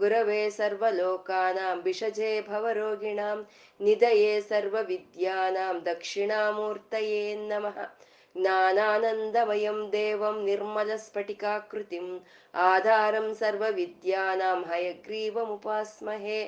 गुरवे सर्वलोकानां विषजे भवरोगिणां निधये सर्वविद्यानां दक्षिणामूर्तये नमः ज्ञानानन्दमयं देवं निर्मलस्फटिकाकृतिम् आधारं सर्वविद्यानां हयग्रीवमुपास्महे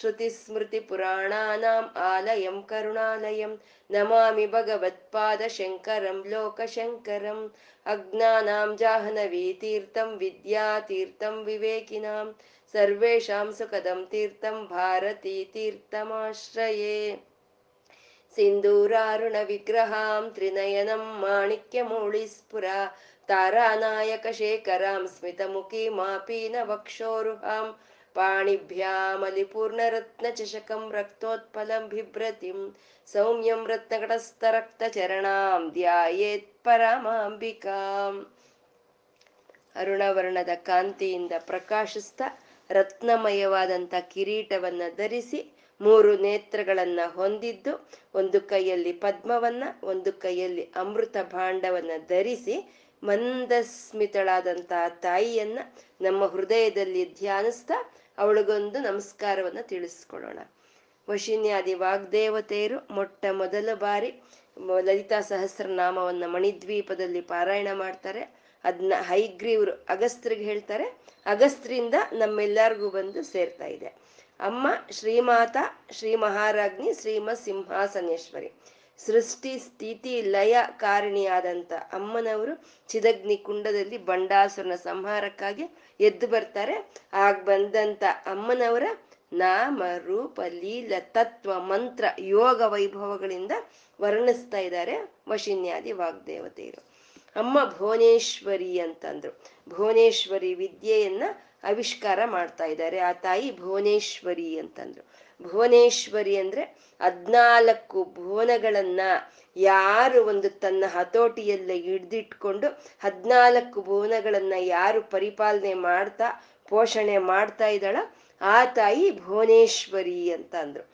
श्रुतिस्मृतिपुराणानाम् आलयं करुणालयं नमामि भगवत्पादशङ्करं लोकशङ्करम् अज्ञानां जाह्नवीतीर्थं विद्यातीर्थं विवेकिनां सर्वेषां सुखदं तीर्थं भारतीतीर्थमाश्रये सिन्दूरारुणविग्रहां त्रिनयनं माणिक्यमौळिस्फुरा तारानायकशेखरां स्मितमुखीमापीनवक्षोरुहां पाणिभ्यामलिपूर्णरत्नचषकं रक्तोत्पलं बिभ्रतिं सौम्यं रत्नकटस्थरक्तचरणां ಧ್ಯಾಯೇತ್ ಪರಮಾಂಬಿಕಾಂ ಅರುಣವರ್ಣದ ಕಾಂತಿಯಿಂದ ಪ್ರಕಾಶಿಸ್ತಾ ರತ್ನಮಯವಾದಂಥ ಕಿರೀಟವನ್ನ ಧರಿಸಿ ಮೂರು ನೇತ್ರಗಳನ್ನ ಹೊಂದಿದ್ದು, ಒಂದು ಕೈಯಲ್ಲಿ ಪದ್ಮವನ್ನ, ಒಂದು ಕೈಯಲ್ಲಿ ಅಮೃತ ಭಾಂಡವನ್ನ ಧರಿಸಿ ಮಂದಸ್ಮಿತಳಾದಂತಹ ತಾಯಿಯನ್ನ ನಮ್ಮ ಹೃದಯದಲ್ಲಿ ಧ್ಯಾನಿಸ್ತಾ ಅವಳಿಗೊಂದು ನಮಸ್ಕಾರವನ್ನ ತಿಳಿಸ್ಕೊಳ್ಳೋಣ. ವಶಿನ್ಯಾದಿ ವಾಗ್ದೇವತೆಯರು ಮೊಟ್ಟ ಮೊದಲ ಬಾರಿ ಲಲಿತಾ ಸಹಸ್ರನಾಮವನ್ನ ಮಣಿದ್ವೀಪದಲ್ಲಿ ಪಾರಾಯಣ ಮಾಡ್ತಾರೆ. ಅದನ್ನ ಹೈಗ್ರೀವ್ರು ಅಗಸ್ತ್ರಿಗೆ ಹೇಳ್ತಾರೆ. ಅಗಸ್ತ್ರಿಂದ ನಮ್ಮೆಲ್ಲರಿಗೂ ಬಂದು ಸೇರ್ತಾ ಇದೆ. ಅಮ್ಮ ಶ್ರೀಮಾತ ಶ್ರೀ ಮಹಾರಾಜ್ಞಿ ಶ್ರೀಮ ಸಿಂಹಾಸನೇಶ್ವರಿ ಸೃಷ್ಟಿ, ಸ್ಥಿತಿ, ಲಯ ಕಾರಣಿಯಾದಂತ ಅಮ್ಮನವರು ಚಿದಗ್ನಿ ಕುಂಡದಲ್ಲಿ ಬಂಡಾಸುರನ ಸಂಹಾರಕ್ಕಾಗಿ ಎದ್ದು ಬರ್ತಾರೆ. ಆಗ ಬಂದಂತ ಅಮ್ಮನವರ ನಾಮ, ರೂಪ, ಲೀಲ, ತತ್ವ, ಮಂತ್ರ, ಯೋಗ ವೈಭವಗಳಿಂದ ವರ್ಣಿಸ್ತಾ ಇದ್ದಾರೆ ವಶಿನ್ಯಾದಿ ವಾಗ್ದೇವತೆಯರು. ಅಮ್ಮ ಭುವನೇಶ್ವರಿ ಅಂತಂದ್ರು. ಭುವನೇಶ್ವರಿ ವಿದ್ಯೆಯನ್ನ ಆವಿಷ್ಕಾರ ಮಾಡ್ತಾ ಇದ್ದಾರೆ. ಆ ತಾಯಿ ಭುವನೇಶ್ವರಿ ಅಂತಂದ್ರು. ಭುವನೇಶ್ವರಿ ಅಂದ್ರೆ ಹದ್ನಾಲ್ಕು ಭುವನಗಳನ್ನ ಯಾರು ಒಂದು ತನ್ನ ಹತೋಟಿಯಲ್ಲ ಹಿಡ್ದಿಟ್ಕೊಂಡು ಹದ್ನಾಲ್ಕು ಭುವನಗಳನ್ನ ಯಾರು ಪರಿಪಾಲನೆ ಮಾಡ್ತಾ, ಪೋಷಣೆ ಮಾಡ್ತಾ ಇದ್ದಾಳ ಆ ತಾಯಿ ಭುವನೇಶ್ವರಿ ಅಂತ ಅಂದ್ರು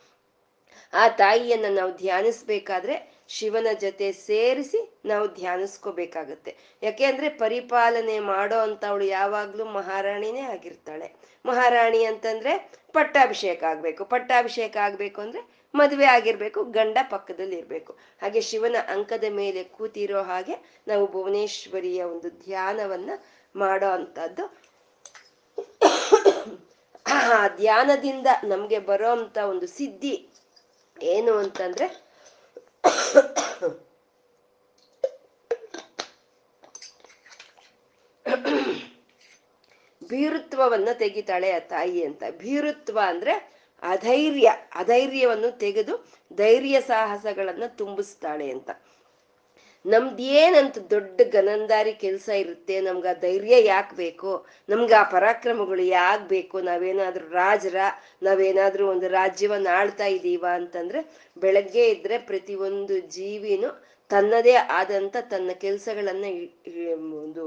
ಆ ತಾಯಿಯನ್ನ ನಾವು ಧ್ಯಾನಿಸ್ಬೇಕಾದ್ರೆ ಶಿವನ ಜೊತೆ ಸೇರಿಸಿ ನಾವು ಧ್ಯಾನಿಸ್ಕೋಬೇಕಾಗತ್ತೆ. ಯಾಕೆ ಅಂದ್ರೆ ಪರಿಪಾಲನೆ ಮಾಡೋ ಅಂತ ಅವಳು ಯಾವಾಗ್ಲೂ ಮಹಾರಾಣಿನೇ ಆಗಿರ್ತಾಳೆ. ಮಹಾರಾಣಿ ಅಂತಂದ್ರೆ ಪಟ್ಟಾಭಿಷೇಕ ಆಗ್ಬೇಕು. ಪಟ್ಟಾಭಿಷೇಕ ಆಗ್ಬೇಕು ಅಂದ್ರೆ ಮದುವೆ ಆಗಿರ್ಬೇಕು, ಗಂಡ ಪಕ್ಕದಲ್ಲಿ ಇರ್ಬೇಕು. ಹಾಗೆ ಶಿವನ ಅಂಕದ ಮೇಲೆ ಕೂತಿರೋ ಹಾಗೆ ನಾವು ಭುವನೇಶ್ವರಿಯ ಒಂದು ಧ್ಯಾನವನ್ನ ಮಾಡೋ ಅಂತದ್ದು ಆ ಧ್ಯಾನದಿಂದ ನಮ್ಗೆ ಬರೋ ಅಂತ ಒಂದು ಸಿದ್ಧಿ ಏನು ಅಂತಂದ್ರೆ ಭೀರುತ್ವವನ್ನ ತೆಗಿತಾಳೆ ಆ ತಾಯಿ ಅಂತ. ಭೀರುತ್ವ ಅಂದ್ರೆ ಅಧೈರ್ಯ ಅಧೈರ್ಯವನ್ನು ತೆಗೆದು ಧೈರ್ಯ ಸಾಹಸಗಳನ್ನ ತುಂಬಿಸ್ತಾಳೆ ಅಂತ. ನಮ್ದೇನಂತ ದೊಡ್ಡ ಗನಂದಾರಿ ಕೆಲಸ ಇರುತ್ತೆ, ನಮ್ಗೆ ಆ ಧೈರ್ಯ ಯಾಕೆ ಬೇಕು, ನಮ್ಗೆ ಆ ಪರಾಕ್ರಮಗಳು ಯಾಕೆ ಬೇಕು, ನಾವೇನಾದ್ರೂ ರಾಜರ, ನಾವೇನಾದ್ರೂ ಒಂದು ರಾಜ್ಯವನ್ನ ಆಳ್ತಾ ಇದ್ದೀವ ಅಂತಂದ್ರೆ, ಬೆಳಗ್ಗೆ ಇದ್ರೆ ಪ್ರತಿಯೊಂದು ಜೀವಿನೂ ತನ್ನದೇ ಆದಂತ ತನ್ನ ಕೆಲಸಗಳನ್ನ ಒಂದು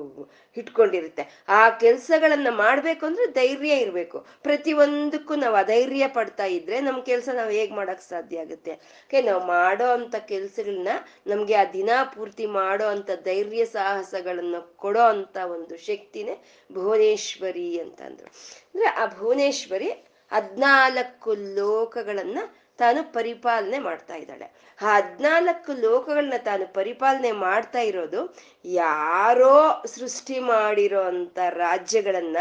ಇಟ್ಕೊಂಡಿರುತ್ತೆ. ಆ ಕೆಲಸಗಳನ್ನ ಮಾಡ್ಬೇಕು ಅಂದ್ರೆ ಧೈರ್ಯ ಇರಬೇಕು. ಪ್ರತಿಯೊಂದಕ್ಕೂ ನಾವು ಅಧೈರ್ಯ ಪಡ್ತಾ ಇದ್ರೆ ನಮ್ಮ ಕೆಲಸ ನಾವು ಹೇಗ್ ಮಾಡಕ್ ಸಾಧ್ಯ ಆಗುತ್ತೆ? ಓಕೆ, ನಾವು ಮಾಡೋ ಅಂತ ಕೆಲ್ಸಗಳನ್ನ ನಮ್ಗೆ ಆ ದಿನ ಪೂರ್ತಿ ಮಾಡೋ ಅಂತ ಧೈರ್ಯ ಸಾಹಸಗಳನ್ನ ಕೊಡೋ ಅಂತ ಒಂದು ಶಕ್ತಿನೇ ಭುವನೇಶ್ವರಿ ಅಂತಂದ್ರು ಅಂದ್ರೆ ಆ ಭುವನೇಶ್ವರಿ ಹದ್ನಾಲ್ಕು ಲೋಕಗಳನ್ನ ತಾನು ಪರಿಪಾಲನೆ ಮಾಡ್ತಾ ಇದ್ದಾಳೆ. ಹದ್ನಾಲ್ಕು ಲೋಕಗಳನ್ನ ತಾನು ಪರಿಪಾಲನೆ ಮಾಡ್ತಾ ಇರೋದು ಯಾರೋ ಸೃಷ್ಟಿ ಮಾಡಿರೋ ಅಂತ ರಾಜ್ಯಗಳನ್ನ,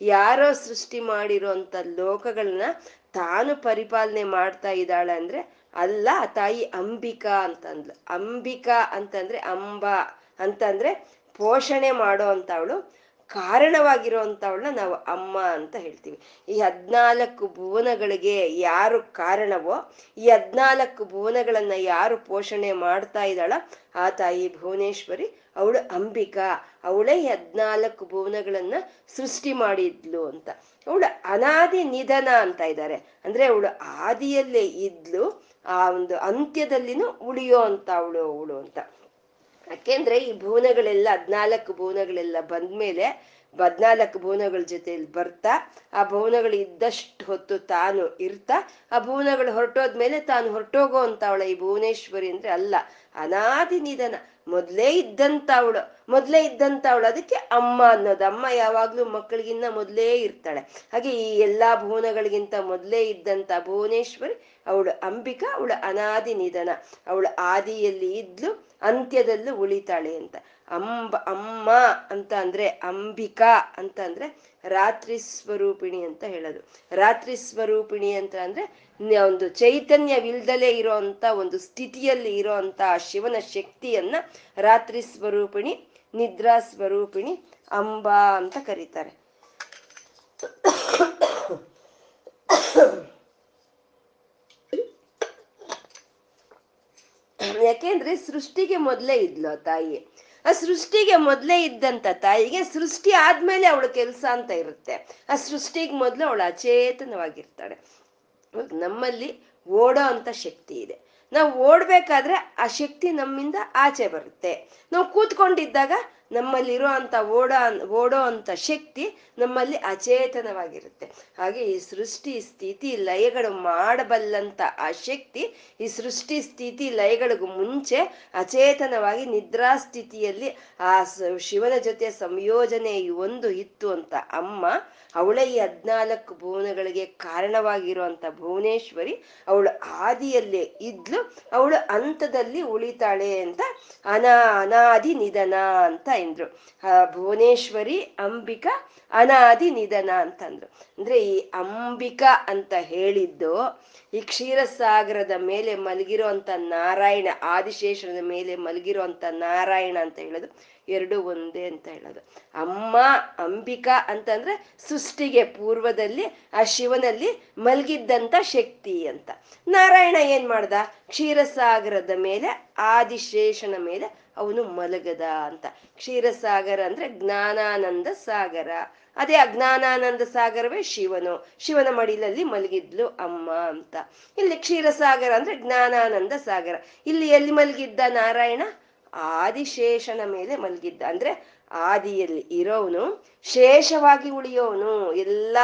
ಯಾರೋ ಸೃಷ್ಟಿ ಮಾಡಿರೋ ಅಂತ ಲೋಕಗಳನ್ನ ತಾನು ಪರಿಪಾಲನೆ ಮಾಡ್ತಾ ಇದ್ದಾಳೆ ಅಂದ್ರೆ ಅಲ್ಲ ತಾಯಿ ಅಂಬಿಕಾ ಅಂತಂದ್ಲು. ಅಂಬಿಕಾ ಅಂತಂದ್ರೆ ಅಂಬಾ, ಅಂತಂದ್ರೆ ಪೋಷಣೆ ಮಾಡೋ ಅಂತವಳು ಕಾರಣವಾಗಿರೋ ಅಂತವಳನ್ನ ನಾವು ಅಮ್ಮ ಅಂತ ಹೇಳ್ತೀವಿ. ಈ ಹದ್ನಾಲ್ಕು ಭುವನಗಳಿಗೆ ಯಾರು ಕಾರಣವೋ, ಈ ಹದ್ನಾಲ್ಕು ಭುವನಗಳನ್ನ ಯಾರು ಪೋಷಣೆ ಮಾಡ್ತಾ ಇದ್ದಾಳ, ಆ ತಾಯಿ ಭುವನೇಶ್ವರಿ, ಅವಳು ಅಂಬಿಕಾ. ಅವಳೇ ಹದ್ನಾಲ್ಕು ಭುವನಗಳನ್ನ ಸೃಷ್ಟಿ ಮಾಡಿದ್ಲು ಅಂತ. ಅವಳು ಅನಾದಿ ನಿಧನ ಅಂತ ಇದ್ದಾರೆ. ಅಂದ್ರೆ ಅವಳು ಆದಿಯಲ್ಲೇ ಇದ್ಲು, ಆ ಒಂದು ಅಂತ್ಯದಲ್ಲಿನೂ ಉಳಿಯೋ ಅಂತ ಅವಳು ಅವಳು ಅಂತ. ಯಾಕೆಂದ್ರೆ ಈ ಭುವನಗಳೆಲ್ಲ ಹದ್ನಾಲ್ಕು ಭುವನಗಳೆಲ್ಲ ಬಂದ್ಮೇಲೆ ಹದ್ನಾಲ್ಕು ಭುವನಗಳ ಜೊತೆಯಲ್ಲಿ ಬರ್ತಾ, ಆ ಭುವನಗಳು ಇದ್ದಷ್ಟು ಹೊತ್ತು ತಾನು ಇರ್ತಾ, ಆ ಭುವನಗಳು ಹೊರಟೋದ್ಮೇಲೆ ತಾನು ಹೊರಟೋಗೋ ಅಂತ ಅವಳ ಈ ಭುವನೇಶ್ವರಿ ಅಂದ್ರೆ ಅಲ್ಲ, ಅನಾದಿ ನಿಧನ. ಮೊದ್ಲೇ ಇದ್ದಂತ ಅವಳು, ಮೊದ್ಲೇ ಇದ್ದಂತ ಅವಳು. ಅದಕ್ಕೆ ಅಮ್ಮ ಅನ್ನೋದು. ಅಮ್ಮ ಯಾವಾಗ್ಲೂ ಮಕ್ಕಳಿಗಿನ್ನ ಮೊದ್ಲೇ ಇರ್ತಾಳೆ. ಹಾಗೆ ಈ ಎಲ್ಲಾ ಭುವನಗಳಿಗಿಂತ ಮೊದ್ಲೇ ಇದ್ದಂತ ಭುವನೇಶ್ವರಿ, ಅವಳು ಅಂಬಿಕಾ, ಅವಳು ಅನಾದಿ ನಿಧನ. ಅವಳು ಆದಿಯಲ್ಲಿ ಇದ್ಲು. ಅಂತ್ಯದಲ್ಲೂ ಉಳಿತಾಳೆ ಅಂತ. ಅಂಬ, ಅಮ್ಮ ಅಂತ ಅಂದ್ರೆ ಅಂಬಿಕಾ ಅಂತ ಅಂದ್ರೆ ರಾತ್ರಿ ಸ್ವರೂಪಿಣಿ ಅಂತ ಹೇಳೋದು. ರಾತ್ರಿ ಸ್ವರೂಪಿಣಿ ಅಂತ ಅಂದ್ರೆ ಒಂದು ಚೈತನ್ಯವಿಲ್ದಲೇ ಇರೋ ಅಂತ ಒಂದು ಸ್ಥಿತಿಯಲ್ಲಿ ಇರೋ ಅಂತ ಆ ಶಿವನ ಶಕ್ತಿಯನ್ನ ರಾತ್ರಿ ಸ್ವರೂಪಿಣಿ, ನಿದ್ರಾ ಸ್ವರೂಪಿಣಿ, ಅಂಬಾ ಅಂತ ಕರೀತಾರೆ. ಯಾಕೆಂದ್ರೆ ಸೃಷ್ಟಿಗೆ ಮೊದಲೇ ಇದ್ಲು ತಾಯಿ. ಆ ಸೃಷ್ಟಿಗೆ ಮೊದಲೇ ಇದ್ದಂತ ತಾಯಿಗೆ ಸೃಷ್ಟಿ ಆದ್ಮೇಲೆ ಅವಳ ಕೆಲಸ ಅಂತ ಇರುತ್ತೆ. ಆ ಸೃಷ್ಟಿಗೆ ಮೊದಲು ಅವಳು ಅಚೇತನವಾಗಿರ್ತಾಳೆ. ನಮ್ಮಲ್ಲಿ ಓಡೋ ಅಂತ ಶಕ್ತಿ ಇದೆ. ನಾವು ಓಡ್ಬೇಕಾದ್ರೆ ಆ ಶಕ್ತಿ ನಮ್ಮಿಂದ ಆಚೆ ಬರುತ್ತೆ. ನಾವು ಕೂತ್ಕೊಂಡಿದ್ದಾಗ ನಮ್ಮಲ್ಲಿರೋ ಅಂತ ಓಡೋ ಓಡೋ ಅಂತ ಶಕ್ತಿ ನಮ್ಮಲ್ಲಿ ಅಚೇತನವಾಗಿರುತ್ತೆ. ಹಾಗೆ ಈ ಸೃಷ್ಟಿ ಸ್ಥಿತಿ ಲಯಗಳು ಮಾಡಬಲ್ಲಂತ ಆ ಶಕ್ತಿ ಈ ಸೃಷ್ಟಿ ಸ್ಥಿತಿ ಲಯಗಳಿಗೂ ಮುಂಚೆ ಅಚೇತನವಾಗಿ ನಿದ್ರಾ ಸ್ಥಿತಿಯಲ್ಲಿ ಆ ಶಿವನ ಜೊತೆ ಸಂಯೋಜನೆ ಒಂದು ಇತ್ತು ಅಂತ ಅಮ್ಮ ಅವಳೇ ಈ ಹದ್ನಾಲ್ಕು ಭುವನಗಳಿಗೆ ಕಾರಣವಾಗಿರುವಂತ ಭುವನೇಶ್ವರಿ ಅವಳು ಆದಿಯಲ್ಲೇ ಇದ್ಲು, ಅವಳು ಹಂತದಲ್ಲಿ ಉಳಿತಾಳೆ ಅಂತ ಅನಾ, ಅನಾದಿ ನಿಧನ ಅಂತ ಎಂದ್ರು. ಆ ಭುವನೇಶ್ವರಿ ಅಂಬಿಕಾ ಅನಾದಿ ನಿಧನ ಅಂತಂದ್ರು. ಅಂದ್ರೆ ಈ ಅಂಬಿಕಾ ಅಂತ ಹೇಳಿದ್ದು ಈ ಕ್ಷೀರಸಾಗರದ ಮೇಲೆ ಮಲಗಿರೋ ಅಂತ ನಾರಾಯಣ, ಆದಿಶೇಷರದ ಮೇಲೆ ಮಲಗಿರೋ ಅಂತ ನಾರಾಯಣ ಅಂತ ಹೇಳೋದು. ಎರಡು ಒಂದೇ ಅಂತ ಹೇಳೋದು. ಅಮ್ಮ ಅಂಬಿಕಾ ಅಂತಂದ್ರೆ ಸೃಷ್ಟಿಗೆ ಪೂರ್ವದಲ್ಲಿ ಆ ಶಿವನಲ್ಲಿ ಮಲಗಿದ್ದಂತ ಶಕ್ತಿ ಅಂತ. ನಾರಾಯಣ ಏನ್ ಮಾಡ್ದ? ಕ್ಷೀರಸಾಗರದ ಮೇಲೆ, ಆದಿಶೇಷನ ಮೇಲೆ ಅವನು ಮಲಗದ ಅಂತ. ಕ್ಷೀರಸಾಗರ ಅಂದ್ರೆ ಜ್ಞಾನಾನಂದ ಸಾಗರ. ಅದೇ ಅಜ್ಞಾನಾನಂದ ಸಾಗರವೇ ಶಿವನು. ಶಿವನ ಮಡಿಲಲ್ಲಿ ಮಲಗಿದ್ಲು ಅಮ್ಮ ಅಂತ. ಇಲ್ಲಿ ಕ್ಷೀರಸಾಗರ ಅಂದ್ರೆ ಜ್ಞಾನಾನಂದ ಸಾಗರ. ಇಲ್ಲಿ ಎಲ್ಲಿ ಮಲಗಿದ್ದ ನಾರಾಯಣ? ಆದಿಶೇಷನ ಮೇಲೆ ಮಲಗಿದ್ದ. ಅಂದ್ರೆ ಆದಿಯಲ್ಲಿ ಇರೋವನು, ಶೇಷವಾಗಿ ಉಳಿಯೋನು ಎಲ್ಲ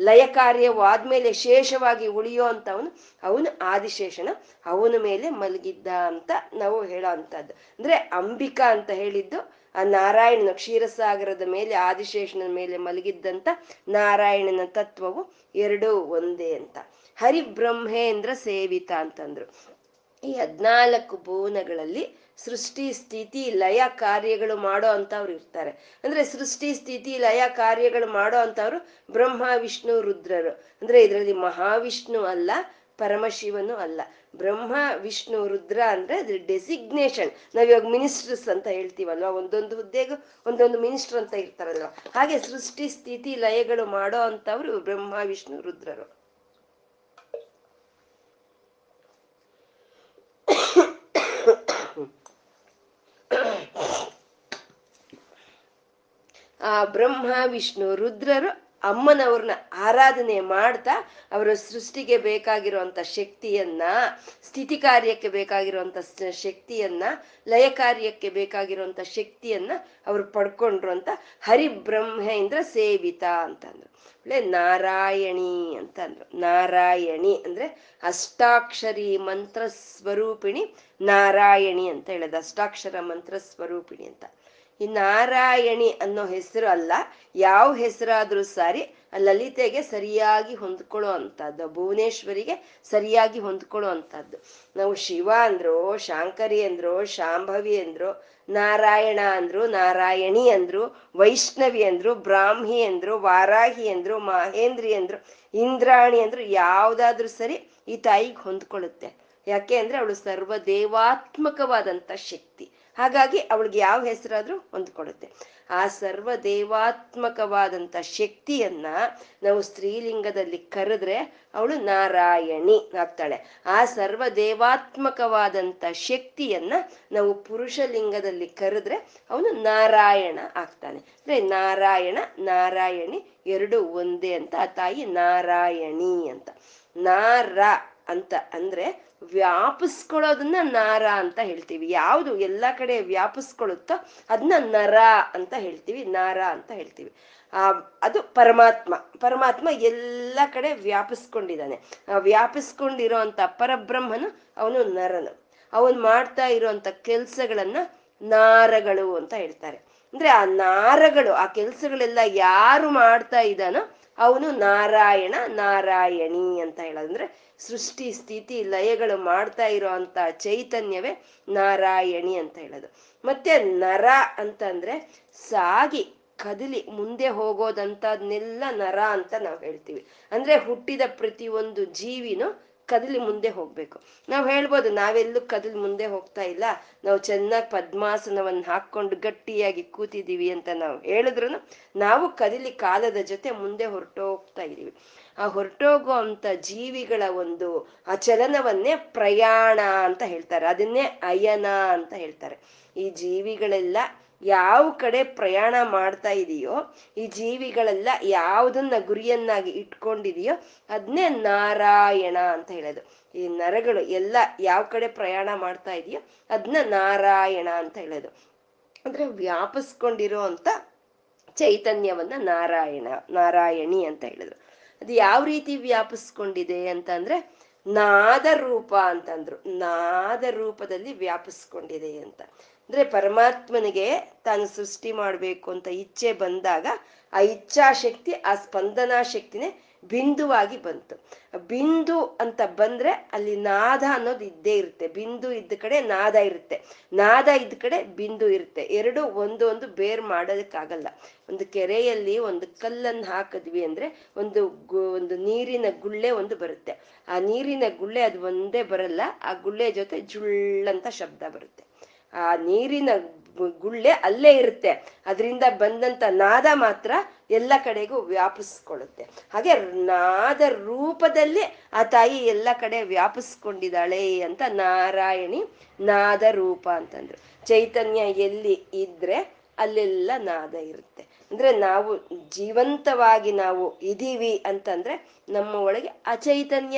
ಲಯ ಕಾರ್ಯವಾದ್ಮೇಲೆ ಶೇಷವಾಗಿ ಉಳಿಯೋ ಅಂತವನು, ಅವನು ಆದಿಶೇಷನ, ಅವನ ಮೇಲೆ ಮಲಗಿದ್ದ ಅಂತ ನಾವು ಹೇಳೋ ಅಂತದ್ದು ಅಂದ್ರೆ ಅಂಬಿಕಾ ಅಂತ ಹೇಳಿದ್ದು, ಆ ನಾರಾಯಣನ ಕ್ಷೀರಸಾಗರದ ಮೇಲೆ, ಆದಿಶೇಷನ ಮೇಲೆ ಮಲಗಿದ್ದಂತ ನಾರಾಯಣನ ತತ್ವವು ಎರಡೂ ಒಂದೇ ಅಂತ. ಹರಿಬ್ರಹ್ಮೇಂದ್ರ ಸೇವಿತ ಅಂತಂದ್ರು. ಈ ಹದ್ನಾಲ್ಕು ಭುವನಗಳಲ್ಲಿ ಸೃಷ್ಟಿ, ಸ್ಥಿತಿ, ಲಯ ಕಾರ್ಯಗಳು ಮಾಡೋ ಅಂತವ್ರು ಇರ್ತಾರೆ. ಅಂದ್ರೆ ಸೃಷ್ಟಿ, ಸ್ಥಿತಿ, ಲಯ ಕಾರ್ಯಗಳು ಮಾಡೋ ಅಂತವ್ರು ಬ್ರಹ್ಮ, ವಿಷ್ಣು, ರುದ್ರರು. ಅಂದ್ರೆ ಇದರಲ್ಲಿ ಮಹಾವಿಷ್ಣು ಅಲ್ಲ, ಪರಮಶಿವನು ಅಲ್ಲ. ಬ್ರಹ್ಮ, ವಿಷ್ಣು, ರುದ್ರ ಅಂದ್ರೆ ಅದ್ರ ಡೆಸಿಗ್ನೇಷನ್ ನಾವ್ ಇವಾಗ ಮಿನಿಸ್ಟರ್ಸ್ ಅಂತ ಹೇಳ್ತೀವಲ್ವ? ಒಂದೊಂದು ಹುದ್ದೆಗೂ ಒಂದೊಂದು ಮಿನಿಸ್ಟರ್ ಅಂತ ಇರ್ತಾರಲ್ವ? ಹಾಗೆ ಸೃಷ್ಟಿ, ಸ್ಥಿತಿ, ಲಯಗಳು ಮಾಡೋ ಅಂತವ್ರು ಬ್ರಹ್ಮ, ವಿಷ್ಣು, ರುದ್ರರು. ಆ ಬ್ರಹ್ಮ, ವಿಷ್ಣು, ರುದ್ರರು ಅಮ್ಮನವ್ರನ್ನ ಆರಾಧನೆ ಮಾಡ್ತಾ ಅವರ ಸೃಷ್ಟಿಗೆ ಬೇಕಾಗಿರುವಂತ ಶಕ್ತಿಯನ್ನ, ಸ್ಥಿತಿ ಕಾರ್ಯಕ್ಕೆ ಬೇಕಾಗಿರುವಂತ ಶಕ್ತಿಯನ್ನ, ಲಯ ಕಾರ್ಯಕ್ಕೆ ಬೇಕಾಗಿರುವಂತ ಶಕ್ತಿಯನ್ನ ಅವ್ರು ಪಡ್ಕೊಂಡ್ರು ಅಂತ ಹರಿಬ್ರಹ್ಮೇಂದ್ರ ಸೇವಿತ ಅಂತಂದ್ರು. ಒಳ್ಳೆ ನಾರಾಯಣಿ ಅಂತಂದ್ರು. ನಾರಾಯಣಿ ಅಂದ್ರೆ ಅಷ್ಟಾಕ್ಷರಿ ಮಂತ್ರ ಸ್ವರೂಪಿಣಿ ನಾರಾಯಣಿ ಅಂತ ಹೇಳೋದು. ಅಷ್ಟಾಕ್ಷರ ಮಂತ್ರ ಸ್ವರೂಪಿಣಿ ಅಂತ. ಈ ನಾರಾಯಣಿ ಅನ್ನೋ ಹೆಸರು ಅಲ್ಲ, ಯಾವ ಹೆಸರಾದ್ರೂ ಸಾರಿ ಲಲಿತೆಗೆ ಸರಿಯಾಗಿ ಹೊಂದ್ಕೊಳ್ಳೋ ಅಂತದ್ದು ಭುವನೇಶ್ವರಿಗೆ ಸರಿಯಾಗಿ ಹೊಂದ್ಕೊಳ್ಳೋ ಅಂತದ್ದು ನಾವು ಶಿವ ಅಂದ್ರು, ಶಾಂಕರಿ ಅಂದ್ರು, ಶಾಂಭವಿ ಅಂದ್ರು, ನಾರಾಯಣ ಅಂದ್ರು, ನಾರಾಯಣಿ ಅಂದ್ರು, ವೈಷ್ಣವಿ ಅಂದ್ರು, ಬ್ರಾಹ್ಮಿ ಅಂದ್ರು, ವಾರಾಹಿ ಅಂದ್ರು, ಮಹೇಂದ್ರಿ ಅಂದ್ರು, ಇಂದ್ರಾಣಿ ಅಂದ್ರು, ಯಾವ್ದಾದ್ರೂ ಸರಿ ಈ ತಾಯಿಗೆ ಹೊಂದ್ಕೊಳ್ಳುತ್ತೆ. ಯಾಕೆ ಅಂದ್ರೆ ಅವಳು ಸರ್ವ ದೇವಾತ್ಮಕವಾದಂತ ಶಕ್ತಿ. ಹಾಗಾಗಿ ಅವಳಿಗೆ ಯಾವ ಹೆಸರಾದ್ರೂ ಹೊಂದ್ಕೊಡುತ್ತೆ ಆ ಸರ್ವ ದೇವಾತ್ಮಕವಾದಂತ ಶಕ್ತಿಯನ್ನ ನಾವು ಸ್ತ್ರೀಲಿಂಗದಲ್ಲಿ ಕರೆದ್ರೆ ಅವಳು ನಾರಾಯಣಿ ಆಗ್ತಾಳೆ. ಆ ಸರ್ವ ದೇವಾತ್ಮಕವಾದಂತ ಶಕ್ತಿಯನ್ನ ನಾವು ಪುರುಷ ಲಿಂಗದಲ್ಲಿ ಕರೆದ್ರೆ ಅವನು ನಾರಾಯಣ ಆಗ್ತಾನೆ. ಅಂದ್ರೆ ನಾರಾಯಣ, ನಾರಾಯಣಿ ಎರಡು ಒಂದೇ ಅಂತ, ಆ ತಾಯಿ ನಾರಾಯಣಿ ಅಂತ. ನಾರ ಅಂತ ಅಂದ್ರೆ ವ್ಯಾಪಿಸ್ಕೊಳ್ಳೋದನ್ನ ನಾರ ಅಂತ ಹೇಳ್ತೀವಿ. ಯಾವುದು ಎಲ್ಲ ಕಡೆ ವ್ಯಾಪಿಸ್ಕೊಳ್ಳುತ್ತೋ ಅದನ್ನ ನರ ಅಂತ ಹೇಳ್ತೀವಿ. ನಾರ ಅಂತ ಹೇಳ್ತೀವಿ. ಆ, ಅದು ಪರಮಾತ್ಮ. ಪರಮಾತ್ಮ ಎಲ್ಲ ಕಡೆ ವ್ಯಾಪಿಸ್ಕೊಂಡಿದ್ದಾನೆ. ಆ, ವ್ಯಾಪಿಸ್ಕೊಂಡಿರೋ ಅಂತ ಪರಬ್ರಹ್ಮನು, ಅವನು ನರನು. ಅವನು ಮಾಡ್ತಾ ಇರುವಂತ ಕೆಲ್ಸಗಳನ್ನ ನಾರಗಳು ಅಂತ ಹೇಳ್ತಾರೆ. ಅಂದ್ರೆ ಆ ನಾರಗಳು, ಆ ಕೆಲ್ಸಗಳೆಲ್ಲ ಯಾರು ಮಾಡ್ತಾ ಇದ್ದಾನೋ ಅವನು ನಾರಾಯಣ, ನಾರಾಯಣಿ ಅಂತ ಹೇಳೋದಂದ್ರೆ ಸೃಷ್ಟಿ, ಸ್ಥಿತಿ, ಲಯಗಳು ಮಾಡ್ತಾ ಇರೋ ಅಂತ ಚೈತನ್ಯವೇ ನಾರಾಯಣಿ ಅಂತ ಹೇಳೋದು. ಮತ್ತೆ ನರ ಅಂತಂದ್ರೆ ಸಾಗಿ, ಕದಲಿ, ಮುಂದೆ ಹೋಗೋದಂತದ್ನೆಲ್ಲ ನರ ಅಂತ ನಾವು ಹೇಳ್ತೀವಿ. ಅಂದ್ರೆ ಹುಟ್ಟಿದ ಪ್ರತಿಯೊಂದು ಜೀವಿನೂ ಕದಲಿ ಮುಂದೆ ಹೋಗ್ಬೇಕು. ನಾವು ಹೇಳ್ಬೋದು, ನಾವೆಲ್ಲೂ ಕದಲಿ ಮುಂದೆ ಹೋಗ್ತಾ ಇಲ್ಲ. ನಾವು ಚೆನ್ನಾಗಿ ಪದ್ಮಾಸನವನ್ನು ಹಾಕೊಂಡು ಗಟ್ಟಿಯಾಗಿ ಕೂತಿದ್ದೀವಿ ಅಂತ ನಾವು ಹೇಳಿದ್ರು ನಾವು ಕದಲಿ ಕಾಲದ ಜೊತೆ ಮುಂದೆ ಹೊರಟೋಗ್ತಾ ಇದೀವಿ ಆ ಹೊರಟೋಗೋ ಅಂತ ಜೀವಿಗಳ ಒಂದು ಆ ಚಲನವನ್ನೇ ಪ್ರಯಾಣ ಅಂತ ಹೇಳ್ತಾರೆ. ಅದನ್ನೇ ಅಯನ ಅಂತ ಹೇಳ್ತಾರೆ. ಈ ಜೀವಿಗಳೆಲ್ಲ ಯಾವ ಕಡೆ ಪ್ರಯಾಣ ಮಾಡ್ತಾ ಇದೆಯೋ, ಈ ಜೀವಿಗಳೆಲ್ಲ ಯಾವುದನ್ನ ಗುರಿಯನ್ನಾಗಿ ಇಟ್ಕೊಂಡಿದೆಯೋ ಅದನ್ನೇ ನಾರಾಯಣ ಅಂತ ಹೇಳೋದು. ಈ ನರಗಳು ಎಲ್ಲ ಯಾವ ಕಡೆ ಪ್ರಯಾಣ ಮಾಡ್ತಾ ಇದೆಯೋ ಅದನ್ನ ನಾರಾಯಣ ಅಂತ ಹೇಳೋದು. ಅಂದ್ರೆ ವ್ಯಾಪಿಸ್ಕೊಂಡಿರೋ ಅಂತ ಚೈತನ್ಯವನ್ನ ನಾರಾಯಣ, ನಾರಾಯಣಿ ಅಂತ ಹೇಳಿದ್ರು ಅದು ಯಾವ ರೀತಿ ವ್ಯಾಪಿಸ್ಕೊಂಡಿದೆ ಅಂತಂದ್ರೆ ನಾದ ರೂಪ ಅಂತಂದ್ರು. ನಾದ ರೂಪದಲ್ಲಿ ವ್ಯಾಪಿಸ್ಕೊಂಡಿದೆ ಅಂತ. ಅಂದ್ರೆ ಪರಮಾತ್ಮನಿಗೆ ತಾನು ಸೃಷ್ಟಿ ಮಾಡಬೇಕು ಅಂತ ಇಚ್ಛೆ ಬಂದಾಗ ಆ ಇಚ್ಛಾಶಕ್ತಿ ಆ ಸ್ಪಂದನಾ ಶಕ್ತಿನೇ ಬಿಂದುವಾಗಿ ಬಂತು. ಬಿಂದು ಅಂತ ಬಂದ್ರೆ ಅಲ್ಲಿ ನಾದ ಅನ್ನೋದು ಇದ್ದೇ ಇರುತ್ತೆ. ಬಿಂದು ಇದ್ದ ಕಡೆ ನಾದ ಇರುತ್ತೆ. ನಾದ ಇದ್ದ ಕಡೆ ಬಿಂದು ಇರುತ್ತೆ. ಎರಡು ಒಂದು ಒಂದು ಬೇರ್ ಮಾಡೋದಕ್ಕಾಗಲ್ಲ. ಒಂದು ಕೆರೆಯಲ್ಲಿ ಒಂದು ಕಲ್ಲನ್ನು ಹಾಕಿದ್ವಿ ಅಂದ್ರೆ ಒಂದು ಒಂದು ನೀರಿನ ಗುಳ್ಳೆ ಒಂದು ಬರುತ್ತೆ. ಆ ನೀರಿನ ಗುಳ್ಳೆ ಅದು ಒಂದೇ ಬರಲ್ಲ. ಆ ಗುಳ್ಳೆ ಜೊತೆ ಜುಳ್ಳಂತ ಶಬ್ದ ಬರುತ್ತೆ. ಆ ನೀರಿನ ಗುಳ್ಳೆ ಅಲ್ಲೇ ಇರುತ್ತೆ. ಅದರಿಂದ ಬಂದಂತ ನಾದ ಮಾತ್ರ ಎಲ್ಲ ಕಡೆಗೂ ವ್ಯಾಪಿಸ್ಕೊಳ್ಳುತ್ತೆ. ಹಾಗೆ ನಾದ ರೂಪದಲ್ಲಿ ಆ ತಾಯಿ ಎಲ್ಲ ಕಡೆ ವ್ಯಾಪಿಸ್ಕೊಂಡಿದ್ದಾಳೆ ಅಂತ ನಾರಾಯಣಿ ನಾದ ರೂಪ ಅಂತಂದ್ರು. ಚೈತನ್ಯ ಎಲ್ಲಿ ಇದ್ರೆ ಅಲ್ಲೆಲ್ಲ ನಾದ ಇರುತ್ತೆ. ಅಂದ್ರೆ ನಾವು ಜೀವಂತವಾಗಿ ನಾವು ಇದ್ದೀವಿ ಅಂತಂದ್ರೆ ನಮ್ಮ ಒಳಗೆ ಆ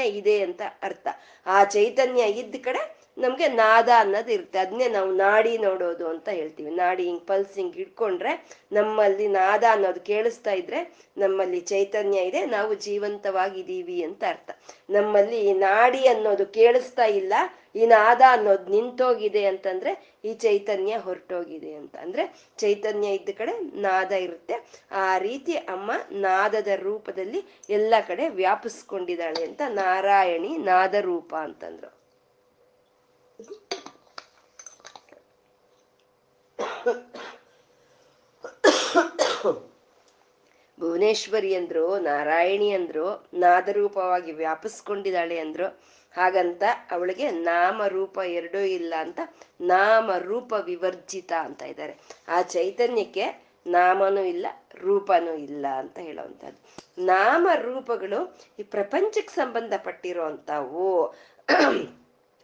ಇದೆ ಅಂತ ಅರ್ಥ. ಆ ಚೈತನ್ಯ ಇದ್ದ ಕಡೆ ನಮ್ಗೆ ನಾದ ಅನ್ನೋದು ಇರುತ್ತೆ. ಅದನ್ನೇ ನಾವು ನಾಡಿ ನೋಡೋದು ಅಂತ ಹೇಳ್ತೀವಿ. ನಾಡಿ ಹಿಂಗ್ ಪಲ್ಸ್ ಹಿಂಗ್ ಇಟ್ಕೊಂಡ್ರೆ ನಮ್ಮಲ್ಲಿ ನಾದ ಅನ್ನೋದು ಕೇಳಿಸ್ತಾ ಇದ್ರೆ ನಮ್ಮಲ್ಲಿ ಚೈತನ್ಯ ಇದೆ. ನಾವು ಜೀವಂತವಾಗಿದ್ದೀವಿ ಅಂತ ಅರ್ಥ. ನಮ್ಮಲ್ಲಿ ಈ ನಾಡಿ ಅನ್ನೋದು ಕೇಳಿಸ್ತಾ ಇಲ್ಲ, ಈ ನಾದ ಅನ್ನೋದು ನಿಂತೋಗಿದೆ ಅಂತಂದ್ರೆ ಈ ಚೈತನ್ಯ ಹೊರಟೋಗಿದೆ ಅಂತ. ಅಂದ್ರೆ ಚೈತನ್ಯ ಇದ್ದ ಕಡೆ ನಾದ ಇರುತ್ತೆ. ಆ ರೀತಿ ಅಮ್ಮ ನಾದದ ರೂಪದಲ್ಲಿ ಎಲ್ಲ ಕಡೆ ವ್ಯಾಪಿಸ್ಕೊಂಡಿದ್ದಾಳೆ ಅಂತ ನಾರಾಯಣಿ ನಾದ ರೂಪ ಅಂತಂದ್ರು. ಭುವನೇಶ್ವರಿ ಅಂದ್ರು, ನಾರಾಯಣಿ ಅಂದ್ರು, ನಾದರೂಪವಾಗಿ ವ್ಯಾಪಿಸ್ಕೊಂಡಿದ್ದಾಳೆ ಅಂದ್ರು, ಹಾಗಂತ ಅವಳಿಗೆ ನಾಮ ರೂಪ ಎರಡೂ ಇಲ್ಲ ಅಂತ ನಾಮ ರೂಪ ವಿವರ್ಜಿತ ಅಂತ ಇದ್ದಾರೆ. ಆ ಚೈತನ್ಯಕ್ಕೆ ನಾಮನೂ ಇಲ್ಲ, ರೂಪನೂ ಇಲ್ಲ ಅಂತ ಹೇಳುವಂಥದ್ದು. ನಾಮ ರೂಪಗಳು ಈ ಪ್ರಪಂಚಕ್ಕೆ ಸಂಬಂಧಪಟ್ಟಿರೋ ಅಂಥವು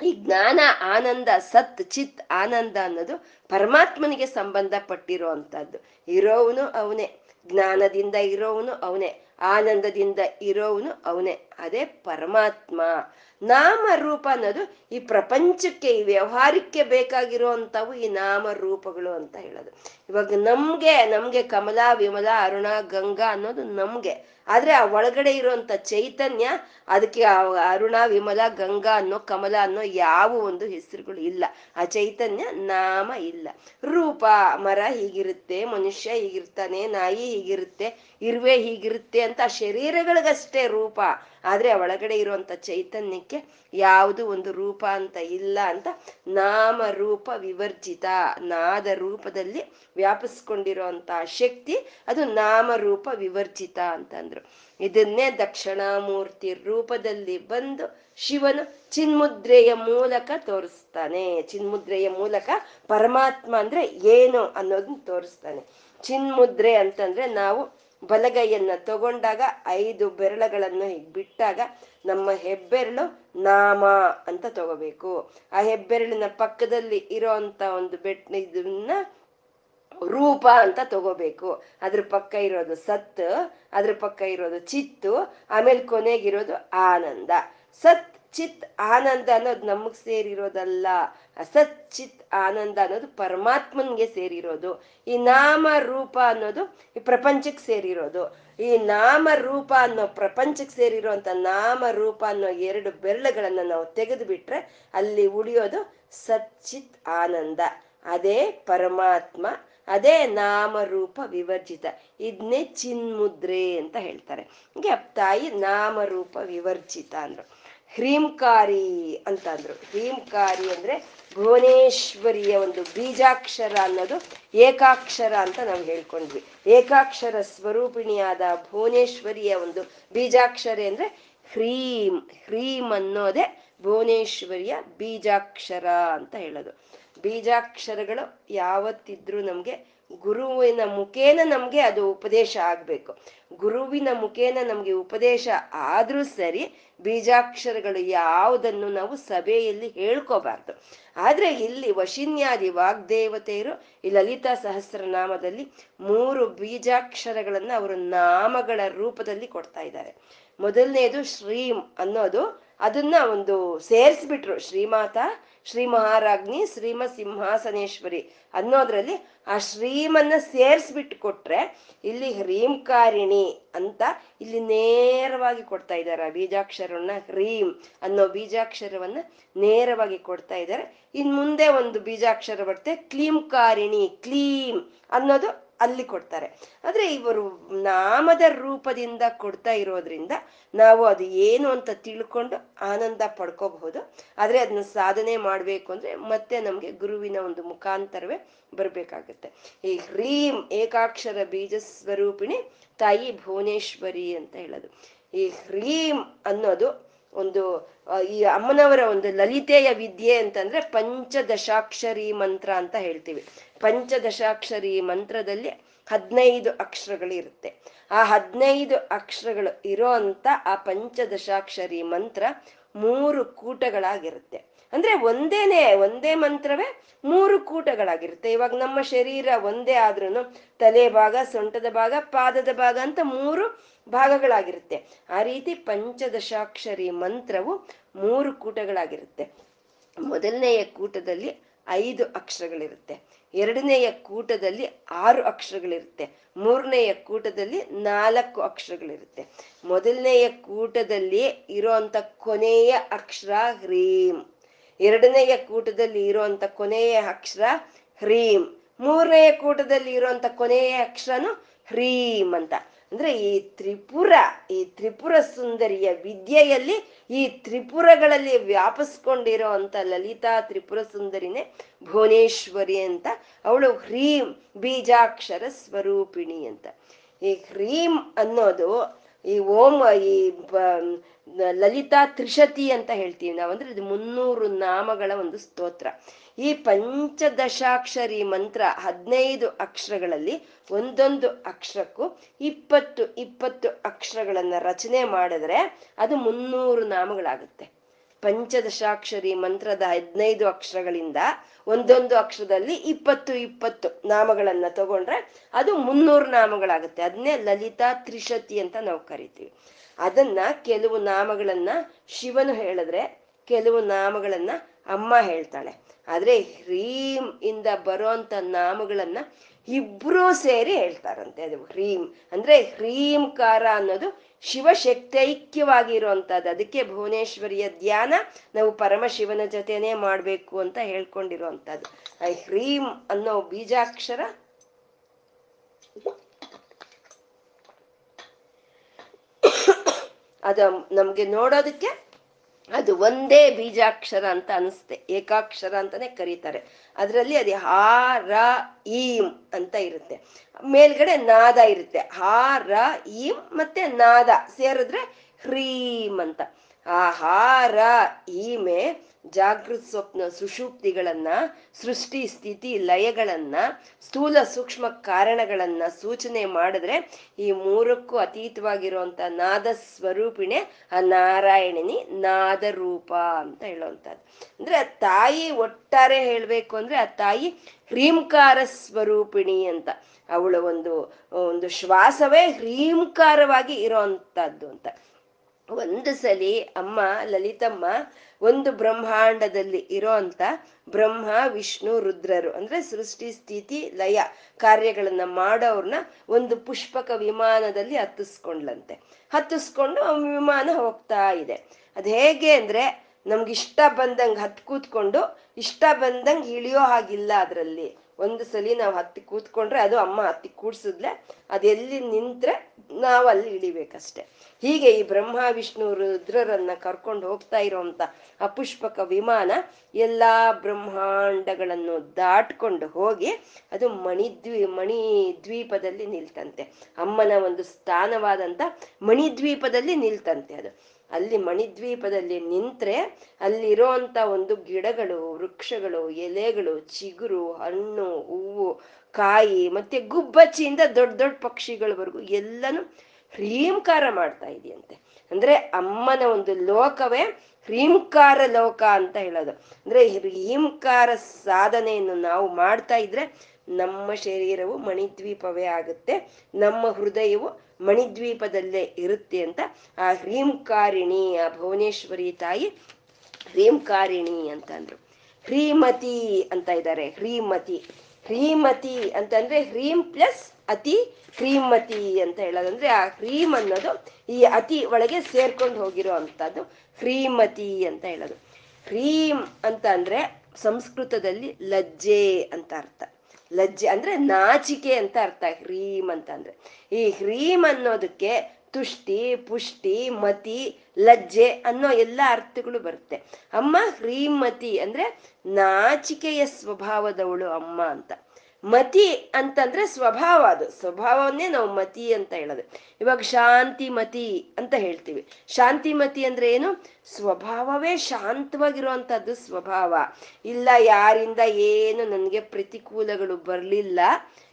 ಈ ಜ್ಞಾನ, ಆನಂದ, ಸತ್, ಚಿತ್, ಆನಂದ ಅನ್ನೋದು ಪರಮಾತ್ಮನಿಗೆ ಸಂಬಂಧಪಟ್ಟಿರೋ ಅಂಥದ್ದು ಇರೋವನು ಅವನೇ. ಜ್ಞಾನದಿಂದ ಇರೋವನು ಅವನೇ. ಆನಂದದಿಂದ ಇರೋವನು ಅವನೇ. ಅದೇ ಪರಮಾತ್ಮ. ನಾಮ ರೂಪ ಅನ್ನೋದು ಈ ಪ್ರಪಂಚಕ್ಕೆ, ಈ ವ್ಯವಹಾರಕ್ಕೆ ಬೇಕಾಗಿರುವಂತವು ಈ ನಾಮ ರೂಪಗಳು ಅಂತ ಹೇಳೋದು. ಇವಾಗ ನಮ್ಗೆ ನಮ್ಗೆ ಕಮಲ, ವಿಮಲ, ಅರುಣ, ಗಂಗಾ ಅನ್ನೋದು ನಮ್ಗೆ. ಆದ್ರೆ ಆ ಒಳಗಡೆ ಇರುವಂತ ಚೈತನ್ಯ, ಅದಕ್ಕೆ ಅರುಣ, ವಿಮಲ, ಗಂಗಾ ಅನ್ನೋ, ಕಮಲ ಅನ್ನೋ ಯಾವ ಒಂದು ಹೆಸರುಗಳು ಇಲ್ಲ. ಆ ಚೈತನ್ಯ ನಾಮ ಇಲ್ಲ. ರೂಪ, ಮರ ಹೀಗಿರುತ್ತೆ, ಮನುಷ್ಯ ಹೀಗಿರ್ತಾನೆ, ನಾಯಿ ಹೀಗಿರುತ್ತೆ, ಇರುವೆ ಹೀಗಿರುತ್ತೆ ಅಂತ ಶರೀರಗಳಿಗಷ್ಟೇ ರೂಪ. ಆದ್ರೆ ಒಳಗಡೆ ಇರುವಂತ ಚೈತನ್ಯಕ್ಕೆ ಯಾವುದು ಒಂದು ರೂಪ ಅಂತ ಇಲ್ಲ ಅಂತ ನಾಮ ರೂಪ ವಿವರ್ಜಿತ. ನಾದ ರೂಪದಲ್ಲಿ ವ್ಯಾಪಿಸ್ಕೊಂಡಿರುವಂತ ಶಕ್ತಿ ಅದು ನಾಮ ರೂಪ ವಿವರ್ಜಿತ ಅಂತಂದ್ರು. ಇದನ್ನೇ ದಕ್ಷಿಣಾಮೂರ್ತಿ ರೂಪದಲ್ಲಿ ಬಂದು ಶಿವನು ಚಿನ್ಮುದ್ರೆಯ ಮೂಲಕ ತೋರಿಸ್ತಾನೆ. ಚಿನ್ಮುದ್ರೆಯ ಮೂಲಕ ಪರಮಾತ್ಮ ಅಂದ್ರೆ ಏನು ಅನ್ನೋದನ್ನ ತೋರಿಸ್ತಾನೆ. ಚಿನ್ಮುದ್ರೆ ಅಂತಂದ್ರೆ ನಾವು ಬಲಗೈಯನ್ನ ತಗೊಂಡಾಗ ಐದು ಬೆರಳುಗಳನ್ನು ಬಿಟ್ಟಾಗ ನಮ್ಮ ಹೆಬ್ಬೆರಳು ನಾಮ ಅಂತ ತಗೋಬೇಕು. ಆ ಹೆಬ್ಬೆರಳಿನ ಪಕ್ಕದಲ್ಲಿ ಇರೋ ಅಂತ ಒಂದು ಬೆಟ್ ಇದನ್ನ ರೂಪ ಅಂತ ತಗೋಬೇಕು. ಅದ್ರ ಪಕ್ಕ ಇರೋದು ಸತ್, ಅದ್ರ ಪಕ್ಕ ಇರೋದು ಚಿತ್ತು, ಆಮೇಲೆ ಕೊನೆಗಿರೋದು ಆನಂದ. ಸತ್, ಚಿತ್, ಆನಂದ ಅನ್ನೋದು ನಮಗ್ ಸೇರಿರೋದಲ್ಲ. ಸತ್ ಚಿತ್ ಆನಂದ ಅನ್ನೋದು ಪರಮಾತ್ಮನ್ಗೆ ಸೇರಿರೋದು. ಈ ನಾಮ ರೂಪ ಅನ್ನೋದು ಈ ಪ್ರಪಂಚಕ್ಕೆ ಸೇರಿರೋದು. ಈ ನಾಮ ರೂಪ ಅನ್ನೋ ಪ್ರಪಂಚಕ್ಕೆ ಸೇರಿರುವಂತ ನಾಮ ರೂಪ ಅನ್ನೋ ಎರಡು ಬೆರಳುಗಳನ್ನ ನಾವು ತೆಗೆದು ಬಿಟ್ರೆ ಅಲ್ಲಿ ಉಳಿಯೋದು ಸಚ್ಚಿತ್ ಆನಂದ. ಅದೇ ಪರಮಾತ್ಮ, ಅದೇ ನಾಮರೂಪ ವಿವರ್ಜಿತ. ಇದನ್ನೇ ಚಿನ್ಮುದ್ರೆ ಅಂತ ಹೇಳ್ತಾರೆ. ಹೀಗೆ ತಾಯಿ ನಾಮರೂಪ ವಿವರ್ಜಿತ ಅಂದ್ರು. ಹ್ರೀಂಕಾರಿ ಅಂತ ಅಂದ್ರು ಹ್ರೀಂಕಾರಿ ಅಂದ್ರೆ ಭುವನೇಶ್ವರಿಯ ಒಂದು ಬೀಜಾಕ್ಷರ ಅನ್ನೋದು ಏಕಾಕ್ಷರ ಅಂತ ನಾವು ಹೇಳ್ಕೊಂಡ್ವಿ. ಏಕಾಕ್ಷರ ಸ್ವರೂಪಿಣಿಯಾದ ಭುವನೇಶ್ವರಿಯ ಒಂದು ಬೀಜಾಕ್ಷರ ಅಂದ್ರೆ ಹ್ರೀಂ. ಹ್ರೀಂ ಅನ್ನೋದೇ ಭುವನೇಶ್ವರಿಯ ಬೀಜಾಕ್ಷರ ಅಂತ ಹೇಳೋದು. ಬೀಜಾಕ್ಷರಗಳು ಯಾವತ್ತಿದ್ರೂ ನಮ್ಗೆ ಗುರುವಿನ ಮುಖೇನ ನಮ್ಗೆ ಅದು ಉಪದೇಶ ಆಗ್ಬೇಕು. ಗುರುವಿನ ಮುಖೇನ ನಮ್ಗೆ ಉಪದೇಶ ಆದ್ರೂ ಸರಿ ಬೀಜಾಕ್ಷರಗಳು ಯಾವುದನ್ನು ನಾವು ಸಭೆಯಲ್ಲಿ ಹೇಳ್ಕೋಬಾರ್ದು. ಆದ್ರೆ ಇಲ್ಲಿ ವಶಿನ್ಯಾದಿ ವಾಗ್ದೇವತೆಯರು ಈ ಲಲಿತಾ ಸಹಸ್ರನಾಮದಲ್ಲಿ ಮೂರು ಬೀಜಾಕ್ಷರಗಳನ್ನ ಅವರು ನಾಮಗಳ ರೂಪದಲ್ಲಿ ಕೊಡ್ತಾ ಇದ್ದಾರೆ. ಮೊದಲನೇದು ಶ್ರೀಂ ಅನ್ನೋದು ಅದನ್ನ ಒಂದು ಸೇರಿಸ್ಬಿಟ್ರು. ಶ್ರೀಮಾತ ಶ್ರೀ ಮಹಾರಾಜ್ನಿ ಶ್ರೀಮ ಸಿಂಹಾಸನೇಶ್ವರಿ ಅನ್ನೋದ್ರಲ್ಲಿ ಆ ಶ್ರೀಮನ್ನ ಸೇರಿಸ್ಬಿಟ್ಟು ಕೊಟ್ರೆ ಇಲ್ಲಿ ಹ್ರೀಂಕಾರಿಣಿ ಅಂತ ಇಲ್ಲಿ ನೇರವಾಗಿ ಕೊಡ್ತಾ ಇದ್ದಾರೆ. ಆ ಬೀಜಾಕ್ಷರವನ್ನ ಹ್ರೀಂ ಅನ್ನೋ ಬೀಜಾಕ್ಷರವನ್ನ ನೇರವಾಗಿ ಕೊಡ್ತಾ ಇದ್ದಾರೆ. ಇನ್ ಮುಂದೆ ಒಂದು ಬೀಜಾಕ್ಷರ ಬರುತ್ತೆ ಕ್ಲೀಂಕಾರಿಣಿ, ಕ್ಲೀಂ ಅನ್ನೋದು ಅಲ್ಲಿ ಕೊಡ್ತಾರೆ. ಆದ್ರೆ ಇವರು ನಾಮದ ರೂಪದಿಂದ ಕೊಡ್ತಾ ಇರೋದ್ರಿಂದ ನಾವು ಅದು ಏನು ಅಂತ ತಿಳ್ಕೊಂಡು ಆನಂದ ಪಡ್ಕೋಬಹುದು. ಆದ್ರೆ ಅದನ್ನ ಸಾಧನೆ ಮಾಡ್ಬೇಕು ಅಂದ್ರೆ ಮತ್ತೆ ನಮ್ಗೆ ಗುರುವಿನ ಒಂದು ಮುಖಾಂತರವೇ ಬರ್ಬೇಕಾಗತ್ತೆ. ಈ ಹ್ರೀಂ ಏಕಾಕ್ಷರ ಬೀಜ ಸ್ವರೂಪಿಣಿ ತಾಯಿ ಭುವನೇಶ್ವರಿ ಅಂತ ಹೇಳೋದು. ಈ ಹ್ರೀಂ ಅನ್ನೋದು ಒಂದು ಈ ಅಮ್ಮನವರ ಒಂದು ಲಲಿತೆಯ ವಿದ್ಯೆ ಅಂತಂದ್ರೆ ಪಂಚದಶಾಕ್ಷರಿ ಮಂತ್ರ ಅಂತ ಹೇಳ್ತೀವಿ. ಪಂಚದಶಾಕ್ಷರಿ ಮಂತ್ರದಲ್ಲಿ ಹದಿನೈದು ಅಕ್ಷರಗಳಿರುತ್ತೆ. ಆ ಹದಿನೈದು ಅಕ್ಷರಗಳು ಇರೋ ಅಂತ ಆ ಪಂಚದಶಾಕ್ಷರಿ ಮಂತ್ರ ಮೂರು ಕೂಟಗಳಾಗಿರುತ್ತೆ. ಅಂದ್ರೆ ಒಂದೇನೆ, ಒಂದೇ ಮಂತ್ರವೇ ಮೂರು ಕೂಟಗಳಾಗಿರುತ್ತೆ. ಇವಾಗ ನಮ್ಮ ಶರೀರ ಒಂದೇ ಆದ್ರೂ ತಲೆ ಭಾಗ, ಸೊಂಟದ ಭಾಗ, ಪಾದದ ಭಾಗ ಅಂತ ಮೂರು ಭಾಗಗಳಾಗಿರುತ್ತೆ. ಆ ರೀತಿ ಪಂಚದಶಾಕ್ಷರಿ ಮಂತ್ರವು ಮೂರು ಕೂಟಗಳಾಗಿರುತ್ತೆ. ಮೊದಲನೆಯ ಕೂಟದಲ್ಲಿ ಐದು ಅಕ್ಷರಗಳಿರುತ್ತೆ. ಎರಡನೆಯ ಕೂಟದಲ್ಲಿ ಆರು ಅಕ್ಷರಗಳಿರುತ್ತೆ. ಮೂರನೆಯ ಕೂಟದಲ್ಲಿ ನಾಲ್ಕು ಅಕ್ಷರಗಳಿರುತ್ತೆ. ಮೊದಲನೆಯ ಕೂಟದಲ್ಲಿ ಇರೋಂಥ ಕೊನೆಯ ಅಕ್ಷರ ಹ್ರೀಂ. ಎರಡನೆಯ ಕೂಟದಲ್ಲಿ ಇರುವಂತ ಕೊನೆಯ ಅಕ್ಷರ ಹ್ರೀಂ. ಮೂರನೆಯ ಕೂಟದಲ್ಲಿ ಇರುವಂತ ಕೊನೆಯ ಅಕ್ಷರನು ಹ್ರೀಂ ಅಂತ. ಅಂದ್ರೆ ಈ ತ್ರಿಪುರ ಈ ತ್ರಿಪುರ ಸುಂದರಿಯ ವಿದ್ಯೆಯಲ್ಲಿ ಈ ತ್ರಿಪುರಗಳಲ್ಲಿ ವ್ಯಾಪಿಸ್ಕೊಂಡಿರೋ ಅಂತ ಲಲಿತಾ ತ್ರಿಪುರ ಸುಂದರಿನೇ ಭುವನೇಶ್ವರಿ ಅಂತ. ಅವಳು ಹ್ರೀಂ ಬೀಜಾಕ್ಷರ ಸ್ವರೂಪಿಣಿ ಅಂತ. ಈ ಹ್ರೀಂ ಅನ್ನೋದು ಈ ಓಂ, ಈ ಲಲಿತಾ ತ್ರಿಶತಿ ಅಂತ ಹೇಳ್ತೀವಿ ನಾವು ಅಂದ್ರೆ ಇದು ಮುನ್ನೂರು ನಾಮಗಳ ಒಂದು ಸ್ತೋತ್ರ. ಈ ಪಂಚದಶಾಕ್ಷರಿ ಮಂತ್ರ ಹದಿನೈದು ಅಕ್ಷರಗಳಲ್ಲಿ ಒಂದೊಂದು ಅಕ್ಷರಕ್ಕೂ ಇಪ್ಪತ್ತು ಇಪ್ಪತ್ತು ಅಕ್ಷರಗಳನ್ನ ರಚನೆ ಮಾಡಿದ್ರೆ ಅದು ಮುನ್ನೂರು ನಾಮಗಳಾಗುತ್ತೆ. ಪಂಚದಶಾಕ್ಷರಿ ಮಂತ್ರದ ಹದಿನೈದು ಅಕ್ಷರಗಳಿಂದ ಒಂದೊಂದು ಅಕ್ಷರದಲ್ಲಿ ಇಪ್ಪತ್ತು ಇಪ್ಪತ್ತು ನಾಮಗಳನ್ನ ತಗೊಂಡ್ರೆ ಅದು ಮುನ್ನೂರು ನಾಮಗಳಾಗುತ್ತೆ. ಅದನ್ನೇ ಲಲಿತಾ ತ್ರಿಶತಿ ಅಂತ ನಾವು ಕರಿತೀವಿ. ಅದನ್ನ ಕೆಲವು ನಾಮಗಳನ್ನ ಶಿವನು ಹೇಳಿದ್ರೆ ಕೆಲವು ನಾಮಗಳನ್ನ ಅಮ್ಮ ಹೇಳ್ತಾಳೆ. ಆದ್ರೆ ಹ್ರೀಂ ಇಂದ ಬರೋಂಥ ನಾಮಗಳನ್ನ ಇಬ್ರು ಸೇರಿ ಹೇಳ್ತಾರಂತೆ. ಅದು ಹ್ರೀಂ ಅಂದ್ರೆ ಹ್ರೀಂಕಾರ ಅನ್ನೋದು ಶಿವಶಕ್ತೈಕ್ಯವಾಗಿರುವಂತಹದ್ದು. ಅದಕ್ಕೆ ಭುವನೇಶ್ವರಿಯ ಧ್ಯಾನ ನಾವು ಪರಮಶಿವನ ಜೊತೆನೆ ಮಾಡ್ಬೇಕು ಅಂತ ಹೇಳ್ಕೊಂಡಿರುವಂತದ್ದು ಆ ಹ್ರೀಂ ಅನ್ನೋ ಬೀಜಾಕ್ಷರ ಅದ ನಮ್ಗೆ ನೋಡೋದಕ್ಕೆ ಅದು ಒಂದೇ ಬೀಜಾಕ್ಷರ ಅಂತ ಅನಿಸುತ್ತೆ ಏಕಾಕ್ಷರ ಅಂತಾನೆ ಕರೀತಾರೆ. ಅದರಲ್ಲಿ ಅದು ಹಾ, ರ, ಈಂ ಅಂತ ಇರುತ್ತೆ. ಮೇಲ್ಗಡೆ ನಾದ ಇರುತ್ತೆ. ಹಾ, ರ, ಈಂ ಮತ್ತೆ ನಾದ ಸೇರಿದ್ರೆ ಹ್ರೀಂ ಅಂತ. ಆ ಹಾರ ಈಮೆ, ಜಾಗೃತ ಸ್ವಪ್ನ ಸುಷುಪ್ತಿಗಳನ್ನ, ಸೃಷ್ಟಿ ಸ್ಥಿತಿ ಲಯಗಳನ್ನ, ಸ್ಥೂಲ ಸೂಕ್ಷ್ಮ ಕಾರಣಗಳನ್ನ ಸೂಚನೆ ಮಾಡಿದ್ರೆ ಈ ಮೂರಕ್ಕೂ ಅತೀತವಾಗಿರುವಂತ ನಾದ ಸ್ವರೂಪಿಣೆ ಆ ನಾರಾಯಣಿನಿ ನಾದ ರೂಪ ಅಂತ ಹೇಳುವಂಥದ್ದು. ಅಂದ್ರೆ ಆ ತಾಯಿ ಒಟ್ಟಾರೆ ಹೇಳ್ಬೇಕು ಅಂದ್ರೆ ಆ ತಾಯಿ ಹ್ರೀಂಕಾರ ಸ್ವರೂಪಿಣಿ ಅಂತ. ಅವಳ ಒಂದು ಒಂದು ಶ್ವಾಸವೇ ಹ್ರೀಂಕಾರವಾಗಿ ಇರೋವಂಥದ್ದು ಅಂತ. ಒಂದು ಸಲಿ ಅಮ್ಮ ಲಲಿತಮ್ಮ ಒಂದು ಬ್ರಹ್ಮಾಂಡದಲ್ಲಿ ಇರೋ ಅಂತ ಬ್ರಹ್ಮ, ವಿಷ್ಣು, ರುದ್ರರು. ಅಂದ್ರೆ ಸೃಷ್ಟಿ, ಸ್ಥಿತಿ, ಲಯ ಕಾರ್ಯಗಳನ್ನ ಮಾಡೋರ್ನ ಒಂದು ಪುಷ್ಪಕ ವಿಮಾನದಲ್ಲಿ ಹತ್ತಿಸ್ಕೊಂಡ್ಲಂತೆ. ಹತ್ತಿಸ್ಕೊಂಡು ಆ ವಿಮಾನ ಹೋಗ್ತಾ ಇದೆ. ಅದ್ ಹೇಗೆ ಅಂದ್ರೆ ನಮ್ಗೆ ಇಷ್ಟ ಬಂದಂಗೆ ಹತ್ ಕೂತ್ಕೊಂಡು ಇಷ್ಟ ಬಂದಂಗೆ ಇಳಿಯೋ ಹಾಗಿಲ್ಲ ಅದರಲ್ಲಿ. ಒಂದು ಸಲಿ ನಾವು ಹತ್ತಿ ಕೂತ್ಕೊಂಡ್ರೆ ಅದು ಅಮ್ಮ ಹತ್ತಿ ಕೂಡ್ಸಿದ್ಲೆ ಅದೆಲ್ಲಿ ನಿಂತ್ರೆ ನಾವು ಅಲ್ಲಿ ಇಳಿಬೇಕಷ್ಟೆ. ಹೀಗೆ ಈ ಬ್ರಹ್ಮ, ವಿಷ್ಣು, ರುದ್ರರನ್ನ ಕರ್ಕೊಂಡು ಹೋಗ್ತಾ ಇರೋಂಥ ಅಪುಷ್ಪಕ ವಿಮಾನ ಎಲ್ಲಾ ಬ್ರಹ್ಮಾಂಡಗಳನ್ನು ದಾಟ್ಕೊಂಡು ಹೋಗಿ ಅದು ಮಣಿದ್ವಿ ಮಣಿ ದ್ವೀಪದಲ್ಲಿ ನಿಲ್ತಂತೆ. ಅಮ್ಮನ ಒಂದು ಸ್ಥಾನವಾದಂತ ಮಣಿದ್ವೀಪದಲ್ಲಿ ನಿಲ್ತಂತೆ ಅದು. ಅಲ್ಲಿ ಮಣಿದ್ವೀಪದಲ್ಲಿ ನಿಂತ್ರೆ ಅಲ್ಲಿರೋಂಥ ಒಂದು ಗಿಡಗಳು, ವೃಕ್ಷಗಳು, ಎಲೆಗಳು, ಚಿಗುರು, ಹಣ್ಣು, ಹೂವು, ಕಾಯಿ, ಮತ್ತೆ ಗುಬ್ಬಚ್ಚಿಯಿಂದ ದೊಡ್ಡ ದೊಡ್ಡ ಪಕ್ಷಿಗಳವರೆಗೂ ಎಲ್ಲನೂ ಹ್ರೀಂಕಾರ ಮಾಡ್ತಾ ಇದೆಯಂತೆ. ಅಂದ್ರೆ ಅಮ್ಮನ ಒಂದು ಲೋಕವೇ ಹ್ರೀಂಕಾರ ಲೋಕ ಅಂತ ಹೇಳೋದು. ಅಂದ್ರೆ ಹ್ರೀಂಕಾರ ಸಾಧನೆಯನ್ನು ನಾವು ಮಾಡ್ತಾ ಇದ್ರೆ ನಮ್ಮ ಶರೀರವು ಮಣಿದ್ವೀಪವೇ ಆಗುತ್ತೆ, ನಮ್ಮ ಹೃದಯವು ಮಣಿದ್ವೀಪದಲ್ಲೇ ಇರುತ್ತೆ ಅಂತ. ಆ ಹ್ರೀಂಕಾರಿಣಿ, ಆ ಭುವನೇಶ್ವರಿ ತಾಯಿ ಹ್ರೀಂಕಾರಿಣಿ ಅಂತ ಅಂದ್ರು. ಹ್ರೀಮತಿ ಅಂತ ಇದ್ದಾರೆ ಹ್ರೀಮತಿ. ಹ್ರೀಮತಿ ಅಂತಂದ್ರೆ ಹ್ರೀಂ ಪ್ಲಸ್ ಅತಿ ಹ್ರೀಮತಿ ಅಂತ ಹೇಳೋದಂದ್ರೆ ಆ ಹ್ರೀಮ್ ಅನ್ನೋದು ಈ ಅತಿ ಒಳಗೆ ಸೇರ್ಕೊಂಡು ಹೋಗಿರೋ ಅಂತದ್ದು ಹ್ರೀಮತಿ ಅಂತ ಹೇಳೋದು. ಹ್ರೀಂ ಅಂತ ಅಂದ್ರೆ ಸಂಸ್ಕೃತದಲ್ಲಿ ಲಜ್ಜೆ ಅಂತ ಅರ್ಥ. ಲಜ್ಜೆ ಅಂದ್ರೆ ನಾಚಿಕೆ ಅಂತ ಅರ್ಥ, ಹ್ರೀಮ್ ಅಂತ ಅಂದ್ರೆ ಈ ಹ್ರೀಮ್ ಅನ್ನೋದಕ್ಕೆ ತುಷ್ಟಿ, ಪುಷ್ಟಿ, ಮತಿ, ಲಜ್ಜೆ ಅನ್ನೋ ಎಲ್ಲ ಅರ್ಥಗಳು ಬರುತ್ತೆ. ಅಮ್ಮ ಹ್ರೀಮತಿ ಅಂದ್ರೆ ನಾಚಿಕೆಯ ಸ್ವಭಾವದವಳು ಅಮ್ಮ ಅಂತ. ಮತಿ ಅಂತಂದ್ರೆ ಸ್ವಭಾವ ಅದು. ಸ್ವಭಾವವನ್ನೇ ನಾವು ಮತಿ ಅಂತ ಹೇಳೋದು. ಇವಾಗ ಶಾಂತಿ ಮತಿ ಅಂತ ಹೇಳ್ತೀವಿ. ಶಾಂತಿ ಮತಿ ಅಂದ್ರೆ ಏನು? ಸ್ವಭಾವವೇ ಶಾಂತವಾಗಿರುವಂತಹದ್ದು ಸ್ವಭಾವ. ಇಲ್ಲ, ಯಾರಿಂದ ಏನು ನನಗೆ ಪ್ರತಿಕೂಲಗಳು ಬರಲಿಲ್ಲ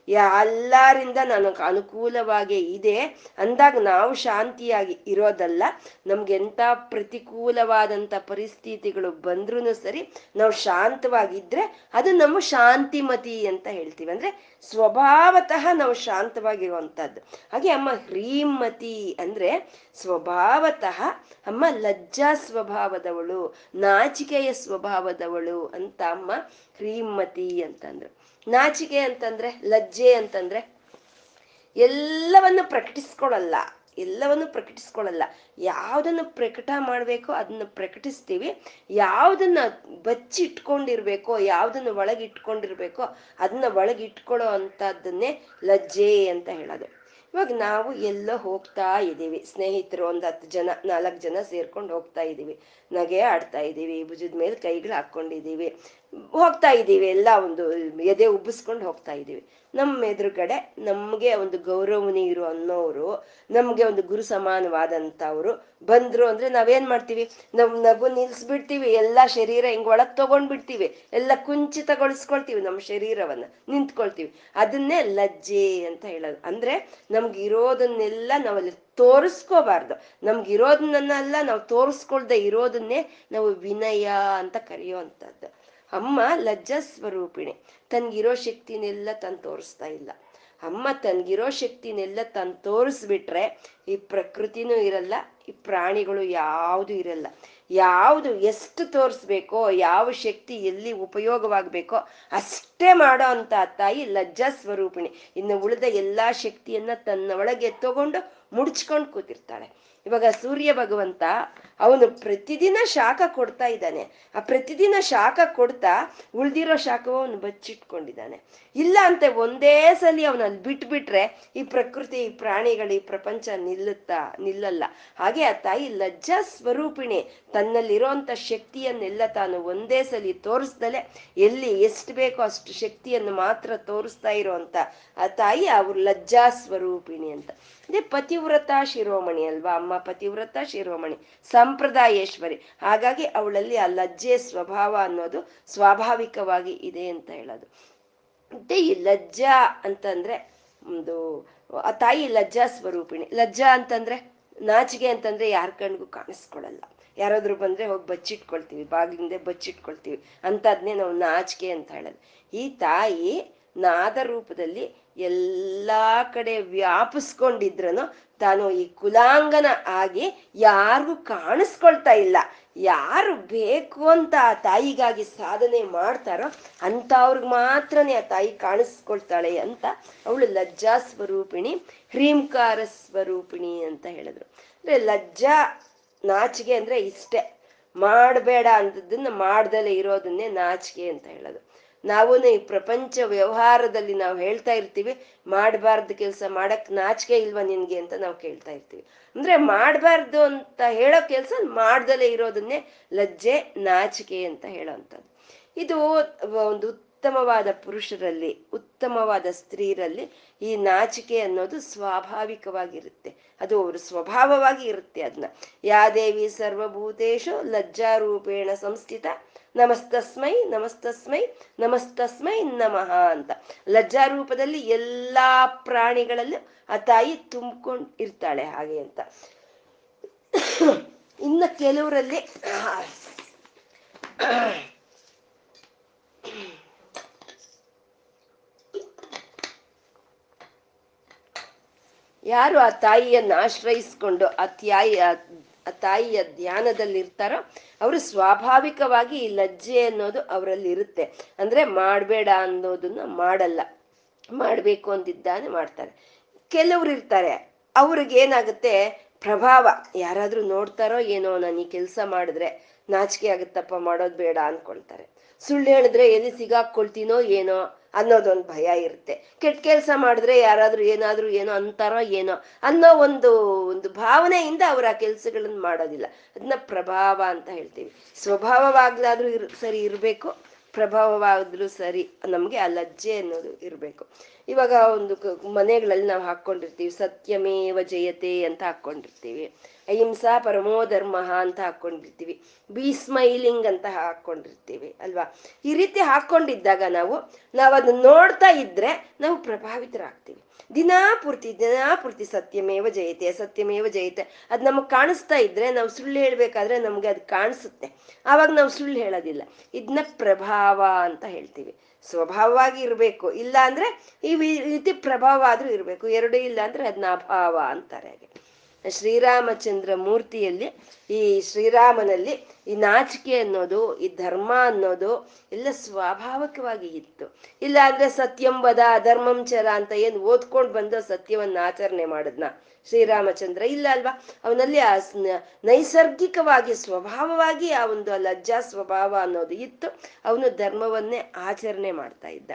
ಎಲ್ಲರಿಂದ ನನಗೆ ಅನುಕೂಲವಾಗಿ ಇದೆ ಅಂದಾಗ ನಾವು ಶಾಂತಿಯಾಗಿ ಇರೋದಲ್ಲ. ನಮ್ಗೆ ಎಂಥ ಪ್ರತಿಕೂಲವಾದಂಥ ಪರಿಸ್ಥಿತಿಗಳು ಬಂದ್ರೂ ಸರಿ ನಾವು ಶಾಂತವಾಗಿದ್ರೆ ಅದು ನಮ್ಮ ಶಾಂತಿಮತಿ ಅಂತ ಹೇಳ್ತೀವಿ. ಅಂದ್ರೆ ಸ್ವಭಾವತಃ ನಾವು ಶಾಂತವಾಗಿರುವಂಥದ್ದು ಹಾಗೆ ಅಮ್ಮ ಹ್ರೀಮತಿ ಅಂದ್ರೆ ಸ್ವಭಾವತಃ ಅಮ್ಮ ಲಜ್ಜಾ ಸ್ವಭಾವದವಳು, ನಾಚಿಕೆಯ ಸ್ವಭಾವದವಳು ಅಂತ ಅಮ್ಮ ಹ್ರೀಮತಿ ಅಂತಂದ್ರು. ನಾಚಿಕೆ ಅಂತಂದ್ರೆ, ಲಜ್ಜೆ ಅಂತಂದ್ರೆ, ಎಲ್ಲವನ್ನು ಪ್ರಕಟಿಸ್ಕೊಳಲ್ಲ. ಎಲ್ಲವನ್ನು ಪ್ರಕಟಿಸ್ಕೊಳಲ್ಲ. ಯಾವುದನ್ನು ಪ್ರಕಟ ಮಾಡಬೇಕೋ ಅದನ್ನ ಪ್ರಕಟಿಸ್ತೀವಿ. ಯಾವುದನ್ನ ಬಚ್ಚಿಟ್ಕೊಂಡಿರ್ಬೇಕೋ, ಯಾವುದನ್ನು ಒಳಗಿಟ್ಕೊಂಡಿರ್ಬೇಕೋ ಅದನ್ನ ಒಳಗಿಟ್ಕೊಳ್ಳೋ ಅಂಥದ್ದನ್ನೇ ಲಜ್ಜೆ ಅಂತ ಹೇಳೋದು. ಇವಾಗ ನಾವು ಎಲ್ಲ ಹೋಗ್ತಾ ಇದ್ದೀವಿ. ಸ್ನೇಹಿತರು ಒಂದು ಹತ್ತು ಜನ, ನಾಲ್ಕು ಜನ ಸೇರ್ಕೊಂಡು ಹೋಗ್ತಾ ಇದ್ದೀವಿ. ನಗೆ ಆಡ್ತಾ ಇದ್ದೀವಿ. ಭುಜದ ಮೇಲೆ ಕೈಗಳು ಹಾಕ್ಕೊಂಡಿದ್ದೀವಿ. ಹೋಗ್ತಾ ಇದ್ದೀವಿ, ಎಲ್ಲ ಒಂದು ಎದೆ ಉಬ್ಬಿಸ್ಕೊಂಡು ಹೋಗ್ತಾ ಇದ್ದೀವಿ. ನಮ್ಮ ಎದುರುಗಡೆ ನಮಗೆ ಒಂದು ಗೌರವನೀಯರು ಅನ್ನೋರು, ನಮಗೆ ಒಂದು ಗುರು ಸಮಾನವಾದಂಥವ್ರು ಬಂದ್ರು ಅಂದ್ರೆ ನಾವೇನ್ ಮಾಡ್ತೀವಿ? ನಮ್ ನಗು ನಿಲ್ಸ್ಬಿಡ್ತೀವಿ, ಎಲ್ಲ ಶರೀರ ಹಿಂಗ್ ಒಳಗ್ ತಗೊಂಡ್ಬಿಡ್ತೀವಿ, ಎಲ್ಲ ಕುಂಚಿತಗೊಳಿಸ್ಕೊಳ್ತೀವಿ ನಮ್ಮ ಶರೀರವನ್ನ, ನಿಂತ್ಕೊಳ್ತೀವಿ. ಅದನ್ನೇ ಲಜ್ಜೆ ಅಂತ ಹೇಳೋದು. ಅಂದ್ರೆ ನಮ್ಗೆ ಇರೋದನ್ನೆಲ್ಲ ನಾವಲ್ಲಿ ತೋರಿಸ್ಕೋಬಾರ್ದು. ನಮ್ಗೆ ಇರೋದನ್ನೆಲ್ಲ ನಾವು ತೋರಿಸ್ಕೊಳ್ದೆ ಇರೋದನ್ನೇ ನಾವು ವಿನಯ ಅಂತ ಕರೆಯುವಂಥದ್ದು. ಅಮ್ಮ ಲಜ್ಜಾ ಸ್ವರೂಪಿಣಿ. ತನ್ಗಿರೋ ಶಕ್ತಿನೆಲ್ಲ ತಾನು ತೋರಿಸ್ತಾ ಇಲ್ಲ. ಅಮ್ಮ ತನ್ಗಿರೋ ಶಕ್ತಿನೆಲ್ಲ ತಾನು ತೋರಿಸ್ಬಿಟ್ರೆ ಈ ಪ್ರಕೃತಿನೂ ಇರಲ್ಲ, ಈ ಪ್ರಾಣಿಗಳು ಯಾವುದು ಇರಲ್ಲ. ಯಾವುದು ಎಷ್ಟು ತೋರಿಸ್ಬೇಕೋ, ಯಾವ ಶಕ್ತಿ ಎಲ್ಲಿ ಉಪಯೋಗವಾಗಬೇಕೋ ಅಷ್ಟೇ ಮಾಡೋ ಅಂತ ತಾಯಿ ಲಜ್ಜಾ ಸ್ವರೂಪಿಣಿ. ಇನ್ನು ಉಳಿದ ಎಲ್ಲಾ ಶಕ್ತಿಯನ್ನ ತನ್ನ ಒಳಗೆ ತಗೊಂಡು ಮುಡ್ಚ್ಕೊಂಡು ಕೂತಿರ್ತಾಳೆ. ಇವಾಗ ಸೂರ್ಯ ಭಗವಂತ ಅವನು ಪ್ರತಿದಿನ ಶಾಖ ಕೊಡ್ತಾ ಇದ್ದಾನೆ. ಆ ಪ್ರತಿದಿನ ಶಾಖ ಕೊಡ್ತಾ ಉಳ್ದಿರೋ ಶಾಖವು ಅವನು ಬಚ್ಚಿಟ್ಕೊಂಡಿದ್ದಾನೆ. ಇಲ್ಲ ಅಂತ ಒಂದೇ ಸಲಿ ಅವನಲ್ಲಿ ಬಿಟ್ಬಿಟ್ರೆ ಈ ಪ್ರಕೃತಿ, ಈ ಪ್ರಾಣಿಗಳು, ಈ ಪ್ರಪಂಚ ನಿಲ್ಲುತ್ತಾ, ನಿಲ್ಲಲ್ಲ. ಹಾಗೆ ಆ ತಾಯಿ ಲಜ್ಜಾ ಸ್ವರೂಪಿಣಿ ತನ್ನಲ್ಲಿರೋಂಥ ಶಕ್ತಿಯನ್ನೆಲ್ಲ ತಾನು ಒಂದೇ ಸಲಿ ತೋರಿಸ್ದಲೆ ಎಲ್ಲಿ ಎಷ್ಟು ಬೇಕೋ ಅಷ್ಟು ಶಕ್ತಿಯನ್ನು ಮಾತ್ರ ತೋರಿಸ್ತಾ ಇರೋಂಥ ಆ ತಾಯಿ ಅವ್ರ ಲಜ್ಜಾ ಸ್ವರೂಪಿಣಿ ಅಂತ. ಅದೇ ಪತಿವ್ರತ ಶಿರೋಮಣಿ ಅಲ್ವಾ? ಅಮ್ಮ ಪತಿವ್ರತ ಶಿರೋಮಣಿ. ಸಂಪ್ರದಾಯೇಶ್ವರಿ. ಹಾಗಾಗಿ ಅವಳಲ್ಲಿ ಆ ಲಜ್ಜೆ ಸ್ವಭಾವ ಅನ್ನೋದು ಸ್ವಾಭಾವಿಕವಾಗಿ ಇದೆ ಅಂತ ಹೇಳೋದು. ಮತ್ತೆ ಈ ಲಜ್ಜಾ ಅಂತಂದ್ರೆ ಒಂದು, ಆ ತಾಯಿ ಲಜ್ಜಾ ಸ್ವರೂಪಿಣಿ. ಲಜ್ಜಾ ಅಂತಂದ್ರೆ ನಾಚಿಗೆ ಅಂತಂದ್ರೆ ಯಾರ ಕಣ್ಗೂ ಕಾಣಿಸ್ಕೊಳಲ್ಲ. ಯಾರಾದ್ರೂ ಬಂದ್ರೆ ಹೋಗಿ ಬಚ್ಚಿಟ್ಕೊಳ್ತೀವಿ, ಬಾಗಿಲಿಂದ ಬಚ್ಚಿಟ್ಕೊಳ್ತೀವಿ. ಅಂತದ್ನೇ ನಾವು ನಾಚಿಕೆ ಅಂತ ಹೇಳೋದು. ಈ ತಾಯಿ ನಾದ ರೂಪದಲ್ಲಿ ಎಲ್ಲಾ ಕಡೆ ವ್ಯಾಪಿಸ್ಕೊಂಡಿದ್ರನು ತಾನು ಈ ಕುಲಾಂಗನ ಆಗಿ ಯಾರಿಗೂ ಕಾಣಿಸ್ಕೊಳ್ತಾ ಇಲ್ಲ. ಯಾರು ಬೇಕು ಅಂತ ಆ ತಾಯಿಗಾಗಿ ಸಾಧನೆ ಮಾಡ್ತಾರೋ ಅಂಥವ್ರಿಗೆ ಮಾತ್ರನೇ ಆ ತಾಯಿ ಕಾಣಿಸ್ಕೊಳ್ತಾಳೆ ಅಂತ ಅವಳು ಲಜ್ಜಾ ಸ್ವರೂಪಿಣಿ, ಹ್ರೀಂಕಾರ ಸ್ವರೂಪಿಣಿ ಅಂತ ಹೇಳಿದ್ರು. ಅಂದ್ರೆ ಲಜ್ಜಾ ನಾಚಿಕೆ ಅಂದ್ರೆ ಇಷ್ಟೇ. ಮಾಡಬೇಡ ಅಂತದನ್ನ ಮಾಡ್ದಲೇ ಇರೋದನ್ನೇ ನಾಚಿಕೆ ಅಂತ ಹೇಳೋದು. ನಾವು ಈ ಪ್ರಪಂಚ ವ್ಯವಹಾರದಲ್ಲಿ ನಾವು ಹೇಳ್ತಾ ಇರ್ತೀವಿ, ಮಾಡಬಾರ್ದು ಕೆಲಸ ಮಾಡಕ್ ನಾಚಿಕೆ ಇಲ್ವಾ ನಿನ್ಗೆ ಅಂತ ನಾವು ಕೇಳ್ತಾ ಇರ್ತೀವಿ. ಅಂದ್ರೆ ಮಾಡಬಾರ್ದು ಅಂತ ಹೇಳೋ ಕೆಲಸ ಮಾಡ್ದಲೇ ಇರೋದನ್ನೇ ಲಜ್ಜೆ, ನಾಚಿಕೆ ಅಂತ ಹೇಳೋವಂಥದ್ದು ಇದು ಒಂದು ಉತ್ತಮವಾದ ಪುರುಷರಲ್ಲಿ, ಉತ್ತಮವಾದ ಸ್ತ್ರೀರಲ್ಲಿ ಈ ನಾಚಿಕೆ ಅನ್ನೋದು ಸ್ವಾಭಾವಿಕವಾಗಿರುತ್ತೆ. ಅದು ಅವ್ರ ಸ್ವಭಾವವಾಗಿ ಇರುತ್ತೆ ಅದನ್ನ ಯಾದೇವಿ ಸರ್ವಭೂತೇಶು ಲಜ್ಜಾರೂಪೇಣ ಸಂಸ್ಥಿತ ನಮಸ್ತಸ್ಮೈ ನಮಸ್ತಸ್ಮೈ ನಮಸ್ತಸ್ಮೈ ನಮಃ ಅಂತ. ಲಜ್ಜಾ ರೂಪದಲ್ಲಿ ಎಲ್ಲಾ ಪ್ರಾಣಿಗಳಲ್ಲೂ ಆ ತಾಯಿ ತುಂಬ್ಕೊಂಡು ಇರ್ತಾಳೆ ಹಾಗೆ ಅಂತ. ಇನ್ನು ಕೆಲವರಲ್ಲಿ ಯಾರು ಆ ತಾಯಿಯನ್ನ ಆಶ್ರಯಿಸ್ಕೊಂಡು ಆ ತಾಯಿ ಆ ತಾಯಿಯ ಧ್ಯಾನದಲ್ಲಿರ್ತಾರೋ, ಅವರು ಸ್ವಾಭಾವಿಕವಾಗಿ ಈ ಲಜ್ಜೆ ಅನ್ನೋದು ಅವರಲ್ಲಿ ಇರುತ್ತೆ ಅಂದ್ರೆ ಮಾಡಬೇಡ ಅನ್ನೋದನ್ನ ಮಾಡಲ್ಲ. ಮಾಡಬೇಕು ಅಂದಿದ್ದಾನೆ ಮಾಡ್ತಾರೆ. ಕೆಲವ್ರು ಇರ್ತಾರೆ, ಅವ್ರಿಗೆ ಏನಾಗುತ್ತೆ? ಪ್ರಭಾವ. ಯಾರಾದ್ರೂ ನೋಡ್ತಾರೋ ಏನೋ ನಾನು ಈ ಕೆಲಸ ಮಾಡಿದ್ರೆ ನಾಚಿಕೆ ಆಗುತ್ತಪ್ಪ ಮಾಡೋದು ಬೇಡ ಅನ್ಕೊಳ್ತಾರೆ. ಸುಳ್ಳು ಹೇಳಿದ್ರೆ ಎಲ್ಲಿ ಸಿಗಾಕೊಳ್ತೀನೋ ಏನೋ ಅನ್ನೋದೊಂದು ಭಯ ಇರುತ್ತೆ. ಕೆಟ್ಟ ಕೆಲಸ ಮಾಡಿದ್ರೆ ಯಾರಾದ್ರೂ ಏನಾದ್ರೂ ಏನೋ ಅಂತಾರೋ ಏನೋ ಅನ್ನೋ ಒಂದು ಒಂದು ಭಾವನೆಯಿಂದ ಅವ್ರು ಆ ಕೆಲಸಗಳನ್ನ ಮಾಡೋದಿಲ್ಲ. ಅದನ್ನ ಪ್ರಭಾವ ಅಂತ ಹೇಳ್ತೀವಿ. ಸ್ವಭಾವವಾಗ್ಲಾದ್ರೂ ಇರ್, ಸರಿ ಇರಬೇಕು. ಪ್ರಭಾವವಾದ್ರೂ ಸರಿ ನಮಗೆ ಆ ಲಜ್ಜೆ ಅನ್ನೋದು ಇರಬೇಕು. ಇವಾಗ ಒಂದು ಮನೆಗಳಲ್ಲಿ ನಾವು ಹಾಕೊಂಡಿರ್ತೀವಿ ಸತ್ಯಮೇವ ಜಯತೆ ಅಂತ ಹಾಕೊಂಡಿರ್ತೀವಿ ಅಹಿಂಸಾ ಪರಮೋ ಧರ್ಮ ಅಂತ ಹಾಕೊಂಡಿರ್ತೀವಿ ಬಿ ಸ್ಮೈಲಿಂಗ್ ಅಂತ ಹಾಕೊಂಡಿರ್ತೀವಿ ಅಲ್ವಾ? ಈ ರೀತಿ ಹಾಕೊಂಡಿದ್ದಾಗ ನಾವು ನಾವು ಅದನ್ನ ನೋಡ್ತಾ ಇದ್ರೆ ನಾವು ಪ್ರಭಾವಿತರಾಗ್ತೀವಿ. ದಿನಾ ಪೂರ್ತಿ ದಿನಾ ಪೂರ್ತಿ ಸತ್ಯಮೇವ ಜಯತೆ ಸತ್ಯಮೇವ ಜಯತೆ, ಅದು ನಮಗೆ ಕಾಣಿಸ್ತಾ ಇದ್ರೆ ನಾವು ಸುಳ್ಳು ಹೇಳ್ಬೇಕಾದ್ರೆ ನಮ್ಗೆ ಅದು ಕಾಣಿಸುತ್ತೆ. ಆವಾಗ ನಾವು ಸುಳ್ಳು ಹೇಳೋದಿಲ್ಲ. ಇದನ್ನ ಪ್ರಭಾವ ಅಂತ ಹೇಳ್ತೀವಿ. ಸ್ವಭಾವವಾಗಿ ಇರಬೇಕು. ಇಲ್ಲ ಅಂದ್ರೆ ಈ ರೀತಿ ಪ್ರಭಾವ ಆದ್ರೂ ಇರಬೇಕು. ಎರಡೂ ಇಲ್ಲ ಅಂದ್ರೆ ಅದನ್ನ ಅಭಾವ ಅಂತಾರೆ ಹಾಗೆ. ಶ್ರೀರಾಮಚಂದ್ರ ಮೂರ್ತಿಯಲ್ಲಿ ಈ ಶ್ರೀರಾಮನಲ್ಲಿ ಈ ನಾಚಿಕೆ ಅನ್ನೋದು, ಈ ಧರ್ಮ ಅನ್ನೋದು ಎಲ್ಲ ಸ್ವಾಭಾವಿಕವಾಗಿ ಇತ್ತು. ಇಲ್ಲ ಅಂದ್ರೆ ಸತ್ಯಂಬದ ಧರ್ಮಂಚರ ಅಂತ ಏನು ಓದ್ಕೊಂಡು ಬಂದ ಸತ್ಯವನ್ನ ಆಚರಣೆ ಮಾಡದ್ನ. ಶ್ರೀರಾಮಚಂದ್ರ ಇಲ್ಲ ಅಲ್ವಾ? ಅವನಲ್ಲಿ ಆ ನೈಸರ್ಗಿಕವಾಗಿ ಸ್ವಭಾವವಾಗಿ ಆ ಒಂದು ಲಜ್ಜಾ ಸ್ವಭಾವ ಅನ್ನೋದು ಇತ್ತು. ಅವನು ಧರ್ಮವನ್ನೇ ಆಚರಣೆ ಮಾಡ್ತಾ ಇದ್ದ.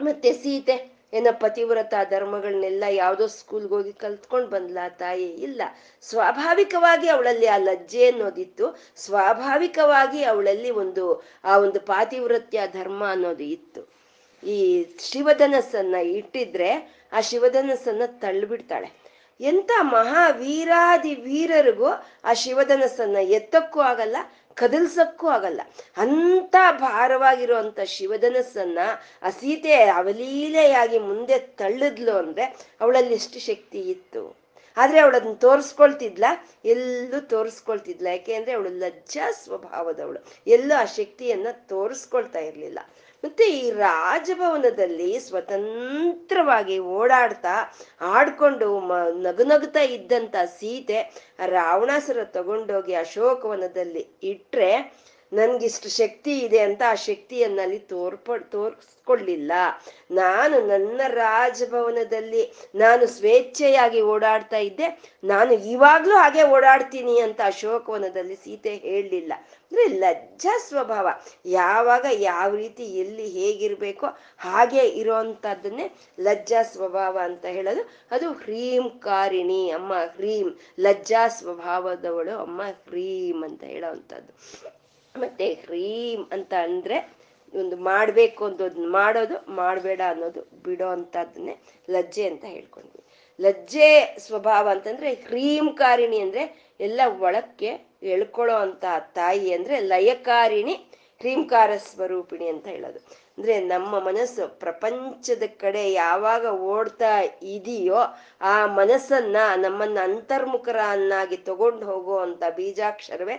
ಮತ್ತೆ ಸೀತೆ, ಏನೋ ಪತಿವ್ರತ ಧರ್ಮಗಳನ್ನೆಲ್ಲ ಯಾವುದೋ ಸ್ಕೂಲ್ಗೆ ಹೋಗಿ ಕಲ್ತ್ಕೊಂಡು ಬಂದ್ಲ ತಾಯಿ ಇಲ್ಲ. ಸ್ವಾಭಾವಿಕವಾಗಿ ಅವಳಲ್ಲಿ ಆ ಲಜ್ಜೆ ಅನ್ನೋದಿತ್ತು. ಸ್ವಾಭಾವಿಕವಾಗಿ ಅವಳಲ್ಲಿ ಒಂದು, ಆ ಒಂದು ಪಾತಿವ್ರತ್ಯ ಧರ್ಮ ಅನ್ನೋದು ಇತ್ತು. ಈ ಶಿವಧನಸ್ಸನ್ನ ಇಟ್ಟಿದ್ರೆ ಆ ಶಿವಧನಸ್ಸನ್ನ ತಳ್ಳಿಬಿಡ್ತಾಳೆ. ಎಂತ ಮಹಾವೀರಾದಿ ವೀರರಿಗೂ ಆ ಶಿವಧನಸ್ಸನ್ನ ಎತ್ತಕ್ಕೂ ಆಗಲ್ಲ, ಕದಲ್ಸಕ್ಕೂ ಆಗಲ್ಲ. ಅಂತ ಭಾರವಾಗಿರುವಂಥ ಶಿವಧನಸ್ಸನ್ನ ಆ ಸೀತೆ ಅವಲೀಲೆಯಾಗಿ ಮುಂದೆ ತಳ್ಳಿದ್ಲು ಅಂದ್ರೆ ಅವಳಲ್ಲಿ ಎಷ್ಟು ಶಕ್ತಿ ಇತ್ತು? ಆದ್ರೆ ಅವಳದನ್ನ ತೋರಿಸ್ಕೊಳ್ತಿದ್ಲ, ಎಲ್ಲೂ ತೋರಿಸ್ಕೊಳ್ತಿದ್ಲ. ಯಾಕೆ ಅಂದ್ರೆ ಅವಳು ಲಜ್ಜಾ ಸ್ವಭಾವದವಳು. ಎಲ್ಲೂ ಆ ಶಕ್ತಿಯನ್ನ ತೋರಿಸ್ಕೊಳ್ತಾ ಇರ್ಲಿಲ್ಲ. ಮತ್ತೆ ಈ ರಾಜಭವನದಲ್ಲಿ ಸ್ವತಂತ್ರವಾಗಿ ಓಡಾಡ್ತಾ ಆಡ್ಕೊಂಡು ಮ ನಗುನಗುತ್ತಾ ಇದ್ದಂತ ಸೀತೆ ರಾವಣಾಸುರ ತಗೊಂಡೋಗಿ ಅಶೋಕವನದಲ್ಲಿ ಇಟ್ರೆ ನನ್ಗಿಷ್ಟು ಶಕ್ತಿ ಇದೆ ಅಂತ ಆ ಶಕ್ತಿಯನ್ನಲ್ಲಿ ತೋರ್ಪ, ತೋರ್ಸ್ಕೊಳ್ಳಿಲ್ಲ. ನಾನು ನನ್ನ ರಾಜಭವನದಲ್ಲಿ ನಾನು ಸ್ವೇಚ್ಛೆಯಾಗಿ ಓಡಾಡ್ತಾ ಇದ್ದೆ. ನಾನು ಇವಾಗ್ಲೂ ಹಾಗೆ ಓಡಾಡ್ತೀನಿ ಅಂತ ಅಶೋಕವನದಲ್ಲಿ ಸೀತೆ ಹೇಳಲಿಲ್ಲ. ಅಂದ್ರೆ ಲಜ್ಜಾ ಸ್ವಭಾವ. ಯಾವಾಗ ಯಾವ ರೀತಿ ಎಲ್ಲಿ ಹೇಗಿರ್ಬೇಕೋ ಹಾಗೆ ಇರೋಂಥದ್ದನ್ನೇ ಲಜ್ಜಾ ಸ್ವಭಾವ ಅಂತ ಹೇಳೋದು. ಅದು ಹ್ರೀಂಕಾರಿಣಿ ಅಮ್ಮ ಹ್ರೀಂ. ಲಜ್ಜಾ ಸ್ವಭಾವದವಳು ಅಮ್ಮ ಹ್ರೀಂ ಅಂತ ಹೇಳೋವಂಥದ್ದು ಮತ್ತೆ ಹ್ರೀಂ ಅಂತ ಅಂದ್ರೆ ಒಂದು ಮಾಡ್ಬೇಕು ಅಂತ ಮಾಡೋದು, ಮಾಡಬೇಡ ಅನ್ನೋದು, ಬಿಡೋ ಅಂತದನ್ನೇ ಲಜ್ಜೆ ಅಂತ ಹೇಳ್ಕೊಂಡ್ವಿ. ಲಜ್ಜೆ ಸ್ವಭಾವ ಅಂತಂದ್ರೆ ಹ್ರೀಂಕಾರಿಣಿ ಅಂದ್ರೆ ಎಲ್ಲ ಒಳಕ್ಕೆ ಎಳ್ಕೊಳ್ಳೋ ಅಂತ ತಾಯಿ ಅಂದ್ರೆ ಲಯಕಾರಿಣಿ ಹ್ರೀಂಕಾರ ಸ್ವರೂಪಿಣಿ ಅಂತ ಹೇಳೋದು. ಅಂದ್ರೆ ನಮ್ಮ ಮನಸ್ಸು ಪ್ರಪಂಚದ ಕಡೆ ಯಾವಾಗ ಓಡ್ತಾ ಇದೆಯೋ ಆ ಮನಸ್ಸನ್ನ ನಮ್ಮನ್ನ ಅಂತರ್ಮುಖರನ್ನಾಗಿ ತಗೊಂಡು ಅಂತ ಬೀಜಾಕ್ಷರವೇ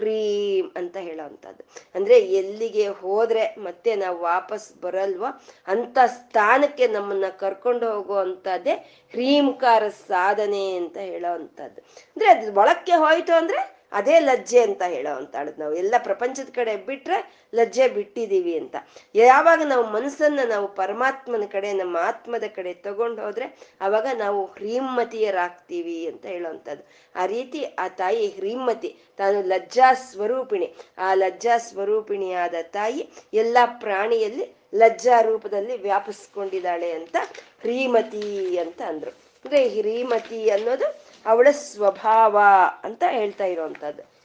ಹ್ರೀಂ ಅಂತ ಹೇಳೋವಂಥದ್ದು ಅಂದ್ರೆ ಎಲ್ಲಿಗೆ ಹೋದ್ರೆ ಮತ್ತೆ ನಾವು ವಾಪಸ್ ಬರಲ್ವೋ ಅಂತ ಸ್ಥಾನಕ್ಕೆ ನಮ್ಮನ್ನ ಕರ್ಕೊಂಡು ಹೋಗುವಂಥದ್ದೇ ಹ್ರೀಂಕಾರ ಸಾಧನೆ ಅಂತ ಹೇಳೋವಂಥದ್ದು ಅಂದ್ರೆ ಅದು ಒಳಕ್ಕೆ ಹೋಯ್ತು ಅಂದ್ರೆ ಅದೇ ಲಜ್ಜೆ ಅಂತ ಹೇಳೋ ಅಂತಾಳದ್ ನಾವು. ಎಲ್ಲ ಪ್ರಪಂಚದ ಕಡೆ ಬಿಟ್ರೆ ಲಜ್ಜೆ ಬಿಟ್ಟಿದೀವಿ ಅಂತ. ಯಾವಾಗ ನಾವು ಮನಸ್ಸನ್ನ ನಾವು ಪರಮಾತ್ಮನ ಕಡೆ, ನಮ್ಮ ಆತ್ಮದ ಕಡೆ ತಗೊಂಡು ಹೋದ್ರೆ ಅವಾಗ ನಾವು ಹ್ರೀಮತಿಯರಾಗ್ತೀವಿ ಅಂತ ಹೇಳೋವಂಥದ್ದು ಆ ರೀತಿ ಆ ತಾಯಿ ಹ್ರೀಮತಿ, ತಾನು ಲಜ್ಜಾ ಸ್ವರೂಪಿಣಿ. ಆ ಲಜ್ಜಾ ಸ್ವರೂಪಿಣಿಯಾದ ತಾಯಿ ಎಲ್ಲ ಪ್ರಾಣಿಯಲ್ಲಿ ಲಜ್ಜಾ ರೂಪದಲ್ಲಿ ವ್ಯಾಪಿಸ್ಕೊಂಡಿದ್ದಾಳೆ ಅಂತ ಹ್ರೀಮತಿ ಅಂತ ಅಂದ್ರು. ಅಂದ್ರೆ ಹ್ರೀಮತಿ ಅನ್ನೋದು ಅವಳ ಸ್ವಭಾವ ಅಂತ ಹೇಳ್ತಾ ಇರೋವಂಥದ್ದು.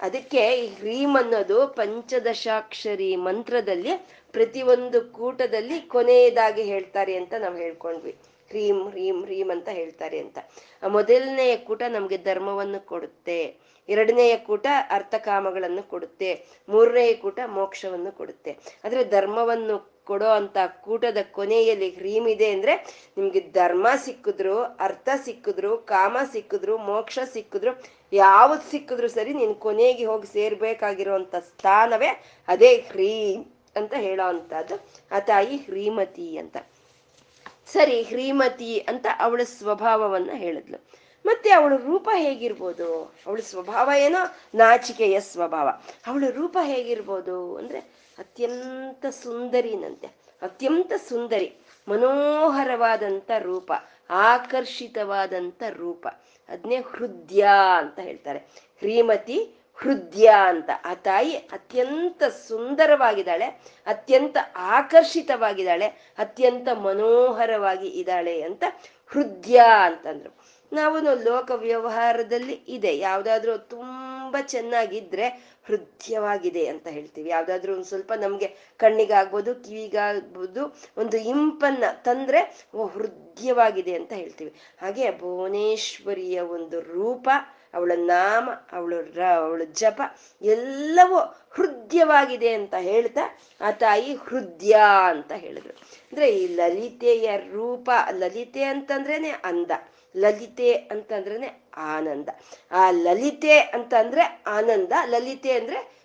ಅದಕ್ಕೆ ಈ ಹ್ರೀಮ್ ಅನ್ನೋದು ಪಂಚದಶಾಕ್ಷರಿ ಮಂತ್ರದಲ್ಲಿ ಪ್ರತಿಯೊಂದು ಕೂಟದಲ್ಲಿ ಕೊನೆಯದಾಗಿ ಹೇಳ್ತಾರೆ ಅಂತ ನಾವು ಹೇಳ್ಕೊಂಡ್ವಿ. ಹ್ರೀಂ ಹ್ರೀಂ ಹ್ರೀಂ ಅಂತ ಹೇಳ್ತಾರೆ ಅಂತ. ಆ ಮೊದಲನೆಯ ಕೂಟ ನಮ್ಗೆ ಧರ್ಮವನ್ನು ಕೊಡುತ್ತೆ. ಎರಡನೆಯ ಕೂಟ ಅರ್ಥಕಾಮಗಳನ್ನು ಕೊಡುತ್ತೆ. ಮೂರನೆಯ ಕೂಟ ಮೋಕ್ಷವನ್ನು ಕೊಡುತ್ತೆ. ಆದ್ರೆ ಧರ್ಮವನ್ನು ಕೊಡೋ ಅಂತ ಕೂಟದ ಕೊನೆಯಲ್ಲಿ ಹ್ರೀಮ್ ಇದೆ ಅಂದ್ರೆ ನಿಮ್ಗೆ ಧರ್ಮ ಸಿಕ್ಕಿದ್ರು, ಅರ್ಥ ಸಿಕ್ಕಿದ್ರು, ಕಾಮ ಸಿಕ್ಕಿದ್ರು, ಮೋಕ್ಷ ಸಿಕ್ಕಿದ್ರು, ಯಾವ್ದು ಸಿಕ್ಕಿದ್ರು ಸರಿ ನೀನ್ ಕೊನೆಗೆ ಹೋಗಿ ಸೇರ್ಬೇಕಾಗಿರುವಂತ ಸ್ಥಾನವೇ ಅದೇ ಹ್ರೀಮ್ ಅಂತ ಹೇಳೋ ಅಂತದ್ದು ಆ ತಾಯಿ ಹ್ರೀಮತಿ ಅಂತ. ಸರಿ, ಹ್ರೀಮತಿ ಅಂತ ಅವಳ ಸ್ವಭಾವವನ್ನ ಹೇಳಿದ್ಲು. ಮತ್ತೆ ಅವಳ ರೂಪ ಹೇಗಿರ್ಬೋದು? ಅವಳ ಸ್ವಭಾವ ಏನೋ ನಾಚಿಕೆಯ ಸ್ವಭಾವ. ಅವಳ ರೂಪ ಹೇಗಿರ್ಬೋದು ಅಂದ್ರೆ ಅತ್ಯಂತ ಸುಂದರಿನಂತೆ, ಅತ್ಯಂತ ಸುಂದರಿ ಮನೋಹರವಾದಂಥ ರೂಪ ಆಕರ್ಷಿತವಾದಂಥ ರೂಪ. ಅದನ್ನೇ ಹೃದಯ ಅಂತ ಹೇಳ್ತಾರೆ. ಶ್ರೀಮತಿ ಹೃದಯ ಅಂತ. ಆ ತಾಯಿ ಅತ್ಯಂತ ಸುಂದರವಾಗಿದ್ದಾಳೆ, ಅತ್ಯಂತ ಆಕರ್ಷಿತವಾಗಿದ್ದಾಳೆ, ಅತ್ಯಂತ ಮನೋಹರವಾಗಿ ಇದ್ದಾಳೆ ಅಂತ ಹೃದಯ ಅಂತಂದ್ರು. ನಾವು ಲೋಕ ವ್ಯವಹಾರದಲ್ಲಿ ಇದೆ. ಯಾವ್ದಾದ್ರು ತುಂಬಾ ಚೆನ್ನಾಗಿದ್ರೆ ಹೃದಯವಾಗಿದೆ ಅಂತ ಹೇಳ್ತೀವಿ. ಯಾವ್ದಾದ್ರು ಒಂದು ಸ್ವಲ್ಪ ನಮ್ಗೆ ಕಣ್ಣಿಗಾಗ್ಬೋದು, ಕಿವಿಗಾಗ್ಬೋದು, ಒಂದು ಇಂಪನ್ನ ತಂದ್ರೆ ಓ ಹೃದಯವಾಗಿದೆ ಅಂತ ಹೇಳ್ತೀವಿ. ಹಾಗೆ ಭುವನೇಶ್ವರಿಯ ಒಂದು ರೂಪ, ಅವಳ ನಾಮ, ಅವಳ ಅವಳ ಜಪ ಎಲ್ಲವೂ ಹೃದಯವಾಗಿದೆ ಅಂತ ಹೇಳ್ತಾ ಆ ತಾಯಿ ಹೃದಯ ಅಂತ ಹೇಳಿದ್ರು. ಅಂದ್ರೆ ಈ ಲಲಿತೆಯ ರೂಪ, ಲಲಿತೆ ಅಂತಂದ್ರೇನೆ ಅಂದ. ಲಲಿತೆ ಅಂತಂದ್ರೇನೆ ಆನಂದ. ಆ ಲಲಿತೆ ಅಂತಂದ್ರೆ ಆನಂದ, ಲಲಿತೆ ಅಂದ್ರೆ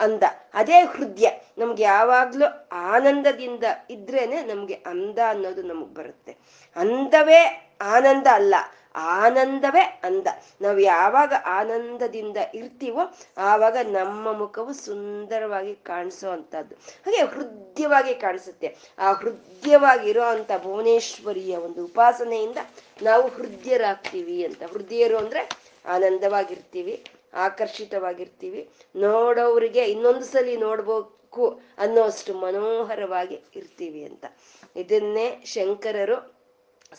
ಅಂದ. ಅದೇ ಹೃದಯ. ನಮ್ಗೆ ಯಾವಾಗ್ಲೂ ಆನಂದದಿಂದ ಇದ್ರೇನೆ ನಮ್ಗೆ ಅಂದ ಅನ್ನೋದು ನಮಗ್ ಬರುತ್ತೆ. ಅಂದವೇ ಆನಂದ ಅಲ್ಲ. ಆನಂದವೇ ಅಂದ. ನಾವು ಯಾವಾಗ ಆನಂದದಿಂದ ಇರ್ತೀವೋ ಆವಾಗ ನಮ್ಮ ಮುಖವು ಸುಂದರವಾಗಿ ಕಾಣಿಸೋ ಅಂತದ್ದು ಹಾಗೆ ಹೃದಯವಾಗಿ ಕಾಣಿಸುತ್ತೆ. ಆ ಹೃದಯವಾಗಿರೋ ಅಂತ ಭುವನೇಶ್ವರಿಯ ಒಂದು ಉಪಾಸನೆಯಿಂದ ನಾವು ಹೃದಯರಾಗ್ತೀವಿ ಅಂತ. ಹೃದಯರು ಅಂದ್ರೆ ಆನಂದವಾಗಿರ್ತೀವಿ, ಆಕರ್ಷಿತವಾಗಿರ್ತೀವಿ. ನೋಡೋರಿಗೆ ಇನ್ನೊಂದು ಸಲಿ ನೋಡ್ಬೇಕು ಅನ್ನೋಷ್ಟು ಮನೋಹರವಾಗಿ ಇರ್ತೀವಿ ಅಂತ. ಇದನ್ನೇ ಶಂಕರರು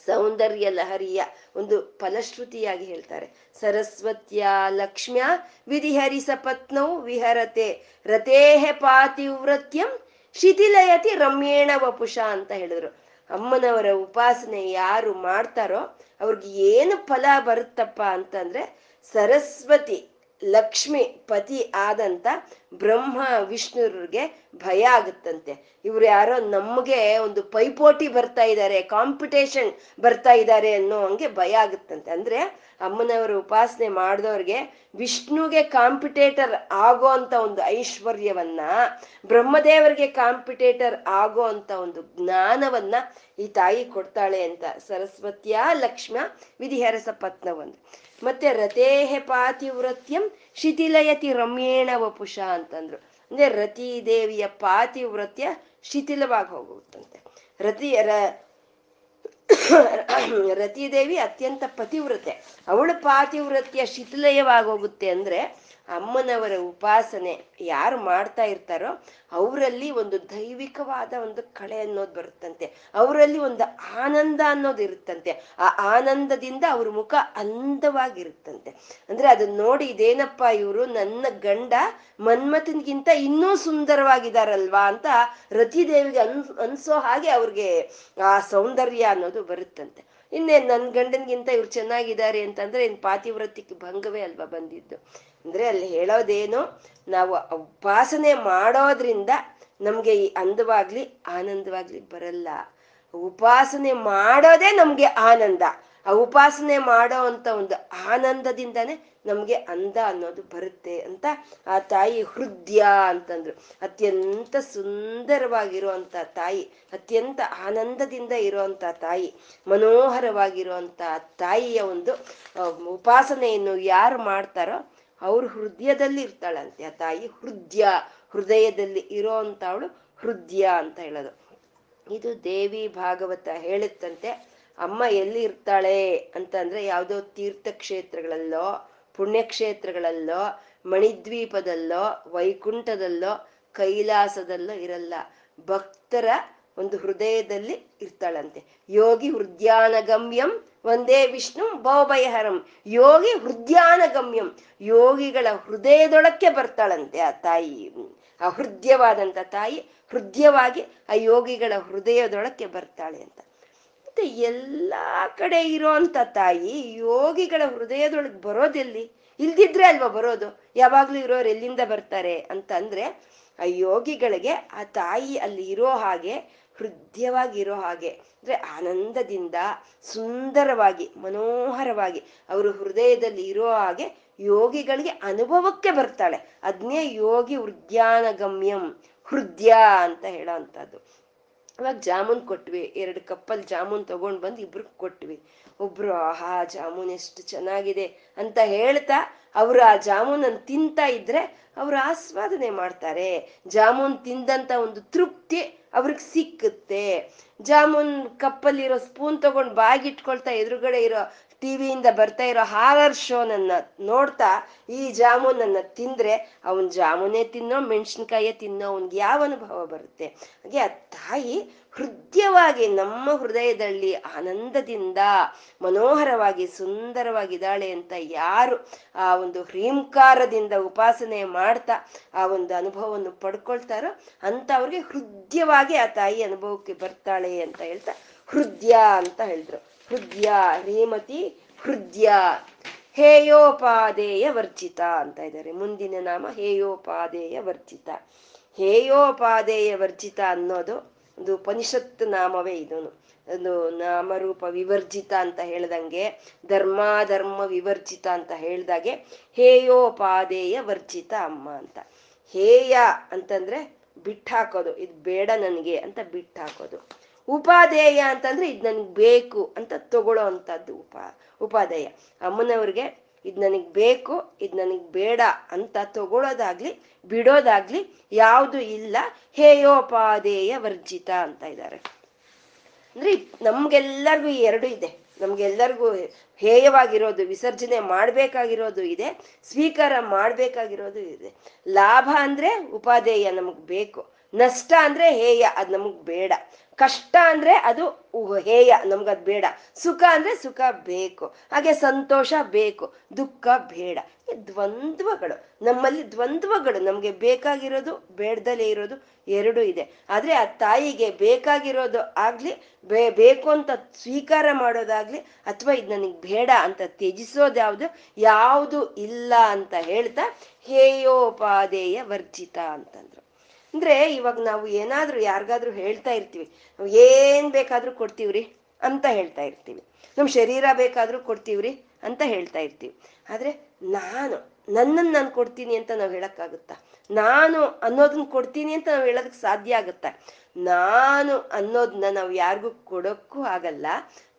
ಸೌಂದರ್ಯ ಲಹರಿಯ ಒಂದು ಫಲಶ್ರುತಿಯಾಗಿ ಹೇಳ್ತಾರೆ. ಸರಸ್ವತಿಯ ಲಕ್ಷ್ಮ್ಯ ವಿಧಿಹರಿಸ ಪತ್ನೌ ವಿಹರತೆ ರತೇಹ ಪಾತಿವ್ರತ್ಯಂ ಶಿಥಿಲಯತಿ ರಮ್ಯೇಣ ವಪುಷ ಅಂತ ಹೇಳಿದ್ರು. ಅಮ್ಮನವರ ಉಪಾಸನೆ ಯಾರು ಮಾಡ್ತಾರೋ ಅವ್ರಿಗೆ ಏನು ಫಲ ಬರುತ್ತಪ್ಪ ಅಂತಂದ್ರೆ ಸರಸ್ವತಿ ಲಕ್ಷ್ಮಿ ಪತಿ ಆದಂತ ಬ್ರಹ್ಮ ವಿಷ್ಣುರ್ಗೆ ಭಯ ಆಗುತ್ತಂತೆ. ಇವ್ರು ಯಾರೋ ನಮ್ಗೆ ಒಂದು ಪೈಪೋಟಿ ಬರ್ತಾ ಇದ್ದಾರೆ ಕಾಂಪಿಟೇಷನ್ ಬರ್ತಾ ಇದ್ದಾರೆ ಅನ್ನೋ ಹಂಗೆ ಭಯ ಆಗುತ್ತಂತೆ. ಅಂದ್ರೆ ಅಮ್ಮನವರ ಉಪಾಸನೆ ಮಾಡಿದವ್ರಿಗೆ ವಿಷ್ಣುಗೆ ಕಾಂಪಿಟೇಟರ್ ಆಗೋ ಅಂತ ಒಂದು ಐಶ್ವರ್ಯವನ್ನ, ಬ್ರಹ್ಮದೇವರಿಗೆ ಕಾಂಪಿಟೇಟರ್ ಆಗೋ ಅಂತ ಒಂದು ಜ್ಞಾನವನ್ನ ಈ ತಾಯಿ ಕೊಡ್ತಾಳೆ ಅಂತ. ಸರಸ್ವತಿಯ ಲಕ್ಷ್ಮ ವಿಧಿಹರಸ ಪತ್ನವಂದು ಮತ್ತೆ ರತೇಹ ಪಾತಿವ್ರತ್ಯಂ ಶಿಥಿಲಯತಿ ರಮ್ಯೇಣ ವಪುಷ ಅಂತಂದ್ರು. ಅಂದ್ರೆ ರತಿ ದೇವಿಯ ಪಾತಿವ್ರತ್ಯ ಶಿಥಿಲವಾಗಿ ಹೋಗುತ್ತಂತೆ. ರತಿ ರ ರತಿದೇವಿ ಅತ್ಯಂತ ಪತಿವ್ರತೆ. ಅವಳ ಪಾತಿವ್ರತ್ಯ ಶಿಥಿಲಯವಾಗೋಗುತ್ತೆ ಅಂದ್ರೆ ಅಮ್ಮನವರ ಉಪಾಸನೆ ಯಾರು ಮಾಡ್ತಾ ಇರ್ತಾರೋ ಅವರಲ್ಲಿ ಒಂದು ದೈವಿಕವಾದ ಒಂದು ಕಳೆ ಅನ್ನೋದು ಬರುತ್ತಂತೆ. ಅವರಲ್ಲಿ ಒಂದು ಆನಂದ ಅನ್ನೋದು ಇರುತ್ತಂತೆ. ಆ ಆನಂದದಿಂದ ಅವ್ರ ಮುಖ ಅಂದವಾಗಿರುತ್ತಂತೆ. ಅಂದ್ರೆ ಅದನ್ನ ನೋಡಿ ಇದೇನಪ್ಪ ಇವರು, ನನ್ನ ಗಂಡ ಮನ್ಮಥನ್ಗಿಂತ ಇನ್ನೂ ಸುಂದರವಾಗಿದಾರಲ್ವಾ ಅಂತ ರತಿದೇವಿಗೆ ಅನ್, ಅನ್ಸೋ ಹಾಗೆ ಅವ್ರಿಗೆ ಆ ಸೌಂದರ್ಯ ಅನ್ನೋದು ಬರುತ್ತಂತೆ. ಇನ್ನೇನ್ ನನ್ನ ಗಂಡನ್ಗಿಂತ ಇವ್ರು ಚೆನ್ನಾಗಿದ್ದಾರೆ ಅಂತಂದ್ರೆ ಇನ್ ಪಾತಿವ್ರತಿಗೆ ಭಂಗವೇ ಅಲ್ವಾ ಬಂದಿದ್ದು? ಅಂದ್ರೆ ಅಲ್ಲಿ ಹೇಳೋದೇನು, ನಾವು ಉಪಾಸನೆ ಮಾಡೋದ್ರಿಂದ ನಮ್ಗೆ ಈ ಅಂದವಾಗ್ಲಿ ಆನಂದವಾಗ್ಲಿ ಬರಲ್ಲ. ಉಪಾಸನೆ ಮಾಡೋದೇ ನಮ್ಗೆ ಆನಂದ. ಆ ಉಪಾಸನೆ ಮಾಡೋ ಅಂತ ಒಂದು ಆನಂದದಿಂದಾನೇ ನಮ್ಗೆ ಅಂದ ಅನ್ನೋದು ಬರುತ್ತೆ ಅಂತ ಆ ತಾಯಿ ಹೃದಯ ಅಂತಂದ್ರು. ಅತ್ಯಂತ ಸುಂದರವಾಗಿರುವಂತ ತಾಯಿ, ಅತ್ಯಂತ ಆನಂದದಿಂದ ಇರುವಂತ ತಾಯಿ, ಮನೋಹರವಾಗಿರುವಂತ ತಾಯಿಯ ಒಂದು ಉಪಾಸನೆಯನ್ನು ಯಾರು ಮಾಡ್ತಾರೋ ಅವ್ರ ಹೃದಯದಲ್ಲಿ ಇರ್ತಾಳಂತೆ, ಆ ತಾಯಿ ಹೃದಯ, ಹೃದಯದಲ್ಲಿ ಇರೋ ಅವಳು ಹೃದಯ ಅಂತ ಹೇಳೋದು. ಇದು ದೇವಿ ಭಾಗವತ ಹೇಳುತ್ತಂತೆ, ಅಮ್ಮ ಎಲ್ಲಿ ಇರ್ತಾಳೆ ಅಂತಂದ್ರೆ ಯಾವುದೋ ತೀರ್ಥಕ್ಷೇತ್ರಗಳಲ್ಲೋ, ಪುಣ್ಯಕ್ಷೇತ್ರಗಳಲ್ಲೋ, ಮಣಿದ್ವೀಪದಲ್ಲೋ, ವೈಕುಂಠದಲ್ಲೋ, ಕೈಲಾಸದಲ್ಲೋ ಇರಲ್ಲ. ಭಕ್ತರ ಒಂದು ಹೃದಯದಲ್ಲಿ ಇರ್ತಾಳಂತೆ. ಯೋಗಿ ಹೃದಯಾನಗಮ್ಯಂ ಒಂದೇ ವಿಷ್ಣು ಭವಭಯಹರಂ ಯೋಗಿ ಹೃದಯಾನಗಮ್ಯಂ ಯೋಗಿಗಳ ಹೃದಯದೊಳಕ್ಕೆ ಬರ್ತಾಳಂತೆ ಆ ತಾಯಿ. ಆ ಹೃದಯವಾದಂಥ ತಾಯಿ ಹೃದಯವಾಗಿ ಆ ಯೋಗಿಗಳ ಹೃದಯದೊಳಕ್ಕೆ ಬರ್ತಾಳೆ ಅಂತ. ಮತ್ತೆ ಎಲ್ಲ ಕಡೆ ಇರೋಂಥ ತಾಯಿ ಯೋಗಿಗಳ ಹೃದಯದೊಳಗೆ ಬರೋದೆಲ್ಲಿ? ಇಲ್ದಿದ್ರೆ ಅಲ್ವಾ ಬರೋದು? ಯಾವಾಗ್ಲೂ ಇರೋರು ಎಲ್ಲಿಂದ ಬರ್ತಾರೆ? ಅಂತಂದ್ರೆ ಆ ಯೋಗಿಗಳಿಗೆ ಆ ತಾಯಿ ಅಲ್ಲಿ ಇರೋ ಹಾಗೆ ಹೃದಯವಾಗಿರೋ ಹಾಗೆ, ಅಂದ್ರೆ ಆನಂದದಿಂದ ಸುಂದರವಾಗಿ, ಮನೋಹರವಾಗಿ ಅವರು ಹೃದಯದಲ್ಲಿ ಇರೋ ಹಾಗೆ ಯೋಗಿಗಳಿಗೆ ಅನುಭವಕ್ಕೆ ಬರ್ತಾಳೆ. ಅದನ್ನೇ ಯೋಗಿ ಗಮ್ಯಂ ಹೃದಯ ಅಂತ ಹೇಳೋ ಅಂತದ್ದು ಅವಾಗ ಜಾಮೂನ್ ಕೊಟ್ವಿ, ಎರಡು ಕಪ್ಪಲ್ಲಿ ಜಾಮೂನ್ ತಗೊಂಡ್ ಬಂದು ಇಬ್ರು ಕೊಟ್ವಿ. ಒಬ್ರು, ಆಹಾ, ಜಾಮೂನ್ ಎಷ್ಟು ಚೆನ್ನಾಗಿದೆ ಅಂತ ಹೇಳ್ತಾ ಅವ್ರು ಆ ಜಾಮೂನನ್ನು ತಿಂತಾ ಇದ್ರೆ ಅವ್ರು ಆಸ್ವಾದನೆ ಮಾಡ್ತಾರೆ. ಜಾಮೂನ್ ತಿಂದಂತ ಒಂದು ತೃಪ್ತಿ ಅವ್ರಿಗೆ ಸಿಕ್ಕುತ್ತೆ. ಜಾಮೂನ್ ಕಪ್ಪಲ್ಲಿರೋ ಸ್ಪೂನ್ ತಗೊಂಡು ಬಾಗಿಟ್ಕೊಳ್ತಾ ಎದುರುಗಡೆ ಇರೋ ಟಿವಿಯಿಂದ ಬರ್ತಾ ಇರೋ ಹಾರರ್ ಶೋನನ್ನ ನೋಡ್ತಾ ಈ ಜಾಮೂನನ್ನ ತಿಂದ್ರೆ ಅವನ್ ಜಾಮೂನೇ ತಿನ್ನೋ, ಮೆಣಸಿನ್ಕಾಯೇ ತಿನ್ನೋ, ಅವನ್ಗೆ ಯಾವ ಅನುಭವ ಬರುತ್ತೆ? ಹಾಗೆ ಆ ತಾಯಿ ಹೃದಯವಾಗಿ ನಮ್ಮ ಹೃದಯದಲ್ಲಿ ಆನಂದದಿಂದ ಮನೋಹರವಾಗಿ ಸುಂದರವಾಗಿದ್ದಾಳೆ ಅಂತ ಯಾರು ಆ ಒಂದು ಹ್ರೀಂಕಾರದಿಂದ ಉಪಾಸನೆ ಮಾಡ್ತಾ ಆ ಒಂದು ಅನುಭವವನ್ನು ಪಡ್ಕೊಳ್ತಾರೋ ಅಂತ ಅವ್ರಿಗೆ ಹೃದಯವಾಗಿ ಆ ತಾಯಿ ಅನುಭವಕ್ಕೆ ಬರ್ತಾಳೆ ಅಂತ ಹೇಳ್ತಾ ಹೃದಯ ಅಂತ ಹೇಳಿದ್ರು. ಹೃದಯ ಹೇಮತಿ ಹೃದಯ ಹೇಯೋಪಾದೇಯ ವರ್ಜಿತ ಅಂತ ಇದ್ದಾರೆ. ಮುಂದಿನ ನಾಮ ಹೇಯೋಪಾದೇಯ ವರ್ಜಿತ. ಹೇಯೋಪಾದೇಯ ವರ್ಜಿತ ಅನ್ನೋದು ಒಂದು ಉಪನಿಷತ್ ನಾಮವೇ ಇದನು ಒಂದು ನಾಮರೂಪ ವಿವರ್ಜಿತ ಅಂತ ಹೇಳ್ದಂಗೆ, ಧರ್ಮಾಧರ್ಮ ವಿವರ್ಜಿತ ಅಂತ ಹೇಳ್ದಾಗೆ ಹೇಯೋಪಾದೇಯ ವರ್ಜಿತ ಅಮ್ಮ ಅಂತ. ಹೇಯ ಅಂತಂದ್ರೆ ಬಿಟ್ಟಾಕೋದು ಇದು ಬೇಡ ನನಗೆ ಅಂತ ಬಿಟ್ಟಾಕೋದು ಉಪಾದೇಯ ಅಂತಂದ್ರೆ ಇದು ನನಗೆ ಬೇಕು ಅಂತ ತಗೊಳ್ಳೋ ಅಂತದ್ದು ಉಪ ಉಪಾದೇಯ ಅಮ್ಮನವ್ರಿಗೆ ಇದು ನನಗೆ ಬೇಕು, ಇದು ನನಗೆ ಬೇಡ ಅಂತ ತಗೊಳ್ಳೋದಾಗ್ಲಿ ಬಿಡೋದಾಗ್ಲಿ ಯಾವುದು ಇಲ್ಲ. ಹೇಯೋಪಾದೇಯ ವರ್ಜಿತ ಅಂತ ಇದ್ದಾರೆ ಅಂದ್ರೆ ನಮ್ಗೆಲ್ಲರಿಗೂ ಎರಡು ಇದೆ. ನಮ್ಗೆಲ್ಲರಿಗೂ ಹೇಯವಾಗಿರೋದು, ವಿಸರ್ಜನೆ ಮಾಡ್ಬೇಕಾಗಿರೋದು ಇದೆ, ಸ್ವೀಕಾರ ಮಾಡ್ಬೇಕಾಗಿರೋದು ಇದೆ. ಲಾಭ ಅಂದ್ರೆ ಉಪಾದೇಯ ನಮಗ್ ಬೇಕು. ನಷ್ಟ ಅಂದ್ರೆ ಹೇಯ, ಅದು ನಮಗ್ ಬೇಡ. ಕಷ್ಟ ಅಂದ್ರೆ ಅದು ಹೇಯ ನಮ್ಗದ್ ಬೇಡ. ಸುಖ ಅಂದ್ರೆ ಸುಖ ಬೇಕು. ಹಾಗೆ ಸಂತೋಷ ಬೇಕು. ದುಃಖ ಬೇಡ. ದ್ವಂದ್ವಗಳು, ನಮ್ಮಲ್ಲಿ ದ್ವಂದ್ವಗಳು ನಮ್ಗೆ ಬೇಕಾಗಿರೋದು ಬೇಡದಲ್ಲೇ ಇರೋದು ಎರಡು ಇದೆ. ಆದ್ರೆ ಆ ತಾಯಿಗೆ ಬೇಕಾಗಿರೋದು ಆಗ್ಲಿ, ಬೇ, ಬೇಕು ಅಂತ ಸ್ವೀಕಾರ ಮಾಡೋದಾಗ್ಲಿ, ಅಥವಾ ಇದು ನನಗೆ ಬೇಡ ಅಂತ ತ್ಯಜಿಸೋದ್ಯಾವ್ದು ಯಾವುದು? ಇಲ್ಲ ಅಂತ ಹೇಳ್ತಾ ಹೇಯೋಪಾದೇಯ ವರ್ಜಿತ ಅಂತಂದ್ರು. ಅಂದ್ರೆ ಇವಾಗ ನಾವು ಏನಾದ್ರೂ ಯಾರಿಗಾದ್ರೂ ಹೇಳ್ತಾ ಇರ್ತೀವಿ. ನಾವು ಏನ್ ಬೇಕಾದ್ರೂ ಕೊಡ್ತೀವ್ರಿ ಅಂತ ಹೇಳ್ತಾ ಇರ್ತೀವಿ. ನಮ್ ಶರೀರ ಬೇಕಾದ್ರೂ ಕೊಡ್ತೀವ್ರಿ ಅಂತ ಹೇಳ್ತಾ ಇರ್ತೀವಿ. ಆದ್ರೆ ನಾನು ನನ್ನನ್ನು ನಾನು ಕೊಡ್ತೀನಿ ಅಂತ ನಾವು ಹೇಳಕ್ಕಾಗುತ್ತಾ? ನಾನು ಅನ್ನೋದನ್ನ ಕೊಡ್ತೀನಿ ಅಂತ ನಾವು ಹೇಳೋದಕ್ಕೆ ಸಾಧ್ಯ ಆಗುತ್ತಾ? ನಾನು ಅನ್ನೋದನ್ನ ನಾವು ಯಾರಿಗೂ ಕೊಡೋಕ್ಕೂ ಆಗಲ್ಲ.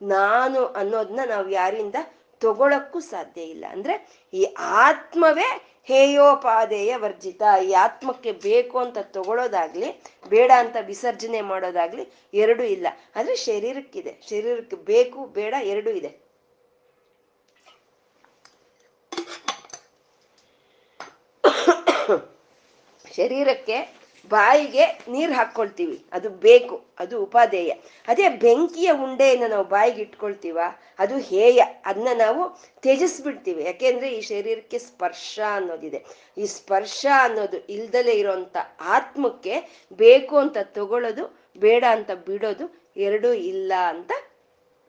ನಾನು ಅನ್ನೋದನ್ನ ನಾವು ಯಾರಿಂದ ತಗೊಳಕ್ಕೂ ಸಾಧ್ಯ ಇಲ್ಲ. ಅಂದ್ರೆ ಈ ಆತ್ಮವೇ ಹೇಯೋಪಾದೇಯ ವರ್ಜಿತ. ಈ ಆತ್ಮಕ್ಕೆ ಬೇಕು ಅಂತ ತಗೊಳ್ಳೋದಾಗ್ಲಿ ಬೇಡ ಅಂತ ವಿಸರ್ಜನೆ ಮಾಡೋದಾಗ್ಲಿ ಎರಡೂ ಇಲ್ಲ. ಆದ್ರೆ ಶರೀರಕ್ಕಿದೆ. ಶರೀರಕ್ಕೆ ಬೇಕು, ಬೇಡ, ಎರಡೂ ಇದೆ. ಶರೀರಕ್ಕೆ ಬಾಯಿಗೆ ನೀರು ಹಾಕ್ಕೊಳ್ತೀವಿ ಅದು ಬೇಕು, ಅದು ಉಪಾದೇಯ. ಅದೇ ಬೆಂಕಿಯ ಉಂಡೆಯನ್ನು ನಾವು ಬಾಯಿಗೆ ಇಟ್ಕೊಳ್ತೀವ? ಅದು ಹೇಯ. ಅದನ್ನ ನಾವು ತ್ಯಜಿಸ್ಬಿಡ್ತೀವಿ. ಯಾಕೆಂದ್ರೆ ಈ ಶರೀರಕ್ಕೆ ಸ್ಪರ್ಶ ಅನ್ನೋದಿದೆ. ಈ ಸ್ಪರ್ಶ ಅನ್ನೋದು ಇಲ್ದಲೇ ಇರೋಂಥ ಆತ್ಮಕ್ಕೆ ಬೇಕು ಅಂತ ತಗೊಳ್ಳೋದು, ಬೇಡ ಅಂತ ಬಿಡೋದು ಎರಡೂ ಇಲ್ಲ ಅಂತ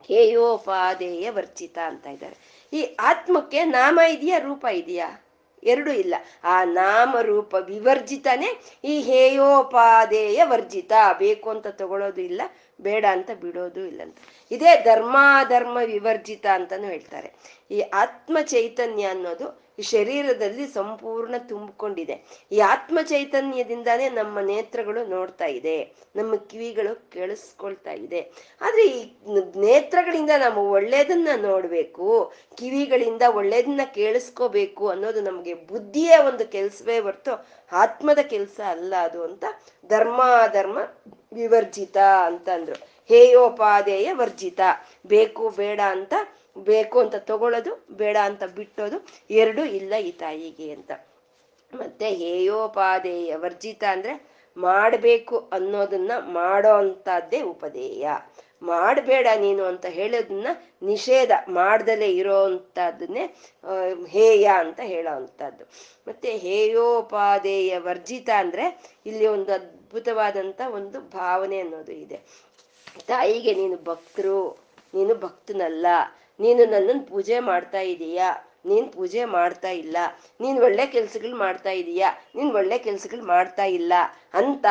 ಹೇಯೋಪಾದೇಯ ವರ್ಚಿತ ಅಂತ ಇದ್ದಾರೆ. ಈ ಆತ್ಮಕ್ಕೆ ನಾಮ ಇದೆಯಾ, ರೂಪ ಇದೆಯಾ? ಎರಡೂ ಇಲ್ಲ. ಆ ನಾಮರೂಪ ವಿವರ್ಜಿತನೇ ಈ ಹೇಯೋಪಾದೇಯ ವರ್ಜಿತ. ಬೇಕು ಅಂತ ತಗೊಳ್ಳೋದು ಇಲ್ಲ, ಬೇಡ ಅಂತ ಬಿಡೋದು ಇಲ್ಲ ಅಂತ. ಇದೇ ಧರ್ಮಾಧರ್ಮ ವಿವರ್ಜಿತ ಅಂತಾನು ಹೇಳ್ತಾರೆ. ಈ ಆತ್ಮ ಚೈತನ್ಯ ಅನ್ನೋದು ಈ ಶರೀರದಲ್ಲಿ ಸಂಪೂರ್ಣ ತುಂಬಿಕೊಂಡಿದೆ. ಈ ಆತ್ಮ ಚೈತನ್ಯದಿಂದಾನೇ ನಮ್ಮ ನೇತ್ರಗಳು ನೋಡ್ತಾ ಇದೆ. ನಮ್ಮ ಕಿವಿಗಳು ಕೇಳಿಸ್ಕೊಳ್ತಾ ಇದೆ. ಆದ್ರೆ ಈ ನೇತ್ರಗಳಿಂದ ನಾವು ಒಳ್ಳೇದನ್ನ ನೋಡ್ಬೇಕು, ಕಿವಿಗಳಿಂದ ಒಳ್ಳೇದನ್ನ ಕೇಳಿಸ್ಕೋಬೇಕು ಅನ್ನೋದು ನಮಗೆ ಬುದ್ಧಿಯ ಒಂದು ಕೆಲ್ಸವೇ ಹೊರ್ತು ಆತ್ಮದ ಕೆಲಸ ಅಲ್ಲ ಅದು ಅಂತ ಧರ್ಮ ಧರ್ಮ ವಿವರ್ಜಿತ ಅಂತಂದ್ರು. ಹೇಯೋಪಾದೇಯ ವರ್ಜಿತ. ಬೇಕು, ಬೇಡ ಅಂತ ಬೇಕು ಅಂತ ತಗೊಳ್ಳೋದು, ಬೇಡ ಅಂತ ಬಿಟ್ಟೋದು, ಎರಡೂ ಇಲ್ಲ ಈ ತಾಯಿಗೆ ಅಂತ. ಮತ್ತೆ ಹೇಯೋಪಾದೇಯ ವರ್ಜಿತ ಅಂದ್ರೆ ಮಾಡಬೇಕು ಅನ್ನೋದನ್ನ ಮಾಡೋ ಅಂತದ್ದೇ ಉಪದೇಯ. ಮಾಡಬೇಡ ನೀನು ಅಂತ ಹೇಳೋದನ್ನ ನಿಷೇಧ, ಮಾಡ್ದಲೇ ಇರೋ ಅಂಥದ್ದನ್ನೇ ಹೇಯ ಅಂತ ಹೇಳೋ ಅಂಥದ್ದು. ಮತ್ತೆ ಹೇಯೋಪಾದೇಯ ವರ್ಜಿತ ಅಂದ್ರೆ ಇಲ್ಲಿ ಒಂದು ಅದ್ಭುತವಾದಂಥ ಒಂದು ಭಾವನೆ ಅನ್ನೋದು ಇದೆ. ತಾಯಿಗೆ ನೀನು ಭಕ್ತರು, ನೀನು ಭಕ್ತನಲ್ಲ ನೀನು ನನ್ನನ್ನು ಪೂಜೆ ಮಾಡ್ತಾ ಇದೀಯಾ? ನೀನ್ ಪೂಜೆ ಮಾಡ್ತಾ ಇಲ್ಲ. ನೀನ್ ಒಳ್ಳೆ ಕೆಲ್ಸಗಳು ಮಾಡ್ತಾ ಇದೀಯಾ? ನೀನ್ ಒಳ್ಳೆ ಕೆಲ್ಸಗಳು ಮಾಡ್ತಾ ಇಲ್ಲ ಅಂತ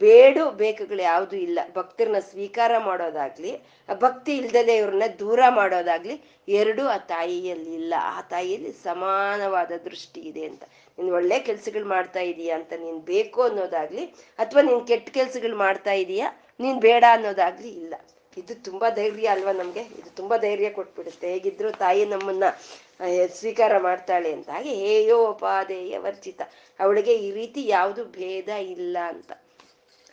ಬೇಡು ಬೇಕುಗಳು ಯಾವುದು ಇಲ್ಲ. ಭಕ್ತರನ್ನ ಸ್ವೀಕಾರ ಮಾಡೋದಾಗ್ಲಿ, ಭಕ್ತಿ ಇಲ್ದಲೆ ಇವ್ರನ್ನ ದೂರ ಮಾಡೋದಾಗ್ಲಿ ಎರಡೂ ಆ ತಾಯಿಯಲ್ಲಿ ಇಲ್ಲ. ಆ ತಾಯಿಯಲ್ಲಿ ಸಮಾನವಾದ ದೃಷ್ಟಿ ಇದೆ ಅಂತ. ನೀನ್ ಒಳ್ಳೆ ಕೆಲ್ಸಗಳು ಮಾಡ್ತಾ ಇದೀಯಾ ಅಂತ ನೀನ್ ಬೇಕು ಅನ್ನೋದಾಗ್ಲಿ, ಅಥವಾ ನೀನ್ ಕೆಟ್ಟ ಕೆಲ್ಸಗಳು ಮಾಡ್ತಾ ಇದೀಯಾ? ನೀನ್ ಬೇಡ ಅನ್ನೋದಾಗ್ಲಿ ಇಲ್ಲ. ಇದು ತುಂಬಾ ಧೈರ್ಯ ಅಲ್ವಾ ನಮ್ಗೆ? ಇದು ತುಂಬಾ ಧೈರ್ಯ ಕೊಟ್ಬಿಡುತ್ತೆ. ಹೇಗಿದ್ರು ತಾಯಿ ನಮ್ಮನ್ನ ಸ್ವೀಕಾರ ಮಾಡ್ತಾಳೆ ಅಂತ. ಹಾಗೆ ಹೇಯೋ ಉಪಾಧೇಯ ವರ್ಜಿತ. ಅವಳಿಗೆ ಈ ರೀತಿ ಯಾವುದು ಭೇದ ಇಲ್ಲ ಅಂತ.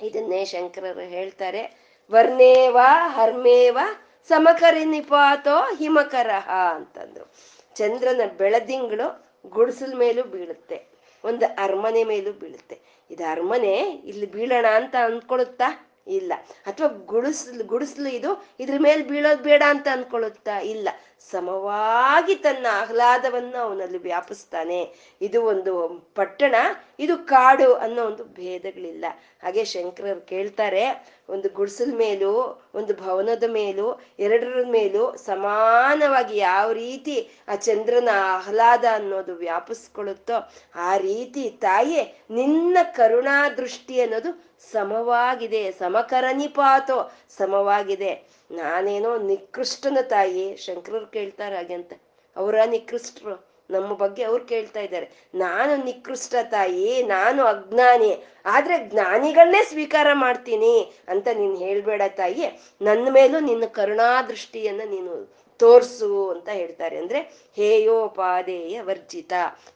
ಇದನ್ನೇ ಶಂಕರರು ಹೇಳ್ತಾರೆ. ವರ್ಣೇವ, ಹರ್ಮೇವ, ಸಮಕರಿ ನಿಪಾತೋ, ಹಿಮಕರಹ ಅಂತಂದ್ರು. ಚಂದ್ರನ ಬೆಳದಿಂಗಳು ಗುಡಿಸಲ್ ಮೇಲೂ ಬೀಳುತ್ತೆ. ಒಂದು ಅರಮನೆ ಮೇಲೂ ಬೀಳುತ್ತೆ. ಇದು ಅರಮನೆ, ಇಲ್ಲಿ ಬೀಳೋಣ ಅಂತ ಅಂದ್ಕೊಳುತ್ತಾ? ಇಲ್ಲ. ಅಥವಾ ಗುಡಿಸ್ಲು ಗುಡಿಸ್ಲು ಇದು, ಇದ್ರ ಮೇಲೆ ಬೀಳೋದು ಬೇಡ ಅಂತ ಅನ್ಕೊಳ್ಳುತ್ತಾ? ಇಲ್ಲ. ಸಮವಾಗಿ ತನ್ನ ಆಹ್ಲಾದವನ್ನ ಅವನಲ್ಲಿ ವ್ಯಾಪಿಸ್ತಾನೆ. ಇದು ಒಂದು ಪಟ್ಟಣ, ಇದು ಕಾಡು ಅನ್ನೋ ಒಂದು ಭೇದಗಳಿಲ್ಲ. ಹಾಗೆ ಶಂಕರರು ಕೇಳ್ತಾರೆ, ಒಂದು ಗುಡಿಸಲ್ ಮೇಲೂ, ಒಂದು ಭವನದ ಮೇಲೂ, ಎರಡರ ಮೇಲೂ ಸಮಾನವಾಗಿ ಯಾವ ರೀತಿ ಆ ಚಂದ್ರನ ಆಹ್ಲಾದ ಅನ್ನೋದು ವ್ಯಾಪಿಸ್ಕೊಳ್ಳುತ್ತೋ, ಆ ರೀತಿ ತಾಯೇ ನಿನ್ನ ಕರುಣಾ ದೃಷ್ಟಿ ಅನ್ನೋದು ಸಮವಾಗಿದೆ ಸಮಕರನಿಪಾತೋ ಸಮವಾಗಿದೆ. ನಾನೇನೋ ನಿಕೃಷ್ಟನ ತಾಯಿ, ಶಂಕರರು ಕೇಳ್ತಾರೆ ಹಾಗೆ ಅಂತ. ಅವರ ನಿಕೃಷ್ಟರು, ನಮ್ಮ ಬಗ್ಗೆ ಅವ್ರು ಕೇಳ್ತಾ ಇದ್ದಾರೆ. ನಾನು ನಿಕೃಷ್ಟ ತಾಯಿ, ನಾನು ಅಜ್ಞಾನಿ, ಆದ್ರೆ ಜ್ಞಾನಿಗಳನ್ನೇ ಸ್ವೀಕಾರ ಮಾಡ್ತೀನಿ ಅಂತ ನೀನ್ ಹೇಳ್ಬೇಡ ತಾಯಿ. ನನ್ನ ಮೇಲೂ ನಿನ್ನ ಕರುಣಾದೃಷ್ಟಿಯನ್ನ ನೀನು ತೋರ್ಸು ಅಂತ ಹೇಳ್ತಾರೆ. ಅಂದ್ರೆ ಹೇಯೋಪಾದೇಯ ವರ್ಜಿತ.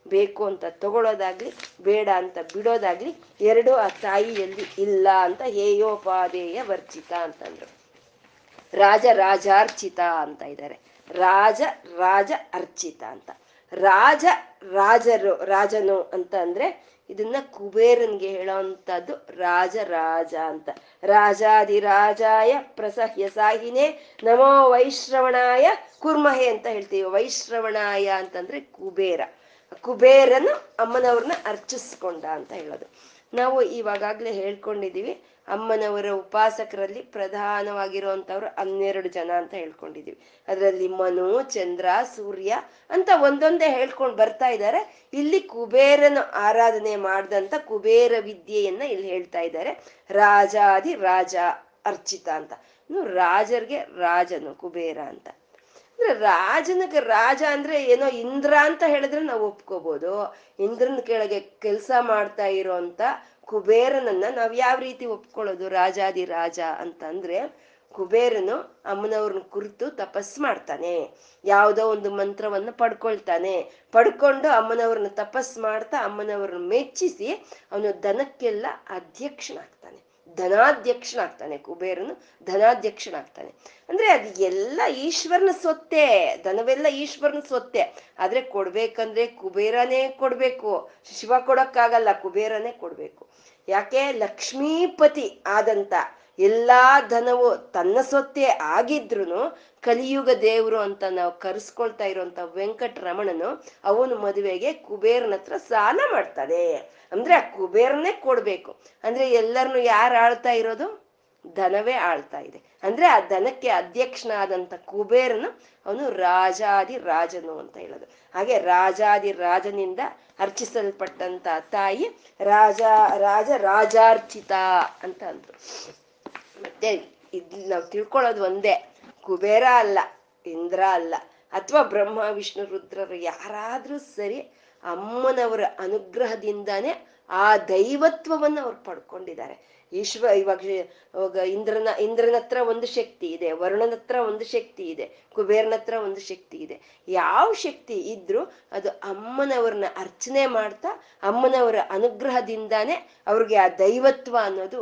ಬೇಕು ಅಂತ ತಗೊಳ್ಳೋದಾಗ್ಲಿ ಬೇಡ ಅಂತ ಬಿಡೋದಾಗ್ಲಿ, ಎರಡು ಆ ತಾಯಿಯಲ್ಲಿ ಇಲ್ಲ ಅಂತ ಹೇಯೋಪಾದೇಯ ವರ್ಜಿತ ಅಂತಂದ್ರು. ರಾಜ ರಾಜಾರ್ಚಿತ ಅಂತ ಇದ್ದಾರೆ. ರಾಜ ರಾಜ ಅರ್ಚಿತ ಅಂತ. ರಾಜ ರಾಜರು, ರಾಜನು ಅಂತ ಅಂದ್ರೆ ಇದನ್ನ ಕುಬೇರನ್ಗೆ ಹೇಳೋವಂಥದ್ದು ರಾಜ ರಾಜ ಅಂತ. ರಾಜಾದಿರಾಜಾಯ ಪ್ರಸಹ್ಯ ಸಾಹಿನೇ, ನಮೋ ವೈಶ್ರವಣಾಯ ಕುರ್ಮಹೆ ಅಂತ ಹೇಳ್ತೀವಿ. ವೈಶ್ರವಣಾಯ ಅಂತಂದ್ರೆ ಕುಬೇರ. ಕುಬೇರನು ಅಮ್ಮನವ್ರನ್ನ ಅರ್ಚಿಸ್ಕೊಂಡ ಅಂತ ಹೇಳೋದು. ನಾವು ಇವಾಗಾಗ್ಲೇ ಹೇಳ್ಕೊಂಡಿದೀವಿ ಅಮ್ಮನವರ ಉಪಾಸಕರಲ್ಲಿ ಪ್ರಧಾನವಾಗಿರುವಂತವ್ರು ಹನ್ನೆರಡು ಜನ ಅಂತ ಹೇಳ್ಕೊಂಡಿದೀವಿ ಅದರಲ್ಲಿ ಮನು, ಚಂದ್ರ, ಸೂರ್ಯ ಅಂತ ಒಂದೊಂದೇ ಹೇಳ್ಕೊಂಡು ಬರ್ತಾ ಇದ್ದಾರೆ. ಇಲ್ಲಿ ಕುಬೇರನ ಆರಾಧನೆ ಮಾಡ್ದಂತ ಕುಬೇರ ವಿದ್ಯೆಯನ್ನ ಇಲ್ಲಿ ಹೇಳ್ತಾ ಇದ್ದಾರೆ. ರಾಜಾದಿ ರಾಜ ಅರ್ಚಿತ ಅಂತ. ರಾಜರಿಗೆ ರಾಜನು, ಕುಬೇರ ಅಂತ. ಅಂದ್ರೆ ರಾಜನಿಗೆ ರಾಜ ಅಂದ್ರೆ ಏನೋ ಇಂದ್ರ ಅಂತ ಹೇಳಿದ್ರೆ ನಾವು ಒಪ್ಕೋಬಹುದು ಇಂದ್ರನ ಕೆಳಗೆ ಕೆಲಸ ಮಾಡ್ತಾ ಇರೋಂತ ಕುಬೇರನನ್ನ ನಾವ್ ಯಾವ ರೀತಿ ಒಪ್ಕೊಳ್ಳೋದು ರಾಜಾದಿ ರಾಜ ಅಂತಂದ್ರೆ ಕುಬೇರನು ಅಮ್ಮನವ್ರನ್ನ ಕುರಿತು ತಪಸ್ ಮಾಡ್ತಾನೆ. ಯಾವುದೋ ಒಂದು ಮಂತ್ರವನ್ನ ಪಡ್ಕೊಳ್ತಾನೆ. ಪಡ್ಕೊಂಡು ಅಮ್ಮನವ್ರನ್ನ ತಪಸ್ ಮಾಡ್ತಾ ಅಮ್ಮನವ್ರನ್ನ ಮೆಚ್ಚಿಸಿ ಅವನು ದನಕ್ಕೆಲ್ಲ ಅಧ್ಯಕ್ಷನಾಗ್ತಾನೆ. ಧನಾಧ್ಯಕ್ಷನಾಗ್ತಾನೆ ಕುಬೇರನು ಧನಾಧ್ಯಕ್ಷನಾಗ್ತಾನೆ. ಅಂದ್ರೆ ಅದು ಎಲ್ಲ ಈಶ್ವರನ ಸೊತ್ತೆ ಧನವೆಲ್ಲ ಈಶ್ವರನ ಸೊತ್ತೆ ಆದ್ರೆ ಕೊಡ್ಬೇಕಂದ್ರೆ ಕುಬೇರನೇ ಕೊಡ್ಬೇಕು. ಶಿವ ಕೊಡಕ್ಕಾಗಲ್ಲ, ಕುಬೇರನೇ ಕೊಡ್ಬೇಕು. ಯಾಕೆ? ಲಕ್ಷ್ಮೀಪತಿ ಆದಂತ ಎಲ್ಲಾ ಧನವು ತನ್ನ ಸೊತ್ತೆ ಆಗಿದ್ರು ಕಲಿಯುಗ ದೇವರು ಅಂತ ನಾವು ಕರೆಸ್ಕೊಳ್ತಾ ಇರುವಂತ ವೆಂಕಟರಮಣನು ಅವನು ಮದುವೆಗೆ ಕುಬೇರನ ಹತ್ರ ಸಾಲ ಮಾಡ್ತಾನೆ. ಅಂದ್ರೆ ಆ ಕುಬೇರನೇ ಕೊಡ್ಬೇಕು. ಅಂದ್ರೆ ಎಲ್ಲರನ್ನು ಯಾರು ಆಳ್ತಾ ಇರೋದು? ಧನವೇ ಆಳ್ತಾ ಇದೆ. ಅಂದ್ರೆ ಆ ಧನಕ್ಕೆ ಅಧ್ಯಕ್ಷನಾದಂತ ಕುಬೇರನು ಅವನು ರಾಜಾದಿ ರಾಜನು ಅಂತ ಹೇಳೋದು. ಹಾಗೆ ರಾಜಾದಿ ರಾಜನಿಂದ ಅರ್ಚಿಸಲ್ಪಟ್ಟಂತ ತಾಯಿ ರಾಜ ರಾಜ ರಾಜಾರ್ಚಿತ ಅಂತ ಅಂದ್ರು. ಮತ್ತೆ ಇದ್ ನಾವು ತಿಳ್ಕೊಳ್ಳೋದು ಒಂದೇ. ಕುಬೇರ ಅಲ್ಲ, ಇಂದ್ರ ಅಲ್ಲ, ಅಥವಾ ಬ್ರಹ್ಮ, ವಿಷ್ಣು, ರುದ್ರರು ಯಾರಾದ್ರೂ ಸರಿ ಅಮ್ಮನವರ ಅನುಗ್ರಹದಿಂದಾನೇ ಆ ದೈವತ್ವವನ್ನು ಅವ್ರು ಪಡ್ಕೊಂಡಿದ್ದಾರೆ. ಈಶ್ವ, ಇವಾಗ ಇವಾಗ ಇಂದ್ರನ ಇಂದ್ರನ ಹತ್ರ ಒಂದು ಶಕ್ತಿ ಇದೆ, ವರುಣನ ಹತ್ರ ಒಂದು ಶಕ್ತಿ ಇದೆ, ಕುಬೇರನ ಹತ್ರ ಒಂದು ಶಕ್ತಿ ಇದೆ. ಯಾವ ಶಕ್ತಿ ಇದ್ರೂ ಅದು ಅಮ್ಮನವ್ರನ್ನ ಅರ್ಚನೆ ಮಾಡ್ತಾ, ಅಮ್ಮನವರ ಅನುಗ್ರಹದಿಂದಾನೇ ಅವ್ರಿಗೆ ಆ ದೈವತ್ವ ಅನ್ನೋದು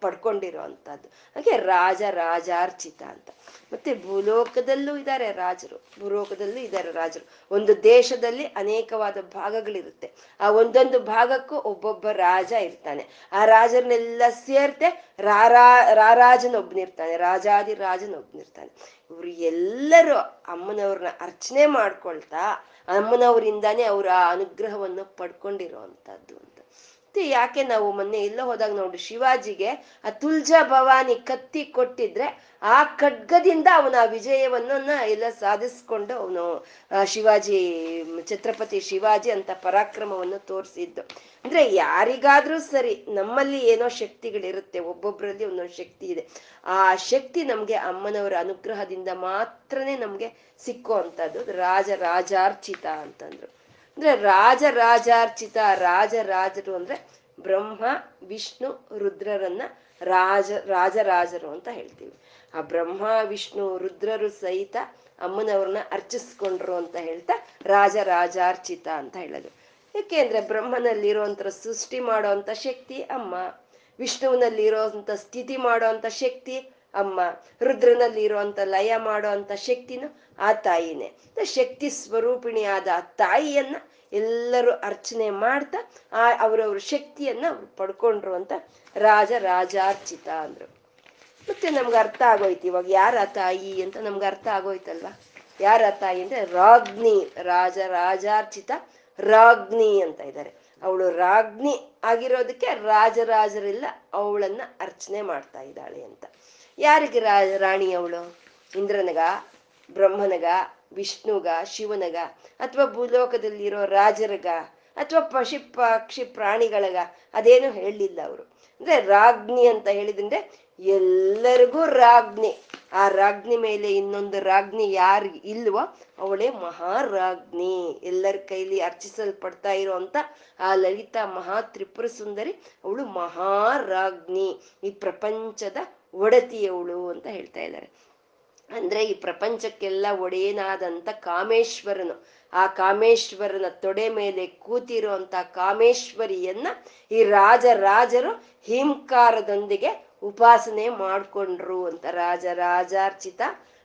ಪಡ್ಕೊಂಡಿರೋ ಅಂಥದ್ದು ಹಾಗೆ ರಾಜ, ರಾಜಾರ್ಚಿತ ಅಂತ. ಮತ್ತೆ ಭೂಲೋಕದಲ್ಲೂ ಇದ್ದಾರೆ ರಾಜರು. ಭೂಲೋಕದಲ್ಲೂ ಇದ್ದಾರೆ ರಾಜರು. ಒಂದು ದೇಶದಲ್ಲಿ ಅನೇಕವಾದ ಭಾಗಗಳಿರುತ್ತೆ. ಆ ಒಂದೊಂದು ಭಾಗಕ್ಕೂ ಒಬ್ಬೊಬ್ಬ ರಾಜ ಇರ್ತಾನೆ. ಆ ರಾಜರನ್ನೆಲ್ಲ ಸೇರ್ತೆ ರಾರಾ ರಾರಾಜನೊಬ್ನಿರ್ತಾನೆ ರಾಜಾದಿ ರಾಜನೊಬ್ನಿರ್ತಾನೆ ಇವ್ರು ಎಲ್ಲರೂ ಅಮ್ಮನವ್ರನ್ನ ಅರ್ಚನೆ ಮಾಡ್ಕೊಳ್ತಾ ಅಮ್ಮನವರಿಂದಾನೇ ಅವರ ಆ ಅನುಗ್ರಹವನ್ನು ಪಡ್ಕೊಂಡಿರೋ ಮತ್ತೆ ಯಾಕೆ ನಾವು ಮೊನ್ನೆ ಎಲ್ಲ ಹೋದಾಗ ನೋಡಿ, ಶಿವಾಜಿಗೆ ಆ ತುಲ್ಜಾ ಭವಾನಿ ಕತ್ತಿ ಕೊಟ್ಟಿದ್ರೆ ಆ ಖಡ್ಗದಿಂದ ಅವನ ಆ ವಿಜಯವನ್ನ ಎಲ್ಲ ಸಾಧಿಸ್ಕೊಂಡು ಅವನು ಶಿವಾಜಿ, ಛತ್ರಪತಿ ಶಿವಾಜಿ ಅಂತ ಪರಾಕ್ರಮವನ್ನು ತೋರಿಸಿದ್ದು. ಅಂದ್ರೆ ಯಾರಿಗಾದ್ರೂ ಸರಿ ನಮ್ಮಲ್ಲಿ ಏನೋ ಶಕ್ತಿಗಳಿರುತ್ತೆ ಒಬ್ಬೊಬ್ಬರಲ್ಲಿ ಒಂದೊಂದು ಶಕ್ತಿ ಇದೆ. ಆ ಶಕ್ತಿ ನಮ್ಗೆ ಅಮ್ಮನವರ ಅನುಗ್ರಹದಿಂದ ಮಾತ್ರನೇ ನಮ್ಗೆ ಸಿಕ್ಕೋ ಅಂತದ್ದು ರಾಜ ರಾಜಾರ್ಚಿತ ಅಂತಂದ್ರು. ಅಂದ್ರೆ ರಾಜ ರಾಜಾರ್ಚಿತ ರಾಜ ರಾಜರು ಅಂದ್ರೆ ಬ್ರಹ್ಮ, ವಿಷ್ಣು, ರುದ್ರರನ್ನ ರಾಜ, ರಾಜರಾಜರು ಅಂತ ಹೇಳ್ತೀವಿ. ಆ ಬ್ರಹ್ಮ, ವಿಷ್ಣು, ರುದ್ರರು ಸಹಿತ ಅಮ್ಮನವ್ರನ್ನ ಅರ್ಚಿಸ್ಕೊಂಡ್ರು ಅಂತ ಹೇಳ್ತಾ ರಾಜ ರಾಜಾರ್ಚಿತ ಅಂತ ಹೇಳೋದು. ಯಾಕೆಂದ್ರೆ ಬ್ರಹ್ಮನಲ್ಲಿರುವಂತ ಸೃಷ್ಟಿ ಮಾಡೋವಂಥ ಶಕ್ತಿ ಅಮ್ಮ ವಿಷ್ಣುವಿನಲ್ಲಿ ಇರೋಂಥ ಸ್ಥಿತಿ ಮಾಡೋವಂಥ ಶಕ್ತಿ ಅಮ್ಮ ರುದ್ರನಲ್ಲಿ ಇರುವಂತ ಲಯ ಮಾಡೋ ಅಂತ ಶಕ್ತಿನೂ ಆ ತಾಯಿನೇ. ಶಕ್ತಿ ಸ್ವರೂಪಿಣಿಯಾದ ಆ ತಾಯಿಯನ್ನ ಎಲ್ಲರೂ ಅರ್ಚನೆ ಮಾಡ್ತಾ, ಆ ಅವರವ್ರ ಶಕ್ತಿಯನ್ನ ಅವ್ರು ಪಡ್ಕೊಂಡ್ರು ಅಂತ ರಾಜ ರಾಜಾರ್ಚಿತ ಅಂದ್ರು. ಮತ್ತೆ ನಮ್ಗೆ ಅರ್ಥ ಆಗೋಯ್ತು, ಇವಾಗ ಯಾರ ತಾಯಿ ಅಂತ ನಮ್ಗೆ ಅರ್ಥ ಆಗೋಯ್ತಲ್ವಾ? ಯಾರ ತಾಯಿ ಅಂದ್ರೆ ರಾಗ್ನಿ, ರಾಜ ರಾಜಾರ್ಚಿತ ರಾಗ್ನಿ ಅಂತ ಇದ್ದಾರೆ ಅವಳು ರಾಗ್ನಿ ಆಗಿರೋದಕ್ಕೆ ರಾಜರಾಜರೆಲ್ಲ ಅವಳನ್ನ ಅರ್ಚನೆ ಮಾಡ್ತಾ ಇದ್ದಾಳೆ ಅಂತ. ಯಾರಿಗೆ ರಾಣಿ ಅವಳು? ಇಂದ್ರನಗ, ಬ್ರಹ್ಮನಗ ವಿಷ್ಣುಗ, ಶಿವನಗ, ಅಥವಾ ಭೂಲೋಕದಲ್ಲಿರೋ ರಾಜರಗ, ಅಥವಾ ಪಶು ಪಕ್ಷಿ ಪ್ರಾಣಿಗಳಗ ಅದೇನು ಹೇಳಲಿಲ್ಲ ಅವರು. ಅಂದ್ರೆ ರಾಜ್ಞಿ ಅಂತ ಹೇಳಿದ್ರೆ ಎಲ್ಲರಿಗೂ ರಾಜ್ಞಿ. ಆ ರಾಜ್ಞಿ ಮೇಲೆ ಇನ್ನೊಂದು ರಾಜ್ಞಿ ಯಾರು ಇಲ್ವೋ ಅವಳೇ ಮಹಾರಾಜ್ಞಿ. ಎಲ್ಲರ ಕೈಲಿ ಅರ್ಚಿಸಲ್ಪಡ್ತಾ ಇರುವಂತ ಆ ಲಲಿತಾ ಮಹಾ ತ್ರಿಪುರ ಸುಂದರಿ ಅವಳು ಮಹಾರಾಜ್ಞಿ. ಈ ಪ್ರಪಂಚದ ಒಡತಿಯವಳು ಅಂತ ಹೇಳ್ತಾ ಇದ್ದಾರೆ. ಅಂದ್ರೆ ಈ ಪ್ರಪಂಚಕ್ಕೆಲ್ಲ ಒಡೆಯನಾದಂತ ಕಾಮೇಶ್ವರನು. ಆ ಕಾಮೇಶ್ವರನ ತೊಡೆ ಮೇಲೆ ಕೂತಿರುವಂತ ಕಾಮೇಶ್ವರಿಯನ್ನ ಈ ರಾಜ ರಾಜರು ಹಿಂಕಾರದೊಂದಿಗೆ ಉಪಾಸನೆ ಮಾಡ್ಕೊಂಡ್ರು ಅಂತ ರಾಜ ರಾಜಾರ್ಚಿತ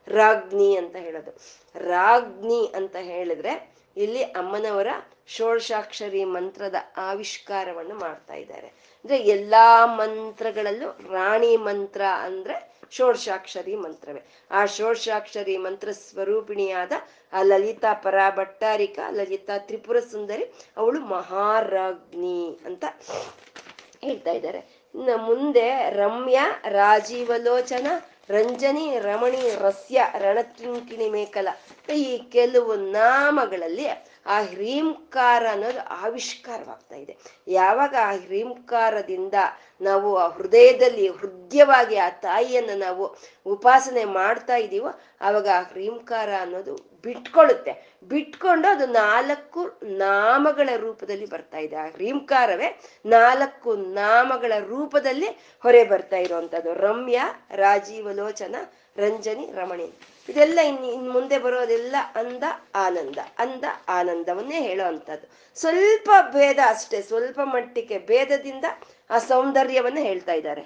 ರಾಗ್ನಿ ಅಂತ ಹೇಳೋದು. ರಾಗ್ನಿ ಅಂತ ಹೇಳಿದ್ರೆ ಇಲ್ಲಿ ಅಮ್ಮನವರ ಷೋಡಶಾಕ್ಷರಿ ಮಂತ್ರದ ಆವಿಷ್ಕಾರವನ್ನು ಮಾಡ್ತಾ ಇದ್ದಾರೆ. ಅಂದ್ರೆ ಎಲ್ಲಾ ಮಂತ್ರಗಳಲ್ಲೂ ರಾಣಿ ಮಂತ್ರ ಅಂದ್ರೆ ಷೋಡಶಾಕ್ಷರಿ ಮಂತ್ರವೇ. ಆ ಷೋಡಶಾಕ್ಷರಿ ಮಂತ್ರ ಸ್ವರೂಪಿಣಿಯಾದ ಆ ಲಲಿತಾ ಪರ ಭಟ್ಟಾರಿಕ ಲಲಿತಾ ತ್ರಿಪುರ ಸುಂದರಿ, ಅವಳು ಮಹಾರಾಜ್ಞಿ ಅಂತ ಹೇಳ್ತಾ ಇದ್ದಾರೆ. ಇನ್ನು ಮುಂದೆ ರಮ್ಯ, ರಾಜೀವಲೋಚನ, ರಂಜನಿ, ರಮಣಿ, ರಸ್ಯ, ರಣಕಿಂಕಿಣಿ ಮೇಕಲ ಈ ಕೆಲವು ನಾಮಗಳಲ್ಲಿ ಆ ಹ್ರೀಂಕಾರ ಅನ್ನೋದು ಆವಿಷ್ಕಾರವಾಗ್ತಾ ಇದೆ. ಯಾವಾಗ ಆ ಹ್ರೀಂಕಾರದಿಂದ ನಾವು ಆ ಹೃದಯದಲ್ಲಿ ಹೃದಯವಾಗಿ ಆ ತಾಯಿಯನ್ನ ನಾವು ಉಪಾಸನೆ ಮಾಡ್ತಾ ಇದ್ದೀವೋ, ಆವಾಗ ಆ ಹ್ರೀಂಕಾರ ಅನ್ನೋದು ಬಿಟ್ಕೊಳ್ಳುತ್ತೆ. ಬಿಟ್ಕೊಂಡು ಅದು ನಾಲ್ಕು ನಾಮಗಳ ರೂಪದಲ್ಲಿ ಬರ್ತಾ ಇದೆ. ಆ ಹ್ರೀಂಕಾರವೇ ನಾಲ್ಕು ನಾಮಗಳ ರೂಪದಲ್ಲಿ ಹೊರೆ ಬರ್ತಾ ಇರುವಂತದ್ದು ರಮ್ಯ ರಾಜೀವಲೋಚನ ರಂಜನಿ, ರಮಣಿ. ಇದೆಲ್ಲ ಇನ್ ಇನ್ ಮುಂದೆ ಬರೋದೆಲ್ಲ ಅಂದ ಆನಂದ. ಅಂದ ಆನಂದವನ್ನೇ ಹೇಳೋ ಸ್ವಲ್ಪ ಭೇದ ಅಷ್ಟೇ. ಸ್ವಲ್ಪ ಮಟ್ಟಿಗೆ ಭೇದದಿಂದ ಆ ಸೌಂದರ್ಯವನ್ನ ಹೇಳ್ತಾ ಇದ್ದಾರೆ.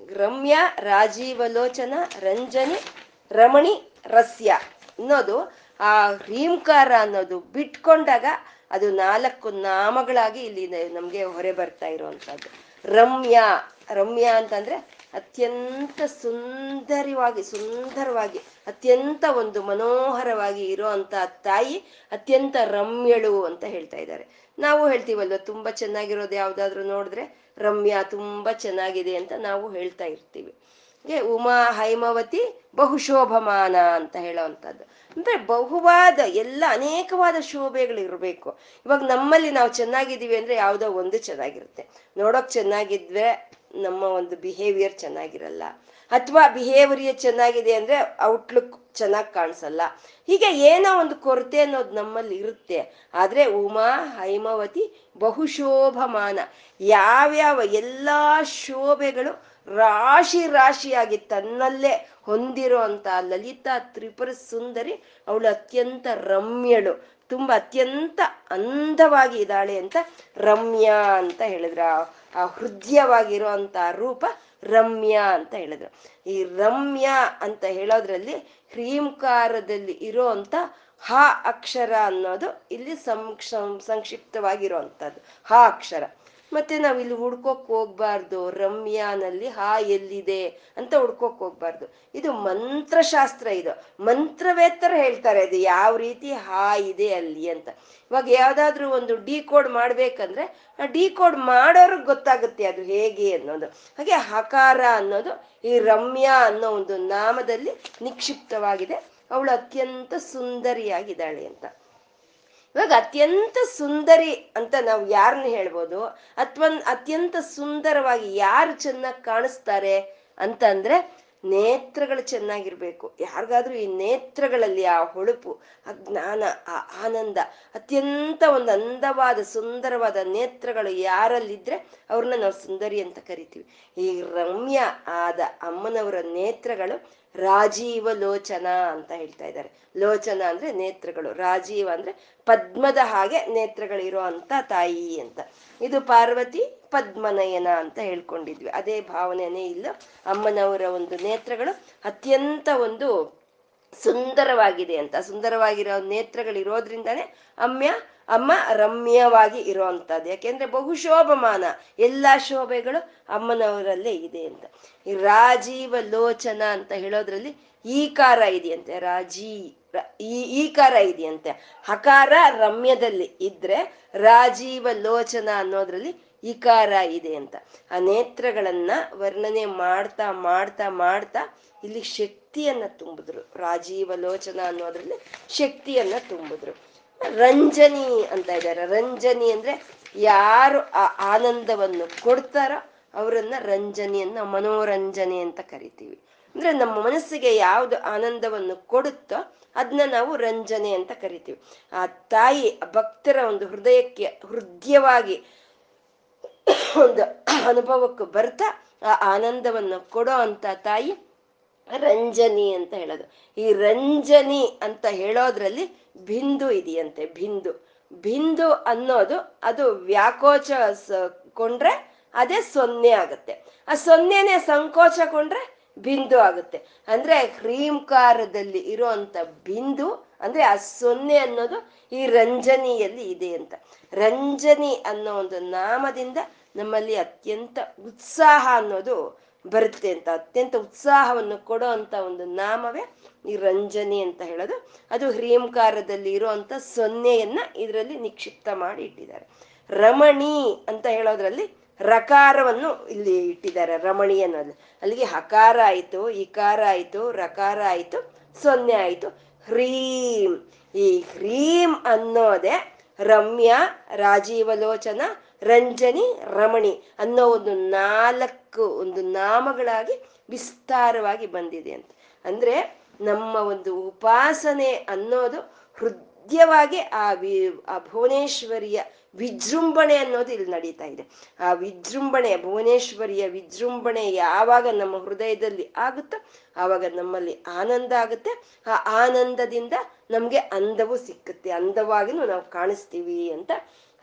ರಮ್ಯ, ರಾಜೀವಲೋಚನ, ರಂಜನಿ, ರಮಣಿ, ರಸ್ಯ ಅನ್ನೋದು ಆ ಹ್ರೀಂಕಾರ ಅನ್ನೋದು ಬಿಟ್ಕೊಂಡಾಗ ಅದು ನಾಲ್ಕು ನಾಮಗಳಾಗಿ ಇಲ್ಲಿ ನಮ್ಗೆ ಹೊರೆ ಬರ್ತಾ ಇರುವಂತದ್ದು ರಮ್ಯ ರಮ್ಯ ಅಂತಂದ್ರೆ ಅತ್ಯಂತ ಸುಂದರವಾಗಿ ಸುಂದರವಾಗಿ, ಅತ್ಯಂತ ಒಂದು ಮನೋಹರವಾಗಿ ಇರುವಂತ ತಾಯಿ ಅತ್ಯಂತ ರಮ್ಯಳು ಅಂತ ಹೇಳ್ತಾ ಇದ್ದಾರೆ. ನಾವು ಹೇಳ್ತೀವಲ್ವ, ತುಂಬಾ ಚೆನ್ನಾಗಿರೋದು ಯಾವ್ದಾದ್ರು ನೋಡಿದ್ರೆ ರಮ್ಯ ತುಂಬಾ ಚೆನ್ನಾಗಿದೆ ಅಂತ ನಾವು ಹೇಳ್ತಾ ಇರ್ತೀವಿ. ಉಮಾ ಹೈಮವತಿ ಬಹುಶೋಭಮಾನ ಅಂತ ಹೇಳೋವಂಥದ್ದು. ಅಂದ್ರೆ ಬಹುವಾದ, ಎಲ್ಲ ಅನೇಕವಾದ ಶೋಭೆಗಳು ಇರಬೇಕು ಇವಾಗ ನಮ್ಮಲ್ಲಿ ನಾವು ಚೆನ್ನಾಗಿದ್ದೀವಿ ಅಂದ್ರೆ ಯಾವುದೋ ಒಂದು ಚೆನ್ನಾಗಿರುತ್ತೆ. ನೋಡೋಕ್ ಚೆನ್ನಾಗಿದ್ವೆ ನಮ್ಮ ಒಂದು ಬಿಹೇವಿಯರ್ ಚೆನ್ನಾಗಿರಲ್ಲ. ಅಥವಾ ಬಿಹೇವಿಯರ್ ಚೆನ್ನಾಗಿದೆ ಅಂದ್ರೆ ಔಟ್ಲುಕ್ ಚೆನ್ನಾಗಿ ಕಾಣಿಸಲ್ಲ. ಹೀಗೆ ಏನೋ ಒಂದು ಕೊರತೆ ಅನ್ನೋದು ನಮ್ಮಲ್ಲಿ ಇರುತ್ತೆ. ಆದ್ರೆ ಉಮಾ ಹೈಮವತಿ ಬಹುಶೋಭಮಾನ. ಯಾವ್ಯಾವ ಎಲ್ಲಾ ಶೋಭೆಗಳು ರಾಶಿ ರಾಶಿಯಾಗಿ ತನ್ನಲ್ಲೇ ಹೊಂದಿರೋ ಅಂತ ಲಲಿತಾ ತ್ರಿಪುರ ಸುಂದರಿ ಅವಳು ಅತ್ಯಂತ ರಮ್ಯಳು. ತುಂಬಾ ಅತ್ಯಂತ ಅಂದವಾಗಿ ಇದ್ದಾಳೆ ಅಂತ ರಮ್ಯಾ ಅಂತ ಹೇಳಿದ್ರ. ಆ ಹೃದಯವಾಗಿರೋ ರೂಪ ರಮ್ಯ ಅಂತ ಹೇಳಿದ್ರು. ಈ ರಮ್ಯ ಅಂತ ಹೇಳೋದ್ರಲ್ಲಿ ಹ್ರೀಂಕಾರದಲ್ಲಿ ಇರೋ ಅಂತ ಹ ಅಕ್ಷರ ಅನ್ನೋದು ಇಲ್ಲಿ ಸಂಕ್ಷ ಸಂಕ್ಷಿಪ್ತವಾಗಿರುವಂಥದ್ದು ಹ ಅಕ್ಷರ. ಮತ್ತೆ ನಾವು ಇಲ್ಲಿ ಹುಡ್ಕೋಕ್ ಹೋಗ್ಬಾರ್ದು. ರಮ್ಯಾನಲ್ಲಿ ಹಾ ಎಲ್ಲಿದೆ ಅಂತ ಹುಡ್ಕೋಕ್ ಹೋಗ್ಬಾರ್ದು. ಇದು ಮಂತ್ರಶಾಸ್ತ್ರ ಇದು. ಮಂತ್ರವೇತರ ಹೇಳ್ತಾರೆ ಅದು ಯಾವ ರೀತಿ ಹಾ ಇದೆ ಅಲ್ಲಿ ಅಂತ. ಇವಾಗ ಯಾವ್ದಾದ್ರು ಒಂದು ಡಿ ಕೋಡ್ ಮಾಡ್ಬೇಕಂದ್ರೆ ಆ ಡಿ ಕೋಡ್ ಮಾಡೋರ್ಗ್ ಗೊತ್ತಾಗುತ್ತೆ ಅದು ಹೇಗೆ ಅನ್ನೋದು. ಹಾಗೆ ಹಕಾರ ಅನ್ನೋದು ಈ ರಮ್ಯಾ ಅನ್ನೋ ಒಂದು ನಾಮದಲ್ಲಿ ನಿಕ್ಷಿಪ್ತವಾಗಿದೆ. ಅವಳು ಅತ್ಯಂತ ಸುಂದರಿಯಾಗಿದ್ದಾಳೆ ಅಂತ. ಇವಾಗ ಅತ್ಯಂತ ಸುಂದರಿ ಅಂತ ನಾವು ಯಾರನ್ನ ಹೇಳ್ಬೋದು? ಅಥವಾ ಅತ್ಯಂತ ಸುಂದರವಾಗಿ ಯಾರು ಚೆನ್ನಾಗಿ ಕಾಣಿಸ್ತಾರೆ ಅಂತಂದ್ರೆ ನೇತ್ರಗಳು ಚೆನ್ನಾಗಿರ್ಬೇಕು. ಯಾರಿಗಾದ್ರೂ ಈ ನೇತ್ರಗಳಲ್ಲಿ ಆ ಹೊಳಪು, ಆ ಜ್ಞಾನ, ಆ ಆನಂದ, ಅತ್ಯಂತ ಒಂದು ಅಂದವಾದ, ಸುಂದರವಾದ ನೇತ್ರಗಳು ಯಾರಲ್ಲಿದ್ರೆ ಅವ್ರನ್ನ ನಾವು ಸುಂದರಿ ಅಂತ ಕರಿತೀವಿ. ಈ ರಮ್ಯ ಆದ ಅಮ್ಮನವರ ನೇತ್ರಗಳು ರಾಜೀವ ಲೋಚನ ಅಂತ ಹೇಳ್ತಾ ಇದ್ದಾರೆ. ಲೋಚನ ಅಂದ್ರೆ ನೇತ್ರಗಳು. ರಾಜೀವ ಅಂದ್ರೆ ಪದ್ಮದ ಹಾಗೆ ನೇತ್ರಗಳಿರೋ ಅಂತ ತಾಯಿ ಅಂತ. ಇದು ಪಾರ್ವತಿ ಪದ್ಮನಯನ ಅಂತ ಹೇಳ್ಕೊಂಡಿದ್ವಿ. ಅದೇ ಭಾವನೆನೇ ಇಲ್ಲ. ಅಮ್ಮನವರ ಒಂದು ನೇತ್ರಗಳು ಅತ್ಯಂತ ಒಂದು ಸುಂದರವಾಗಿದೆ ಅಂತ. ಸುಂದರವಾಗಿರೋ ನೇತ್ರಗಳಿರೋದ್ರಿಂದಾನೇ ಅಮ್ಯ ಅಮ್ಮ ರಮ್ಯವಾಗಿ ಇರುವಂತದ್ದು ಯಾಕೆಂದ್ರೆ ಬಹುಶೋಭಮಾನ, ಎಲ್ಲಾ ಶೋಭೆಗಳು ಅಮ್ಮನವರಲ್ಲೇ ಇದೆ ಅಂತ. ಈ ರಾಜೀವ ಲೋಚನ ಅಂತ ಹೇಳೋದ್ರಲ್ಲಿ ಈಕಾರ ಇದೆಯಂತೆ, ರಾಜೀ ಈ, ಈಕಾರ ಇದೆಯಂತೆ. ಹಕಾರ ರಮ್ಯದಲ್ಲಿ ಇದ್ರೆ ರಾಜೀವ ಲೋಚನ ಅನ್ನೋದ್ರಲ್ಲಿ ಇಕಾರ ಇದೆ ಅಂತ. ಆ ನೇತ್ರಗಳನ್ನ ವರ್ಣನೆ ಮಾಡ್ತಾ ಮಾಡ್ತಾ ಮಾಡ್ತಾ ಇಲ್ಲಿ ಶಕ್ತಿಯನ್ನ ತುಂಬಿದ್ರು. ರಾಜೀವ ಲೋಚನ ಅನ್ನೋದ್ರಲ್ಲಿ ಶಕ್ತಿಯನ್ನ ತುಂಬಿದ್ರು. ರಂಜನಿ ಅಂತ ಇದ್ದಾರೆ. ರಂಜನಿ ಅಂದ್ರೆ ಯಾರು ಆ ಆನಂದವನ್ನು ಕೊಡ್ತಾರೋ ಅವರನ್ನ ರಂಜನಿಯನ್ನ ಮನೋರಂಜನೆ ಅಂತ ಕರಿತೀವಿ. ಅಂದ್ರೆ ನಮ್ಮ ಮನಸ್ಸಿಗೆ ಯಾವ್ದು ಆನಂದವನ್ನು ಕೊಡುತ್ತೋ ಅದನ್ನ ನಾವು ರಂಜನೆ ಅಂತ ಕರಿತೀವಿ. ಆ ತಾಯಿ ಭಕ್ತರ ಒಂದು ಹೃದಯಕ್ಕೆ ಹೃದಯವಾಗಿ ಒಂದು ಅನುಭವಕ್ಕೆ ಬರ್ತಾ ಆ ಆನಂದವನ್ನು ಕೊಡೋ ಅಂತ ತಾಯಿ ರಂಜನಿ ಅಂತ ಹೇಳೋದು. ಈ ರಂಜನಿ ಅಂತ ಹೇಳೋದ್ರಲ್ಲಿ ಬಿಂದು ಇದೆಯಂತೆ ಬಿಂದು ಬಿಂದು ಅನ್ನೋದು ಅದು ವ್ಯಾಕೋಚ ಕೊಂಡ್ರೆ ಅದೇ ಸೊನ್ನೆ ಆಗುತ್ತೆ. ಆ ಸೊನ್ನೆನೆ ಸಂಕೋಚಕೊಂಡ್ರೆ ಬಿಂದು ಆಗುತ್ತೆ. ಅಂದ್ರೆ ಹ್ರೀಂಕಾರದಲ್ಲಿ ಇರುವಂತ ಬಿಂದು ಅಂದ್ರೆ ಆ ಸೊನ್ನೆ ಅನ್ನೋದು ಈ ರಂಜನಿಯಲ್ಲಿ ಇದೆ ಅಂತ. ರಂಜನಿ ಅನ್ನೋ ಒಂದು ನಾಮದಿಂದ ನಮ್ಮಲ್ಲಿ ಅತ್ಯಂತ ಉತ್ಸಾಹ ಅನ್ನೋದು ಬರುತ್ತೆ ಅಂತ, ಅತ್ಯಂತ ಉತ್ಸಾಹವನ್ನು ಕೊಡೋ ಅಂತ ಒಂದು ನಾಮವೇ ಈ ರಂಜನಿ ಅಂತ ಹೇಳೋದು. ಅದು ಹ್ರೀಂಕಾರದಲ್ಲಿ ಇರುವಂತ ಸೊನ್ನೆಯನ್ನ ಇದರಲ್ಲಿ ನಿಕ್ಷಿಪ್ತ ಮಾಡಿ ಇಟ್ಟಿದ್ದಾರೆ. ರಮಣಿ ಅಂತ ಹೇಳೋದ್ರಲ್ಲಿ ರಕಾರವನ್ನು ಇಲ್ಲಿ ಇಟ್ಟಿದ್ದಾರೆ, ರಮಣಿ ಅನ್ನೋದು ಅಲ್ಲಿಗೆ ಹಕಾರ ಆಯಿತು, ಇಕಾರ ಆಯಿತು, ರಕಾರ ಆಯಿತು, ಸೊನ್ನೆ ಆಯಿತು. ಹ್ರೀಂ, ಈ ಹ್ರೀಂ ಅನ್ನೋದೇ ರಮ್ಯ, ರಾಜೀವಲೋಚನ, ರಂಜನಿ, ರಮಣಿ ಅನ್ನೋ ಒಂದು ನಾಲ್ಕು ಒಂದು ನಾಮಗಳಾಗಿ ವಿಸ್ತಾರವಾಗಿ ಬಂದಿದೆ ಅಂತ. ಅಂದ್ರೆ ನಮ್ಮ ಒಂದು ಉಪಾಸನೆ ಅನ್ನೋದು ಹೃದಯವಾಗಿ ಆ ವಿ, ಆ ಭುವನೇಶ್ವರಿಯ ವಿಜೃಂಭಣೆ ಅನ್ನೋದು ಇಲ್ಲಿ ನಡೀತಾ ಇದೆ. ಆ ವಿಜೃಂಭಣೆ, ಭುವನೇಶ್ವರಿಯ ವಿಜೃಂಭಣೆ ಯಾವಾಗ ನಮ್ಮ ಹೃದಯದಲ್ಲಿ ಆಗುತ್ತೋ ಆವಾಗ ನಮ್ಮಲ್ಲಿ ಆನಂದ ಆಗುತ್ತೆ. ಆ ಆನಂದದಿಂದ ನಮ್ಗೆ ಅಂದವು ಸಿಕ್ಕುತ್ತೆ. ಅಂದವಾಗಿನೂ ನಾವು ಕಾಣಿಸ್ತೀವಿ ಅಂತ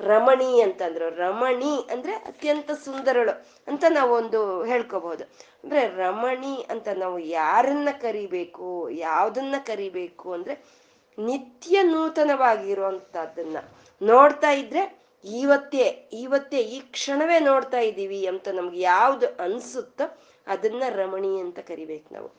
ರಮಣಿ ಅಂತಂದ್ರು. ರಮಣಿ ಅಂದ್ರೆ ಅತ್ಯಂತ ಸುಂದರಳು ಅಂತ ನಾವೊಂದು ಹೇಳ್ಕೋಬಹುದು ಅಂದ್ರೆ ರಮಣಿ ಅಂತ ನಾವು ಯಾರನ್ನ ಕರಿಬೇಕು, ಯಾವ್ದನ್ನ ಕರಿಬೇಕು ಅಂದ್ರೆ ನಿತ್ಯ ನೂತನವಾಗಿರುವಂತಹದ್ದನ್ನ ನೋಡ್ತಾ ಇದ್ರೆ ಇವತ್ತೇ ಇವತ್ತೇ ಈ ಕ್ಷಣವೇ ನೋಡ್ತಾ ಇದ್ದೀವಿ ಅಂತ ನಮ್ಗೆ ಯಾವ್ದು ಅನ್ಸುತ್ತೋ ಅದನ್ನ ರಮಣಿ ಅಂತ ಕರಿಬೇಕು ನಾವು.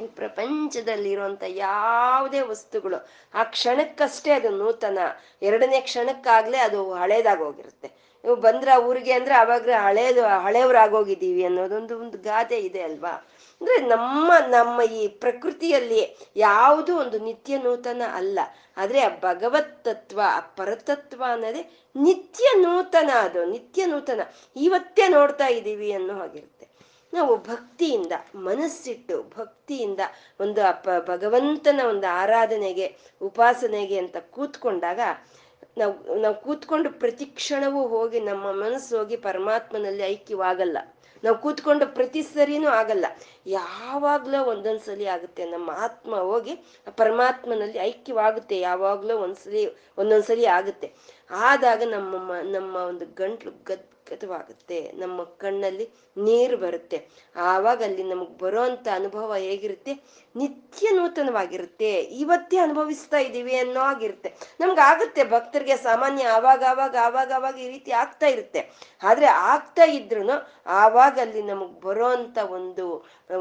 ಈ ಪ್ರಪಂಚದಲ್ಲಿರುವಂತ ಯಾವುದೇ ವಸ್ತುಗಳು, ಆ ಕ್ಷಣಕ್ಕಷ್ಟೇ ಅದು ನೂತನ. ಎರಡನೇ ಕ್ಷಣಕ್ಕಾಗ್ಲೇ ಅದು ಹಳೇದಾಗೋಗಿರುತ್ತೆ. ನೀವು ಬಂದ್ರ ಊರಿಗೆ ಅಂದ್ರೆ ಅವಾಗ ಹಳೇದು ಹಳೆಯವರಾಗೋಗಿದ್ದೀವಿ ಅನ್ನೋದೊಂದು ಒಂದು ಗಾದೆ ಇದೆ ಅಲ್ವಾ? ಅಂದ್ರೆ ನಮ್ಮ ನಮ್ಮ ಈ ಪ್ರಕೃತಿಯಲ್ಲಿ ಯಾವುದು ಒಂದು ನಿತ್ಯ ನೂತನ ಅಲ್ಲ. ಆದ್ರೆ ಆ ಭಗವತ್ ತತ್ವ ಆ ಪರತತ್ವ ಅನ್ನೋದೇ ನಿತ್ಯ ನೂತನ ಅದು, ನಿತ್ಯ ನೂತನ. ಇವತ್ತೇ ನೋಡ್ತಾ ಇದ್ದೀವಿ ಅನ್ನೋ ಹಾಗಿರುತ್ತೆ. ನಾವು ಭಕ್ತಿಯಿಂದ, ಮನಸ್ಸಿಟ್ಟು ಭಕ್ತಿಯಿಂದ ಒಂದು ಭಗವಂತನ ಒಂದು ಆರಾಧನೆಗೆ, ಉಪಾಸನೆಗೆ ಅಂತ ಕೂತ್ಕೊಂಡಾಗ ನಾವು ನಾವು ಕೂತ್ಕೊಂಡು ಪ್ರತಿ ಕ್ಷಣವೂ ಹೋಗಿ ನಮ್ಮ ಮನಸ್ಸು ಹೋಗಿ ಪರಮಾತ್ಮನಲ್ಲಿ ಐಕ್ಯವಾಗಲ್ಲ. ನಾವು ಕೂತ್ಕೊಂಡು ಪ್ರತಿ ಸರಿನೂ ಆಗಲ್ಲ. ಯಾವಾಗ್ಲೋ ಒಂದೊಂದ್ಸಲಿ ಆಗುತ್ತೆ, ನಮ್ಮ ಆತ್ಮ ಹೋಗಿ ಪರಮಾತ್ಮನಲ್ಲಿ ಐಕ್ಯವಾಗುತ್ತೆ, ಯಾವಾಗ್ಲೋ ಒಂದ್ಸಲಿ, ಒಂದೊಂದ್ಸಲಿ ಆಗುತ್ತೆ. ಆದಾಗ ನಮ್ಮ ನಮ್ಮ ಒಂದು ಗಂಟ್ಲು ಗದ್ಗತವಾಗುತ್ತೆ ನಮ್ಮ ಕಣ್ಣಲ್ಲಿ ನೀರು ಬರುತ್ತೆ. ಆವಾಗ ಅಲ್ಲಿ ನಮಗ್ ಬರೋಂಥ ಅನುಭವ ಹೇಗಿರುತ್ತೆ? ನಿತ್ಯ ನೂತನವಾಗಿರುತ್ತೆ. ಇವತ್ತೇ ಅನುಭವಿಸ್ತಾ ಇದ್ದೀವಿ ಅನ್ನೋ ಆಗಿರುತ್ತೆ ನಮ್ಗೆ ಆಗುತ್ತೆ, ಭಕ್ತರಿಗೆ ಸಾಮಾನ್ಯ ಆವಾಗ ಆವಾಗ ಆವಾಗ ಆವಾಗ ಈ ರೀತಿ ಆಗ್ತಾ ಇರುತ್ತೆ. ಆದರೆ ಆಗ್ತಾ ಇದ್ರು ಆವಾಗ ಅಲ್ಲಿ ನಮಗೆ ಬರೋ ಅಂಥ ಒಂದು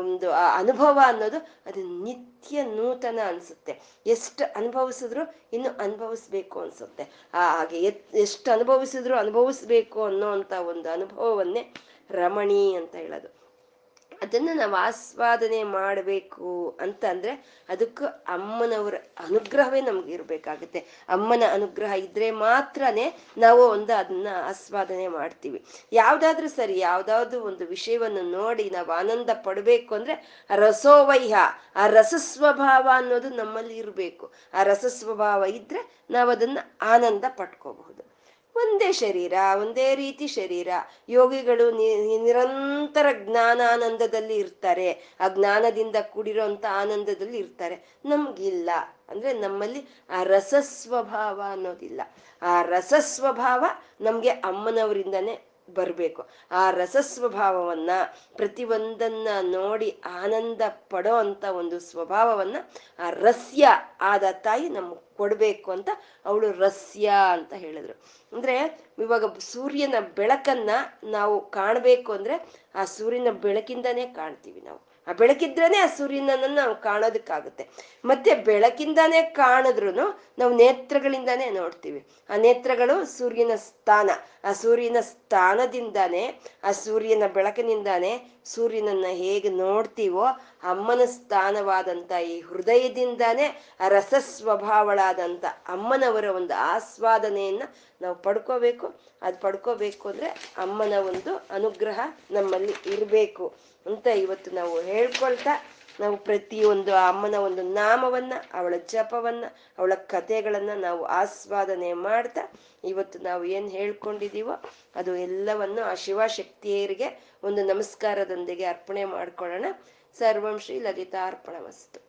ಒಂದು ಅನುಭವ ಅನ್ನೋದು ಅದು ನಿತ್ಯ ನೂತನ ಅನ್ಸುತ್ತೆ. ಎಷ್ಟು ಅನುಭವಿಸಿದ್ರು ಇನ್ನು ಅನುಭವಿಸ್ಬೇಕು ಅನ್ಸುತ್ತೆ. ಹಾಗೆ ಎಷ್ಟು ಅನುಭವಿಸಿದ್ರು ಅನುಭವಿಸ್ಬೇಕು ಅನ್ನೋ ಅಂತ ಒಂದು ಅನುಭವವನ್ನೇ ರಮಣಿ ಅಂತ ಹೇಳೋದು. ಅದನ್ನ ನಾವು ಆಸ್ವಾದನೆ ಮಾಡಬೇಕು ಅಂತ ಅಂದ್ರೆ ಅದಕ್ಕೂ ಅಮ್ಮನವರ ಅನುಗ್ರಹವೇ ನಮ್ಗೆ ಇರ್ಬೇಕಾಗುತ್ತೆ. ಅಮ್ಮನ ಅನುಗ್ರಹ ಇದ್ರೆ ಮಾತ್ರನೇ ನಾವು ಒಂದು ಅದನ್ನ ಆಸ್ವಾದನೆ ಮಾಡ್ತೀವಿ. ಯಾವ್ದಾದ್ರೂ ಸರಿ ಯಾವ್ದಾದ್ರು ಒಂದು ವಿಷಯವನ್ನು ನೋಡಿ ನಾವು ಆನಂದ ಪಡಬೇಕು ಅಂದ್ರೆ ರಸೋವೈಹ, ಆ ರಸ ಸ್ವಭಾವ ಅನ್ನೋದು ನಮ್ಮಲ್ಲಿ ಇರಬೇಕು. ಆ ರಸ ಸ್ವಭಾವ ಇದ್ರೆ ನಾವು ಅದನ್ನ ಆನಂದ ಪಡ್ಕೋಬಹುದು. ಒಂದೇ ಶರೀರ, ಒಂದೇ ರೀತಿ ಶರೀರ. ಯೋಗಿಗಳು ನಿರಂತರ ಜ್ಞಾನಾನಂದದಲ್ಲಿ ಇರ್ತಾರೆ. ಆ ಜ್ಞಾನದಿಂದ ಕೂಡಿರೋಂಥ ಆನಂದದಲ್ಲಿ ಇರ್ತಾರೆ. ನಮ್ಗಿಲ್ಲ. ಅಂದ್ರೆ ನಮ್ಮಲ್ಲಿ ಆ ರಸಸ್ವಭಾವ ಅನ್ನೋದಿಲ್ಲ. ಆ ರಸಸ್ವಭಾವ ನಮ್ಗೆ ಅಮ್ಮನವರಿಂದನೇ ಬರಬೇಕು. ಆ ರಸಸ್ವಭಾವವನ್ನ ಪ್ರತಿಯೊಂದನ್ನ ನೋಡಿ ಆನಂದ ಪಡೋ ಅಂತ ಒಂದು ಸ್ವಭಾವವನ್ನ ಆ ರಸ್ಯ ಆದ ತಾಯಿ ನಮ್ಗೆ ಕೊಡ್ಬೇಕು ಅಂತ ಅವಳು ರಸ್ಯ ಅಂತ ಹೇಳಿದ್ರು. ಅಂದ್ರೆ ಇವಾಗ ಸೂರ್ಯನ ಬೆಳಕನ್ನ ನಾವು ಕಾಣಬೇಕು ಅಂದ್ರೆ ಆ ಸೂರ್ಯನ ಬೆಳಕಿಂದನೇ ಕಾಣ್ತೀವಿ ನಾವು. ಆ ಬೆಳಕಿದ್ರೇನೆ ಆ ಸೂರ್ಯನನ್ನ ನಾವು ಕಾಣೋದಕ್ಕಾಗುತ್ತೆ. ಮತ್ತೆ ಬೆಳಕಿಂದಾನೇ ಕಾಣಿದ್ರು ನಾವು ನೇತ್ರಗಳಿಂದಾನೇ ನೋಡ್ತೀವಿ. ಆ ನೇತ್ರಗಳು ಸೂರ್ಯನ ಸ್ಥಾನ. ಆ ಸೂರ್ಯನ ಸ್ಥಾನದಿಂದಾನೇ, ಆ ಸೂರ್ಯನ ಬೆಳಕಿನಿಂದಾನೇ ಸೂರ್ಯನನ್ನ ಹೇಗೆ ನೋಡ್ತೀವೋ ಅಮ್ಮನ ಸ್ಥಾನವಾದಂತ ಈ ಹೃದಯದಿಂದಾನೇ ಆ ರಸಸ್ವಭಾವಳಾದಂತ ಅಮ್ಮನವರ ಒಂದು ಆಸ್ವಾದನೆಯನ್ನ ನಾವು ಪಡ್ಕೋಬೇಕು. ಅದು ಪಡ್ಕೋಬೇಕು ಅಂದ್ರೆ ಅಮ್ಮನ ಒಂದು ಅನುಗ್ರಹ ನಮ್ಮಲ್ಲಿ ಇರಬೇಕು. ಅಂತ ಇವತ್ತು ನಾವು ಹೇಳ್ಕೊಳ್ತಾ ನಾವು ಪ್ರತಿಯೊಂದು ಅಮ್ಮನ ಒಂದು ನಾಮವನ್ನ, ಅವಳ ಜಪವನ್ನ, ಅವಳ ಕಥೆಗಳನ್ನ ನಾವು ಆಸ್ವಾದನೆ ಮಾಡ್ತಾ ಇವತ್ತು ನಾವು ಏನ್ ಹೇಳ್ಕೊಂಡಿದೀವೋ ಅದು ಎಲ್ಲವನ್ನು ಆ ಶಿವಶಕ್ತಿಯರಿಗೆ ಒಂದು ನಮಸ್ಕಾರದೊಂದಿಗೆ ಅರ್ಪಣೆ ಮಾಡ್ಕೊಳ್ಳೋಣ. ಸರ್ವಂ ಶ್ರೀ ಲಲಿತಾರ್ಪಣ ವಸ್ತು